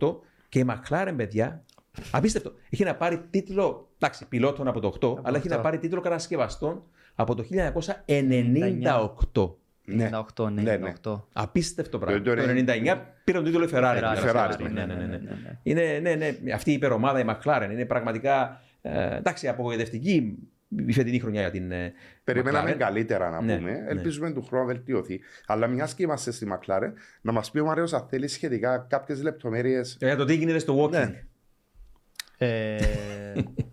2008 και η McLaren, παιδιά, απίστευτο, έχει να πάρει τίτλο, εντάξει, πιλότων από το 8, αλλά έχει να 8. πάρει τίτλο κατασκευαστών από το 1998. Ναι. 98, Ναι, ναι. 98. Απίστευτο πράγμα. Το- Το, το 99 πήρε τον τίτλο η Ferrari. Ferrari, κατασκευαστή. Ferrari, Ναι, ναι, ναι, ναι. ναι. Είναι, ναι, ναι, αυτή η υπερομάδα, η McLaren, είναι πραγματικά ε, εντάξει, απογοητευτική η φετινή χρονιά για την ε, Περιμέναμε McLaren. καλύτερα να Ναι, πούμε. ναι. Ελπίζουμε του χρόνου να βελτιωθεί. Αλλά μιας και είμαστε στη McLaren, να μας πει ο Μαρέος αν θέλει σχετικά κάποιες λεπτομέρειες. Για το τι γίνεται στο walking. Ναι. Ε,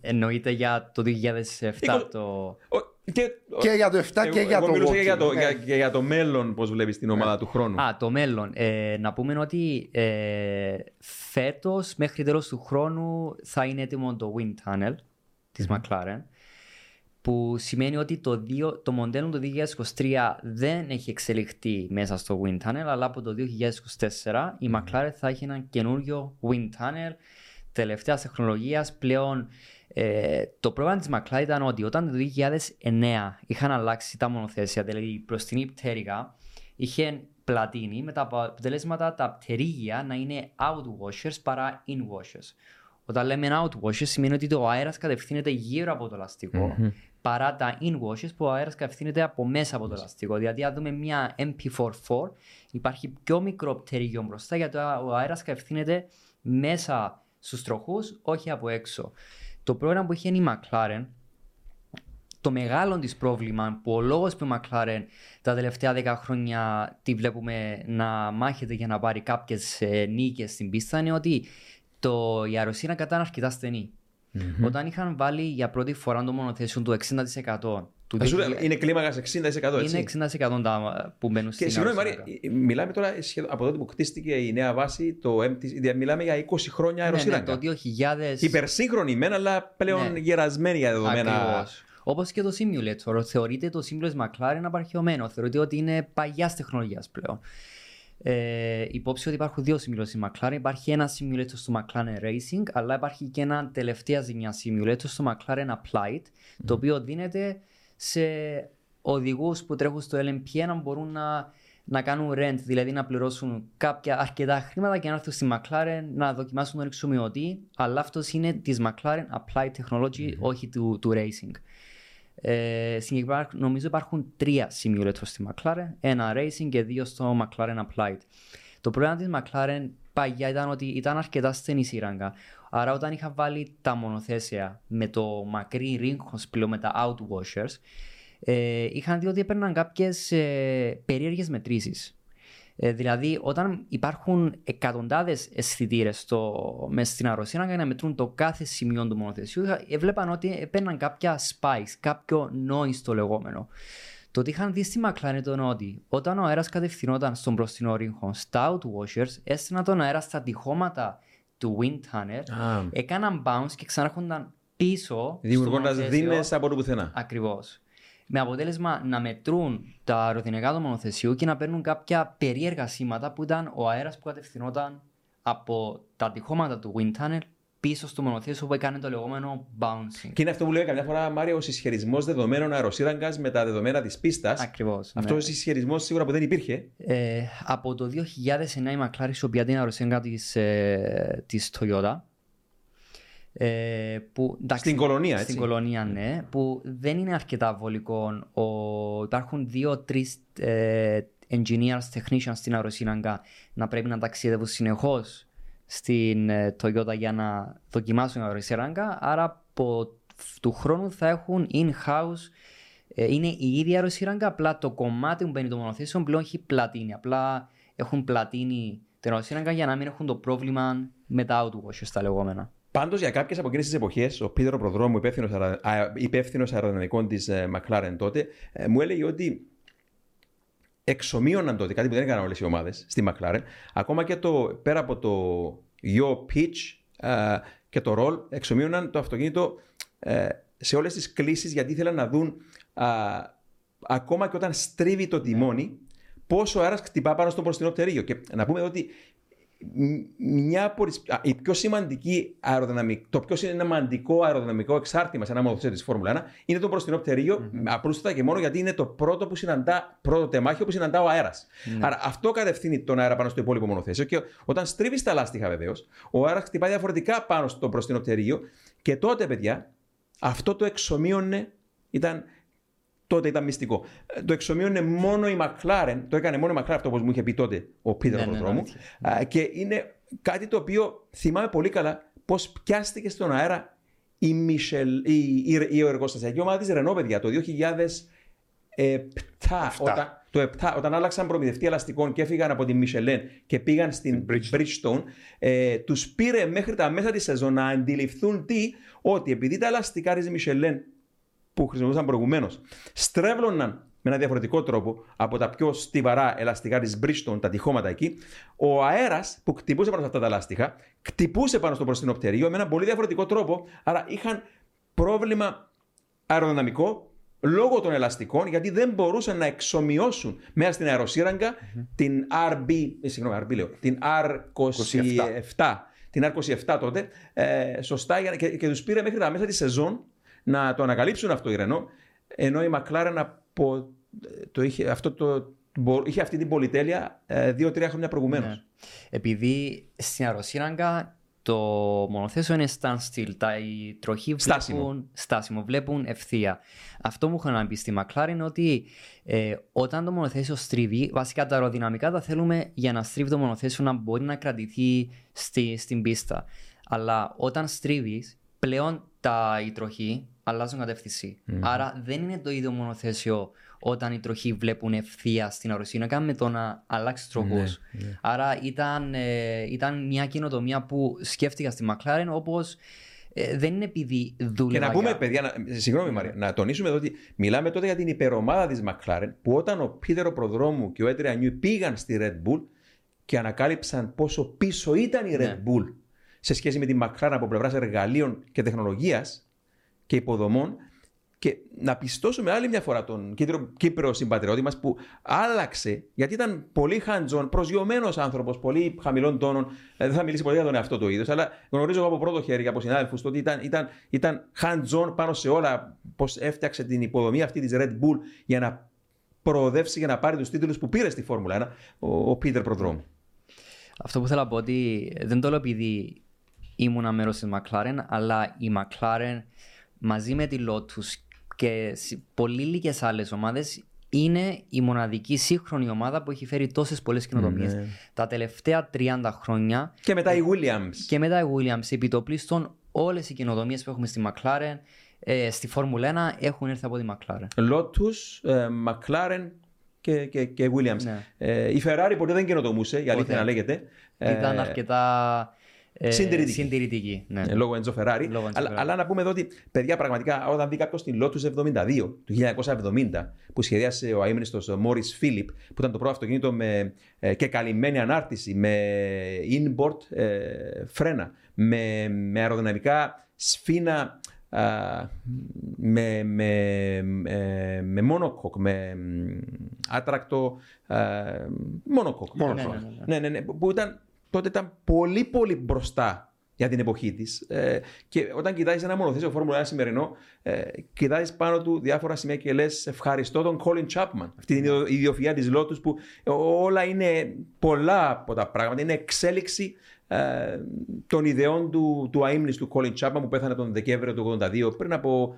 εννοείται για το 2007 Είκο- το... Ο- Και, Και για το 7 και εγώ, για εγώ το μιλούσα και για το, walking. για, Ναι. και για το μέλλον, πώς βλέπεις την ομάδα του χρόνου. Α, το μέλλον. Ε, να πούμε ότι ε, φέτος μέχρι τέλος του χρόνου θα είναι έτοιμο το Wind Tunnel της McLaren που σημαίνει ότι το, δύο, το μοντέλο του 2023 δεν έχει εξελιχθεί μέσα στο Wind Tunnel αλλά από το 2024 η McLaren θα έχει ένα καινούριο Wind Tunnel τελευταίας τεχνολογίας πλέον ε, το πρόβλημα της McLaren ήταν ότι όταν το 2009 είχαν αλλάξει τα μονοθέσια, δηλαδή προς την υπτέρυγα, είχε πλατίνη με τα αποτελέσματα τα πτερίγια να είναι outwashers παρά inwashers. Όταν λέμε outwashers σημαίνει ότι το αέρας κατευθύνεται γύρω από το λαστικο παρά τα inwashers που ο αέρας κατευθύνεται από μέσα από το λαστικό. Δηλαδή αν δούμε μια MP44 υπάρχει πιο μικρό πτερίγιο μπροστά γιατί ο αέρας κατευθύνεται μέσα στους τροχούς, όχι από έξω. Το πρόγραμμα που είχε η McLaren το μεγάλο της πρόβλημα που ο λόγος που η McLaren τα τελευταία 10 χρόνια τη βλέπουμε να μάχεται για να πάρει κάποιες ε, νίκες στην πίστα είναι ότι το, η αεροσύνα κατά είναι αρκετά στενή. Όταν είχαν βάλει για πρώτη φορά το μονοθέσιο του 60% του Θα σου 2000 λέω, είναι κλίμακας 60% έτσι. είναι 60% τα που μπαίνουν Και στην συγγνώμη, Μαρία, αεροσύραγγα. μιλάμε τώρα σχεδόν από τότε που χτίστηκε η νέα βάση, το MT, μιλάμε για 20 χρόνια Ναι, ναι, αεροσύραγγα. το 2000... Υπερσύγχρονη μεν, αλλά πλέον Ναι. γερασμένη για δεδομένα. Ακριβώς. Όπως και το simulator. Θεωρείται το simulator McLaren απαρχαιωμένο. Θεωρείται ότι είναι παγιάς τεχνολογίας πλέον. Ε, υπόψη ότι υπάρχουν δύο simulators στη McLaren. Υπάρχει ένα simulator στο McLaren Racing, αλλά υπάρχει και ένα τελευταία ζημιά simulator στο McLaren Applied, το οποίο δίνεται σε οδηγούς που τρέχουν στο LMP να μπορούν να, να κάνουν rent, δηλαδή να πληρώσουν κάποια αρκετά χρήματα και να έρθουν στη McLaren να δοκιμάσουν τον εξομοιωτή, αλλά αυτός είναι της McLaren Applied Technology, όχι του, του Racing. Ε, συγκεκριμένα νομίζω υπάρχουν τρία simulators στη McLaren, ένα Racing και δύο στο McLaren Applied. Το πρόβλημα της McLaren παγιά ήταν ότι ήταν αρκετά στενή σύραγγα. Άρα όταν είχα βάλει τα μονοθέσια με το μακρύ ρίγκος πλέον με τα outwashers, ε, είχαν δει ότι έπαιρναν κάποιες ε, περίεργες μετρήσεις. Ε, δηλαδή, όταν υπάρχουν εκατοντάδες αισθητήρες μέσα στην αεροσύραγγα για να μετρούν το κάθε σημείο του μονοθεσιού, είχα- έβλεπαν ότι έπαιρναν κάποια spikes, κάποιο noise το λεγόμενο. Το ότι είχαν δει στη McLaren ήταν ότι όταν ο αέρας κατευθυνόταν στον μπροστινό ρίγκο στα outwashers, έστειναν τον αέρα στα τυχώματα του wind tunnel, Α. έκαναν bounce και ξανάρχονταν πίσω. Δημιουργώντας στο μονοθέσιο. δίνες από το πουθενά. Ακριβώς. Με αποτέλεσμα να μετρούν τα αεροδυναμικά του μονοθεσιού και να παίρνουν κάποια περίεργα σήματα που ήταν ο αέρας που κατευθυνόταν από τα τυχώματα του wind tunnel πίσω στο μονοθέσιο που έκανε το λεγόμενο bouncing. Και είναι αυτό που λέει καμιά φορά, Μάρια, ο συσχετισμός δεδομένων αεροσύραγγας με τα δεδομένα της πίστας. Ακριβώς. Αυτό ο συσχετισμός σίγουρα που δεν υπήρχε. Ε, από το 2009 η McLaren χρησιμοποιεί την αεροσύγγα της, ε, της Toyota. Ε, που, εντάξει, Στην κολονία, έτσι. Στην κολονία, ναι. Που δεν είναι αρκετά βολικό. Ο, υπάρχουν δύο-τρει ε, engineers, technicians στην αεροσύναγγα να πρέπει να ταξιδεύουν συνεχώς στην ε, Toyota για να δοκιμάσουν την αεροσύναγγα. Άρα από του χρόνου θα έχουν in-house ε, είναι η ίδια αεροσύραγγα, απλά το κομμάτι που μπαίνει το μονοθέσιο πλέον έχει πλατίνη. Απλά έχουν πλατίνη την αεροσύραγγα για να μην έχουν το πρόβλημα με τα outwashers τα λεγόμενα. Πάντως για κάποιες από εκείνες τις εποχές, ο Πίτερο Προδρόμου, υπεύθυνος αεροδυναμικών της McLaren τότε, ε, μου έλεγε ότι εξομοίωναν τότε κάτι που δεν έκαναν όλες οι ομάδες στη McLaren. Ακόμα και το πέρα από το yaw pitch ε, και το roll, εξομοίωναν το αυτοκίνητο ε, σε όλες τις κλήσεις γιατί ήθελαν να δουν α, ακόμα και όταν στρίβει το τιμόνι, πόσο αέρας χτυπά πάνω στο μπροστινό πτερίγιο. Και να πούμε ότι μια από τις, α, η πιο σημαντική αεροδυναμική, το πιο σημαντικό αεροδυναμικό εξάρτημα σε ένα μοδοσία της Φόρμουλα 1 είναι το μπροστινό πτερίγιο, mm-hmm. απλούστατα και μόνο γιατί είναι το πρώτο που συναντά, πρώτο τεμάχιο που συναντά ο αέρας. Άρα αυτό κατευθύνει τον αέρα πάνω στο υπόλοιπο μονοθέσιο και όταν στρίβει τα λάστιχα βεβαίως, ο αέρας χτυπάει διαφορετικά πάνω στο μπροστινό πτερίγιο και τότε, παιδιά, αυτό το εξομοίωνε, ήταν τότε ήταν μυστικό. Ε, Το εξομοίωνε μόνο η McLaren, το έκανε μόνο η McLaren αυτό όπως μου είχε πει τότε ο Πίτερ Ναι, ναι, ναι, Προδρόμου. αλήθεια. Α, και είναι κάτι το οποίο θυμάμαι πολύ καλά πώς πιάστηκε στον αέρα η, Michel, η, η, η εργοστασιακή ομάδα της Renault, παιδιά, το 2007, όταν, το 7, όταν άλλαξαν προμηθευτή ελαστικών και έφυγαν από τη Michelin και πήγαν στην Bridgestone, ε, τους πήρε μέχρι τα μέσα της σεζόν να αντιληφθούν τι, ότι επειδή τα ελαστικά της Michelin που χρησιμοποιούσαν προηγουμένως στρέβλωναν με ένα διαφορετικό τρόπο από τα πιο στιβαρά ελαστικά της Bridgestone, τα τυχώματα εκεί, ο αέρας που χτυπούσε πάνω σε αυτά τα ελαστικά, χτυπούσε πάνω στο μπροστινό πτερίγιο με ένα πολύ διαφορετικό τρόπο. Άρα είχαν πρόβλημα αεροδυναμικό λόγω των ελαστικών, γιατί δεν μπορούσαν να εξομοιώσουν μέσα στην αεροσύραγγα την RB, ε, συγγνώμη, RB λέω, την R27, την R27 τότε, ε, σωστά, για, να- και, και τους πήρε μέχρι τα μέσα της σεζόν να το ανακαλύψουν αυτό η Renault, ενώ η McLaren από, το είχε, αυτό το, μπο- είχε αυτή την πολυτέλεια ε, δύο-τρία χρόνια προηγουμένως. Ναι. Επειδή στην αεροσύραγγα το μονοθέσιο είναι standstill, τα οι τροχοί Στάσιμο. βλέπουν, στάσιμο, βλέπουν ευθεία. Αυτό μου είχαν να πει στη McLaren είναι ότι ε, όταν το μονοθέσιο στρίβει, βασικά τα αεροδυναμικά τα θέλουμε για να στρίβει το μονοθέσιο να μπορεί να κρατηθεί στη, στην πίστα. Αλλά όταν στρίβεις, πλέον τα, οι τροχοί αλλάζουν κατεύθυνση. Άρα δεν είναι το ίδιο μονοθέσιο όταν οι τροχοί βλέπουν ευθεία στην αεροσύνακα με το να αλλάξει τροχούς. Άρα ήταν, ε, ήταν μια καινοτομία που σκέφτηκα στη McLaren όπως ε, δεν είναι επειδή Και δούλευα. να πούμε, για- παιδιά, να, συγγνώμη Μαρία, να τονίσουμε εδώ ότι μιλάμε τότε για την υπερομάδα της McLaren που όταν ο Πίτερο Προδρόμου και ο Έντρια Νιού πήγαν στη Red Bull και ανακάλυψαν πόσο πίσω ήταν η Red Ναι. Bull σε σχέση με την McLaren από πλευράς εργαλείων και τεχνολογίας και υποδομών. Και να πιστώσουμε άλλη μια φορά τον Κύπρο, Κύπρο συμπατριώτη μας που άλλαξε γιατί ήταν πολύ hands-on, προσγειωμένος άνθρωπος, πολύ χαμηλών τόνων. Ε, δεν θα μιλήσει πολύ για τον εαυτό του ίδιος, αλλά γνωρίζω εγώ από πρώτο χέρι από συνάδελφους ότι ήταν, ήταν, ήταν hands-on πάνω σε όλα. Πώς έφτιαξε την υποδομή αυτή της Red Bull για να προοδεύσει και να πάρει τους τίτλους που πήρε στη Φόρμουλα 1 ο, ο Πίτερ Προδρόμου. Αυτό που θέλω να πω ότι δεν το λέω επειδή ήμουνα μέρο της McLaren, αλλά η McLaren μαζί με τη Lotus και σε πολύ λίγες άλλες ομάδες είναι η μοναδική σύγχρονη ομάδα που έχει φέρει τόσες πολλές καινοτομίες. Ναι. Τα τελευταία 30 χρόνια Και μετά η Williams. και μετά η Williams, επιτοπλίστων, όλες οι καινοτομίες που έχουμε στη McLaren, ε, στη Φόρμουλα 1 έχουν έρθει από τη McLaren. Lotus, ε, McLaren και, και, και Williams. Ναι. Ε, η Ferrari ποτέ δεν καινοτομούσε, η αλήθεια Ποτέ. να λέγεται. Ήταν Ε, αρκετά ε, συντηρητική. συντηρητική, ναι. Ε, λόγω Enzo Ferrari. Λόγω Enzo αλλά, Ferrari. αλλά να πούμε εδώ ότι, παιδιά, πραγματικά, όταν δει κάποιο την Lotus 72 του 1970, που σχεδιάσε ο αείμνηστος Morris Philip, που ήταν το πρώτο αυτοκίνητο με, ε, και καλυμμένη ανάρτηση, με inboard ε, φρένα, με, με αεροδυναμικά σφίνα. α, με, με, ε, με μονοκόκ, με μ, άτρακτο ε, μονοκόκ. Μόνο Ναι, αυτό. ναι, ναι, ναι. Ναι, ναι, ναι, που ήταν, τότε ήταν πολύ πολύ μπροστά για την εποχή της. Ε, και όταν κοιτάζεις ένα μονοθέσιο Φόρμουλα 1 σημερινό, ε, κοιτάζεις πάνω του διάφορα σημεία και λες: Ευχαριστώ τον Colin Chapman. Αυτή είναι η ιδιοφυα της Lotus που όλα είναι πολλά από τα πράγματα. Είναι εξέλιξη ε, των ιδεών του, του αείμνηστου Colin Chapman που πέθανε τον Δεκέμβριο του 1982 πριν από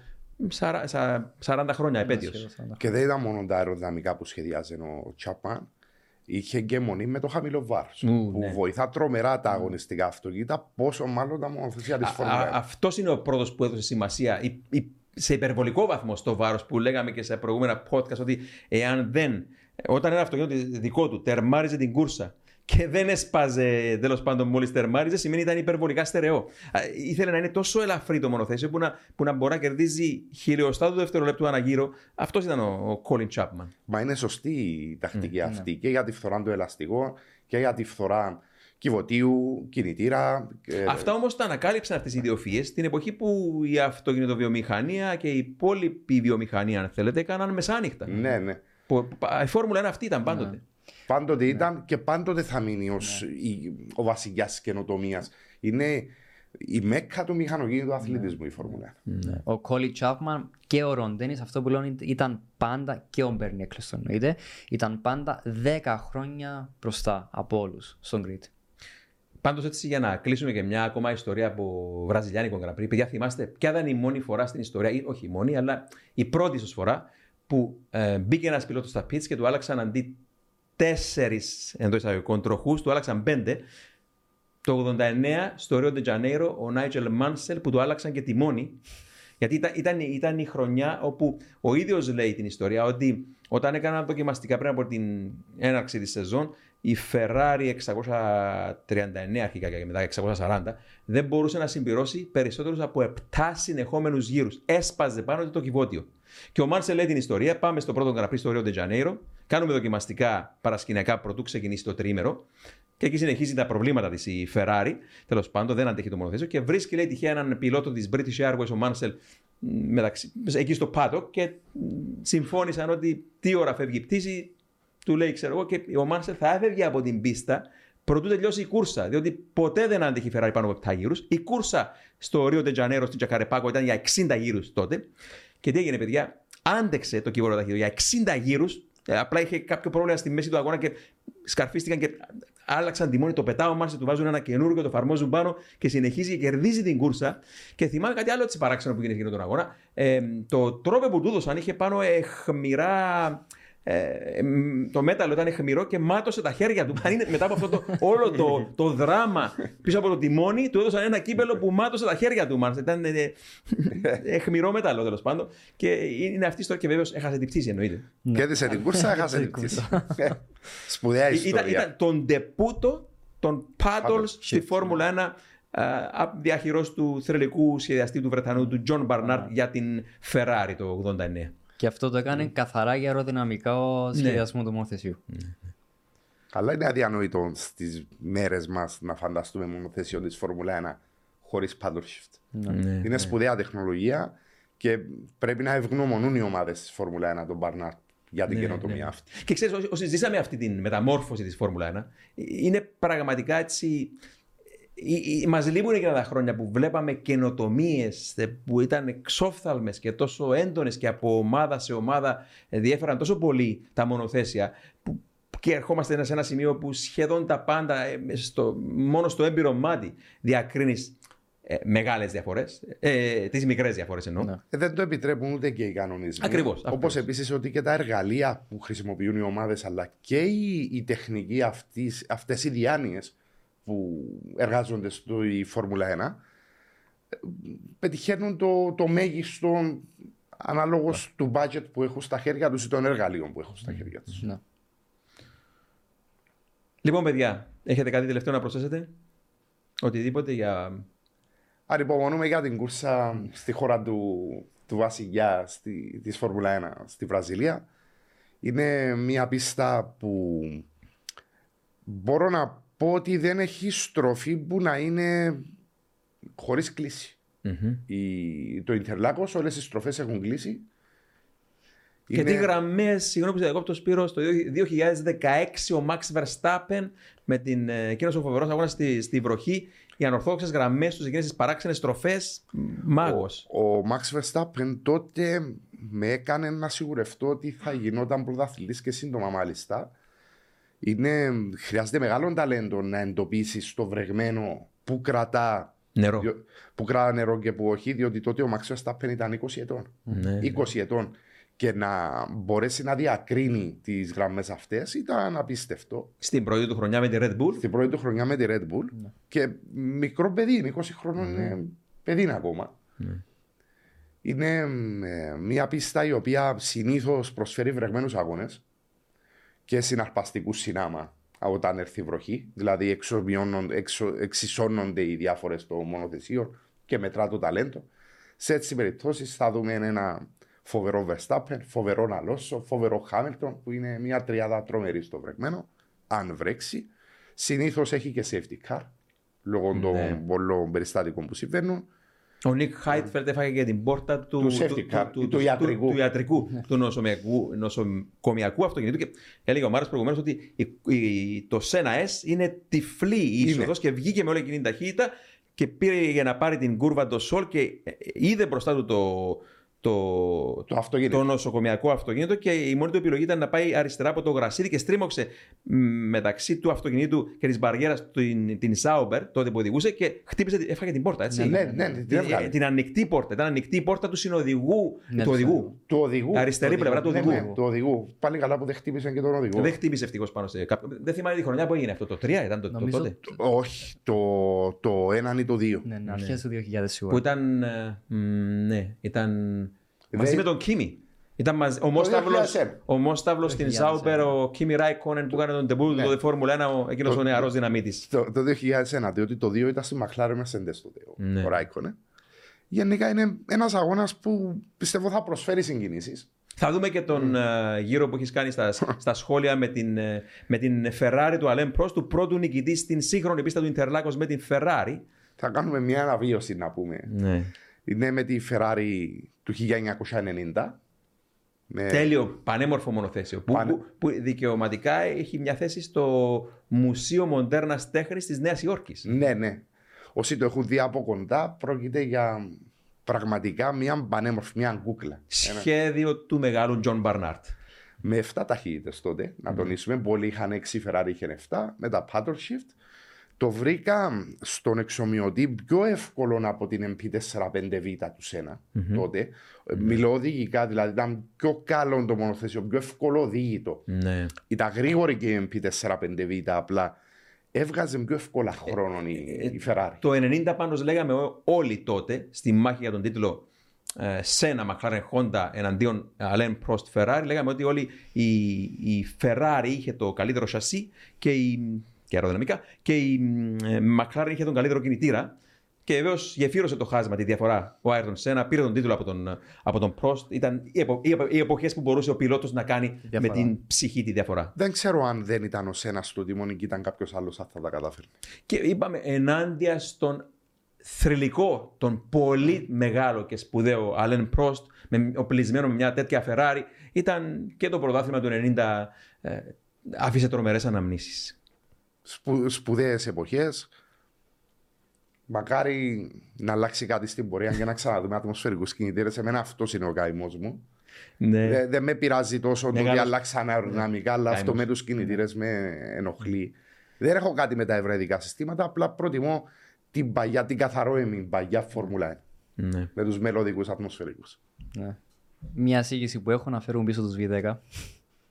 40, 40 χρόνια επέτειος. Και δεν ήταν μόνο τα αεροδυναμικά που σχεδιάζει ο Τσάπαν. Είχε και μονή με το χαμηλό βάρος. Ου, Που ναι. βοηθά τρομερά τα αγωνιστικά αυτοκίνητα, πόσο μάλλον τα μονοθεσία τη Φόρμουλα 1. Αυτός είναι ο πρώτος που έδωσε σημασία η- η- σε υπερβολικό βαθμό στο βάρος που λέγαμε και σε προηγούμενα podcast ότι εάν δεν, όταν ένα αυτοκίνητο δικό του τερμάριζε την κούρσα και δεν έσπαζε τέλος πάντων μόλις τερμάριζε, σημαίνει ότι ήταν υπερβολικά στερεό. Α, Ήθελε να είναι τόσο ελαφρύ το μονοθέσιο που να, που να μπορεί να κερδίζει χιλιοστά του δευτερολέπτου αναγύρω. Αυτός ήταν ο, ο Colin Chapman. Μα είναι σωστή η Ναι, τακτική αυτή και για τη φθορά του ελαστικού και για τη φθορά κυβωτίου, κινητήρα. ε, Αυτά όμως τα ανακάλυψαν αυτές οι ιδιοφυίε την εποχή που η αυτοκινητοβιομηχανία και η υπόλοιπη βιομηχανία, αν θέλετε, έκαναν μεσάνυχτα. Ναι, ναι. Που- που- Η Φόρμουλα 1 αυτή ήταν πάντοτε. Πάντοτε ήταν και πάντοτε θα μείνει ως η- ο βασιλιάς καινοτομίας. Είναι η μέκα του μηχανοκίνητου αθλητισμού η Φόρμουλα 1. Ο Κόλι Τσάπμαν και ο Ρον Ντένις, αυτό που λένε ήταν πάντα και ο Μπέρνι Έκλειστον εννοείται, ήταν πάντα 10 χρόνια μπροστά από όλους στον Grid. Πάντως, έτσι για να κλείσουμε και μια ακόμα ιστορία από Βραζιλιάνικο Grand Prix. Παιδιά, θυμάστε ποια ήταν η μόνη φορά στην ιστορία, ή όχι η μόνη, αλλά η πρώτη ίσω φορά που ε, μπήκε ένας πιλότος στα πίτς και του άλλαξαν αντί τέσσερις εντός εισαγωγικών τροχούς, του άλλαξαν πέντε. Το 89 στο Rio de Janeiro ο Νάιτζελ Μάνσελ που του άλλαξαν και τιμόνι. Γιατί ήταν, ήταν, ήταν η χρονιά όπου ο ίδιος λέει την ιστορία ότι όταν έκαναν δοκιμαστικά πριν από την έναρξη της σεζόν, η Ferrari 639 αρχικά και μετά 640 δεν μπορούσε να συμπληρώσει περισσότερους από 7 συνεχόμενους γύρους. Έσπαζε πάνω του το κυβότιο. Και ο Μάνσελ λέει την ιστορία. Πάμε στο πρώτο γραφείο στο Rio de Janeiro. Κάνουμε δοκιμαστικά παρασκηνιακά πρωτού ξεκινήσει το τρίμερο. Και εκεί συνεχίζει τα προβλήματα της η Ferrari. Τέλος πάντων, δεν αντέχει το μονοθέσιο. Και βρίσκει, λέει, τυχαία έναν πιλότο της British Airways, ο Μάνσελ, μεταξύ, εκεί στο πάτο. Και μ, συμφώνησαν ότι τι ώρα φεύγει η πτήση. Του λέει, ξέρω εγώ, και ο Μάνσελ θα έφευγε από την πίστα προτού τελειώσει η κούρσα. Διότι ποτέ δεν άντεχε η Ferrari πάνω από 7 γύρους. Η κούρσα στο Rio de Janeiro, στην Τζακαρεπάκο, ήταν για 60 γύρους τότε. Και τι έγινε, παιδιά, άντεξε το κύβολο ταχύτητο για 60 γύρους. Απλά είχε κάποιο πρόβλημα στη μέση του αγώνα και σκαρφίστηκαν και άλλαξαν τιμόνι. Το πετάω μάλιστα, του βάζουν ένα καινούργιο, το εφαρμόζουν πάνω και συνεχίζει και κερδίζει την κούρσα. Και θυμάμαι κάτι άλλο έτσι παράξενο που γίνεται εκείνο τον αγώνα. Ε, το τρόπε που του έδωσαν είχε πάνω εχμηρά. Ε, μ, το μέταλλο ήταν εχμηρό και μάτωσε τα χέρια του. Αν είναι μετά από αυτό το, όλο το, το δράμα πίσω από το τιμόνι, του έδωσαν ένα κύπελο που μάτωσε τα χέρια του. Μάλιστα. Ήταν ε, ε, εχμηρό μέταλλο τέλος πάντων. Και είναι αυτή η ιστορία και βέβαιω έχασε την πτήση εννοείται. Κέρδισε την κούρσα, έχασε την πτήση. Ε, Σπουδαία Ήταν, ιστορία. ήταν τον ντεπούτο των Paddles στη Shit. Φόρμουλα 1 διαχειρός του θρελικού σχεδιαστή του Βρετανού του Τζον Μπαρνάρτ για την Ferrari το 89. Και αυτό το έκανε καθαρά για αεροδυναμικό σχεδιασμό του μονοθεσίου. Αλλά είναι αδιανοητό στις μέρες μας να φανταστούμε μονοθέσιο της Φόρμουλα 1 χωρίς paddle shift. Ναι, Είναι σπουδαία τεχνολογία και πρέπει να ευγνωμονούν οι ομάδες της Φόρμουλα 1 τον Μπαρνάρτ για την καινοτομία αυτή. Και ξέρεις, όσοι- όσοι ζήσαμε αυτή τη μεταμόρφωση της Φόρμουλα 1, είναι πραγματικά έτσι. Μας λείπουν εκείνα τα χρόνια που βλέπαμε καινοτομίες που ήταν εξόφθαλμες και τόσο έντονες και από ομάδα σε ομάδα διέφεραν τόσο πολύ τα μονοθέσια. Που και ερχόμαστε σε ένα σημείο που σχεδόν τα πάντα ε, στο, μόνο στο έμπειρο μάτι διακρίνεις ε, μεγάλες διαφορές. Ε, Τις μικρές διαφορές εννοώ. Ναι. Ε, δεν το επιτρέπουν ούτε και οι κανονισμοί. Ακριβώς, Όπως ακριβώς. επίσης ότι και τα εργαλεία που χρησιμοποιούν οι ομάδες, αλλά και η, η τεχνική αυτές οι διάνοιες που εργάζονται στη Φόρμουλα 1 ε, πετυχαίνουν το, το μέγιστο ανάλογο του budget που έχουν στα χέρια τους ή των εργαλείων που έχουν στα χέρια τους. Ναι. Λοιπόν, παιδιά, έχετε κάτι τελευταίο να προσθέσετε; Οτιδήποτε για. Ανυπομονούμε για την κούρσα στη χώρα του, του βασιλιά στη, της Φόρμουλα 1 στη Βραζιλία. Είναι μια πίστα που μπορώ να πω ότι δεν έχει στροφή που να είναι χωρίς κλίση. Η, το Ιντερλάκος όλες οι στροφές έχουν κλείσει. Και τι γραμμές, συγγνώμη που σε διακόπτω Σπύρο, στο 2016 ο Max Verstappen με την ε, εκείνος ο φοβερός αγώνας στη, στη βροχή, οι ανορθόδοξες γραμμές τους, εκείνες τις παράξενες στροφές, μάγος. Ο Max Verstappen τότε με έκανε να σιγουρευτώ ότι θα γινόταν πρωταθλητής και σύντομα μάλιστα. Είναι, χρειάζεται μεγάλο ταλέντο να εντοπίσεις το βρεγμένο που κρατά, Νερό. διο- που κρατά νερό και που όχι, διότι τότε ο Max Verstappen ήταν 20 ετών. Ναι. 20 ετών. Και να μπορέσει να διακρίνει τις γραμμές αυτές ήταν απίστευτο. Στην πρώτη του χρονιά με τη Red Bull. Στην πρώτη του χρονιά με τη Red Bull και μικρό παιδί, είναι 20 χρόνων, είναι παιδί είναι ακόμα. Είναι ε, μια πίστα η οποία συνήθως προσφέρει βρεγμένους αγώνες και συναρπαστικού συνάμα όταν έρθει η βροχή. Δηλαδή εξομοιώνον- εξο- εξισώνονται οι διάφορες των μονοθεσίων και μετρά το ταλέντο. Σε έτσι περιπτώσεις θα δούμε ένα φοβερό Verstappen, φοβερό Αλόσο, φοβερό Χάμιλτον που είναι μια τριάδα τρομερή στο βρεγμένο. Αν βρέξει, συνήθως έχει και safety car λόγω Ναι. των πολλών περιστατικών που συμβαίνουν. Ο Νίκ Χάιτφελτ έφαγε και την πόρτα του, Του safety car, του ιατρικού. του, ιατρικού, του νοσομιακού, νοσοκομιακού αυτοκινήτου. Και έλεγε ο Μάρος προηγουμένως ότι η- η- το Σένα S είναι τυφλή η Είναι. είσοδος και βγήκε με όλη εκείνη την ταχύτητα και πήρε για να πάρει την κούρβα το Σολ και ε, είδε μπροστά του το, το, Το αυτοκίνητο. το νοσοκομιακό αυτοκίνητο και η μόνη του επιλογή ήταν να πάει αριστερά από το γρασίδι και στρίμωξε μ, μεταξύ του αυτοκινήτου και της μπαριέρας την, την Sauber, τότε που οδηγούσε και χτύπησε, έφαγε την πόρτα. Έτσι. Ναι, ναι, την την, έβγαλε. την ανοιχτή πόρτα. Ήταν ανοιχτή η πόρτα του συνοδηγού. Ναι, του το οδηγού. Του οδηγού. Αριστερή του πλευρά του Ναι, οδηγού. ναι, του οδηγού. Πάλι καλά που δεν χτύπησαν και τον οδηγό. Δεν χτύπησε ευτυχώς πάνω σε κάποιο. Δεν θυμάμαι τη χρονιά που έγινε αυτό. Το 3 ήταν το, το Νομίζω τότε. Όχι, το, το έναν ή το δύο. Ναι, ναι, αρχές του 2000 σίγουρα. Που ήταν. ε, μ, ναι, ήταν. Μαζί Δεν- με τον Κίμη. Ήταν μαζί, ο Μόσταυλος, 2001. ο Μόσταυλος στην 2001. Sauber, ο Κίμι Ράικονεν που έκανε τον τεμπού του Ναι. τότε Φόρμουλα 1, ο- εκείνος Το- ο νεαρός δυναμίτης. Το, το 2001, διότι το 2 ήταν στη McLaren Mercedes τότε, ο, Ναι. ο Ράικονε. Γενικά είναι ένας αγώνας που πιστεύω θα προσφέρει συγκινήσεις. Θα δούμε και τον ε, γύρο που έχεις κάνει στα, στα σχόλια με την, ε, με την Ferrari του Alain Prost, του πρώτου νικητή στην σύγχρονη πίστα του Interlagos με την Ferrari. Θα κάνουμε μια αναβίωση να πούμε. Ναι. Είναι με τη Ferrari του 1990. Με... Τέλειο, πανέμορφο μονοθέσιο. Που, Πανε- που, που δικαιωματικά έχει μια θέση στο Μουσείο Μοντέρνας Τέχνης της Νέας Υόρκης. Ναι, ναι. Όσοι το έχουν δει από κοντά, πρόκειται για πραγματικά μια πανέμορφη, μια κούκλα. Ένα- Σχέδιο του μεγάλου Τζον Μπάρναρντ. με 7 ταχύτητες τότε, να τονίσουμε. Πολλοί είχαν 6, η Ferrari είχε 7, με τα paddle shift. Το βρήκα στον εξομοιωτή πιο εύκολο από την MP45V του Σένα τότε. Μιλώ οδηγικά, δηλαδή ήταν πιο καλό το μονοθέσιο, πιο εύκολο οδήγητο. Ναι. Ήταν γρήγορη και η MP45V, απλά έβγαζε πιο εύκολα χρόνο η, η Ferrari. Το 90 πάντως λέγαμε ό- όλοι τότε στη μάχη για τον τίτλο ε, Σένα McLaren Honda εναντίον Alain Prost Ferrari λέγαμε ότι όλη η, η Ferrari είχε το καλύτερο σασί και η και αεροδυναμικά και η ε, McLaren είχε τον καλύτερο κινητήρα Και βεβαίως γεφύρωσε το χάσμα τη διαφορά ο Άιρτον Σένα, πήρε τον τίτλο από τον, από τον Prost. Ήταν οι, επο, οι, επο, οι εποχές που μπορούσε ο πιλότος να κάνει Διαφορά. με την ψυχή τη διαφορά. Δεν ξέρω αν δεν ήταν ο Σένα στο τιμόνι και ήταν κάποιος άλλος αν θα τα καταφέρνει. Και είπαμε ενάντια στον θρηλυκό, τον πολύ μεγάλο και σπουδαίο Αλέν Πρόστ, με, οπλισμένο με μια τέτοια Ferrari, ήταν και το πρωτάθλημα του 90 ε, άφησε τρομερές αναμνήσεις. Σπου, Σπουδαίες εποχές. Μακάρι να αλλάξει κάτι στην πορεία και να ξαναδούμε ατμοσφαιρικούς κινητήρες. Εμένα αυτός είναι ο καημός μου. Ναι. Δεν δεν με πειράζει τόσο το ότι Μεγάλος- αλλάξαν αεροδυναμικά, αλλά αυτό Καημός. με τους κινητήρες με ενοχλεί. Δεν έχω κάτι με τα ευρετικά συστήματα, απλά προτιμώ την παλιά, την καθαρόεμη παλιά Φόρμουλα 1 ναι. με τους μελλοντικούς ατμοσφαιρικούς. Ναι. Μια εισήγηση που έχω να φέρουν πίσω τους V10.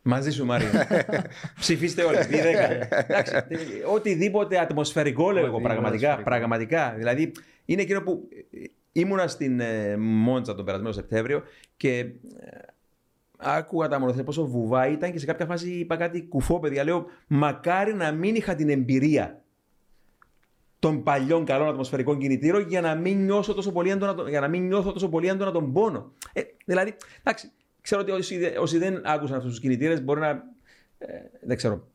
Μαζί σου, Μάρια. Ψηφίστε όλοι. P10. Εντάξει, ε, οτιδήποτε ατμοσφαιρικό λέω εγώ Οτιδήποτε πραγματικά, ατμοσφαιρικό. πραγματικά. Δηλαδή είναι εκείνο που ε, ήμουνα στην ε, Μόντσα τον περασμένο Σεπτέμβριο και ε, άκουγα τα μονοθέσια πόσο βουβά ήταν και σε κάποια φάση είπα κάτι κουφό, παιδιά. Λέω, μακάρι να μην είχα την εμπειρία των παλιών καλών ατμοσφαιρικών κινητήρων για να μην νιώσω τόσο πολύ έντονα, τον- για να μην νιώθω τόσο πολύ έντονα τον πόνο. Ε, δηλαδή, εντάξει, ξέρω ότι όσοι, δε- όσοι δεν άκουσαν αυτούς τους κινητήρες μπορεί να. Ε, δεν ξέρω.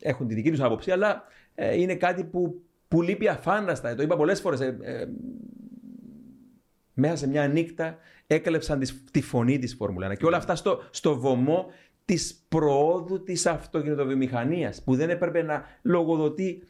Έχουν τη δική τους άποψη, αλλά ε, είναι κάτι που, που λείπει αφάνταστα. Το είπα πολλές φορές. Ε, ε, μέσα σε μια νύχτα έκλεψαν τις- τη φωνή της Φόρμουλα 1. Και όλα αυτά στο, στο βωμό της προόδου της αυτοκινητοβιομηχανίας που δεν έπρεπε να λογοδοτεί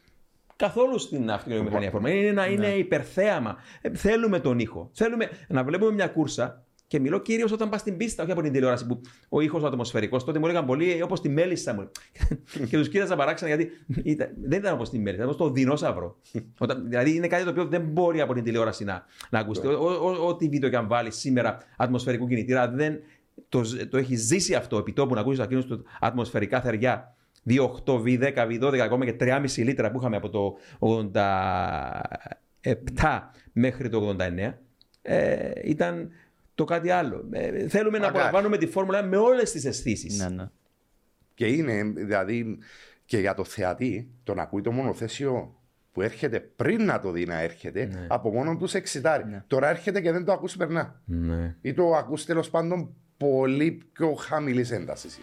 καθόλου στην αυτοκινητοβιομηχανία Φόρμουλα. Είναι, ένα, είναι υπερθέαμα. Ε, θέλουμε τον ήχο. Θέλουμε να βλέπουμε μια κούρσα και μιλώ κυρίως όταν πας στην πίστα, όχι από την τηλεόραση που ο ήχος ο ατμοσφαιρικός. Τότε μου έλεγαν πολύ όπως τη μέλισσα μου. και τους κοίταζα παράξενα γιατί ήταν, δεν ήταν όπως τη μέλισσα, ήταν όπως το δεινόσαυρο. όταν, δηλαδή είναι κάτι το οποίο δεν μπορεί από την τηλεόραση να, να ακουστεί. Ο- ο- ο- Ό,τι βίντεο και αν βάλεις σήμερα ατμοσφαιρικού κινητήρα δεν το, ζ- το έχει ζήσει αυτό επί τόπου να ακούσεις εκείνους τους ατμοσφαιρικά θεριά. 2,8, V10, V12, ακόμα και 3,5 λίτρα που είχαμε από το 87 μέχρι το 89. Ε, ήταν το κάτι άλλο. Ε, θέλουμε να Μακάρι. απολαμβάνουμε τη φόρμουλα με όλες τις αισθήσεις. Ναι, ναι. Και είναι, δηλαδή, και για το θεατή, το να ακούει το μονοθέσιο που έρχεται πριν να το δει να έρχεται, από μόνο τους σε εξητάρει. Τώρα έρχεται και δεν το ακούσει περνά. Ναι. Ή το ακούς τέλος πάντων πολύ πιο χαμηλής έντασης.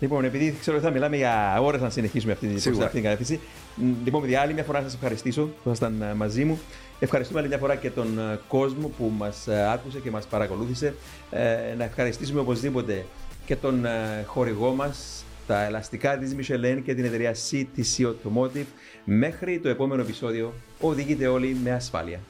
Λοιπόν, επειδή ξέρω ότι θα μιλάμε για ώρες να συνεχίσουμε αυτή, προς Σίγουρα. αυτή την κατεύθυνση. μ, Λοιπόν, παιδιά, άλλη μια φορά να σας ευχαριστήσω που ήσασταν ε, μαζί μου. Ευχαριστούμε άλλη μια φορά και τον ε, κόσμο που μας άκουσε και μας παρακολούθησε. Ε, να ευχαριστήσουμε οπωσδήποτε και τον ε, χορηγό μας, τα ελαστικά της Michelin και την εταιρεία CTC Automotive. Μέχρι το επόμενο επεισόδιο, οδηγείτε όλοι με ασφάλεια.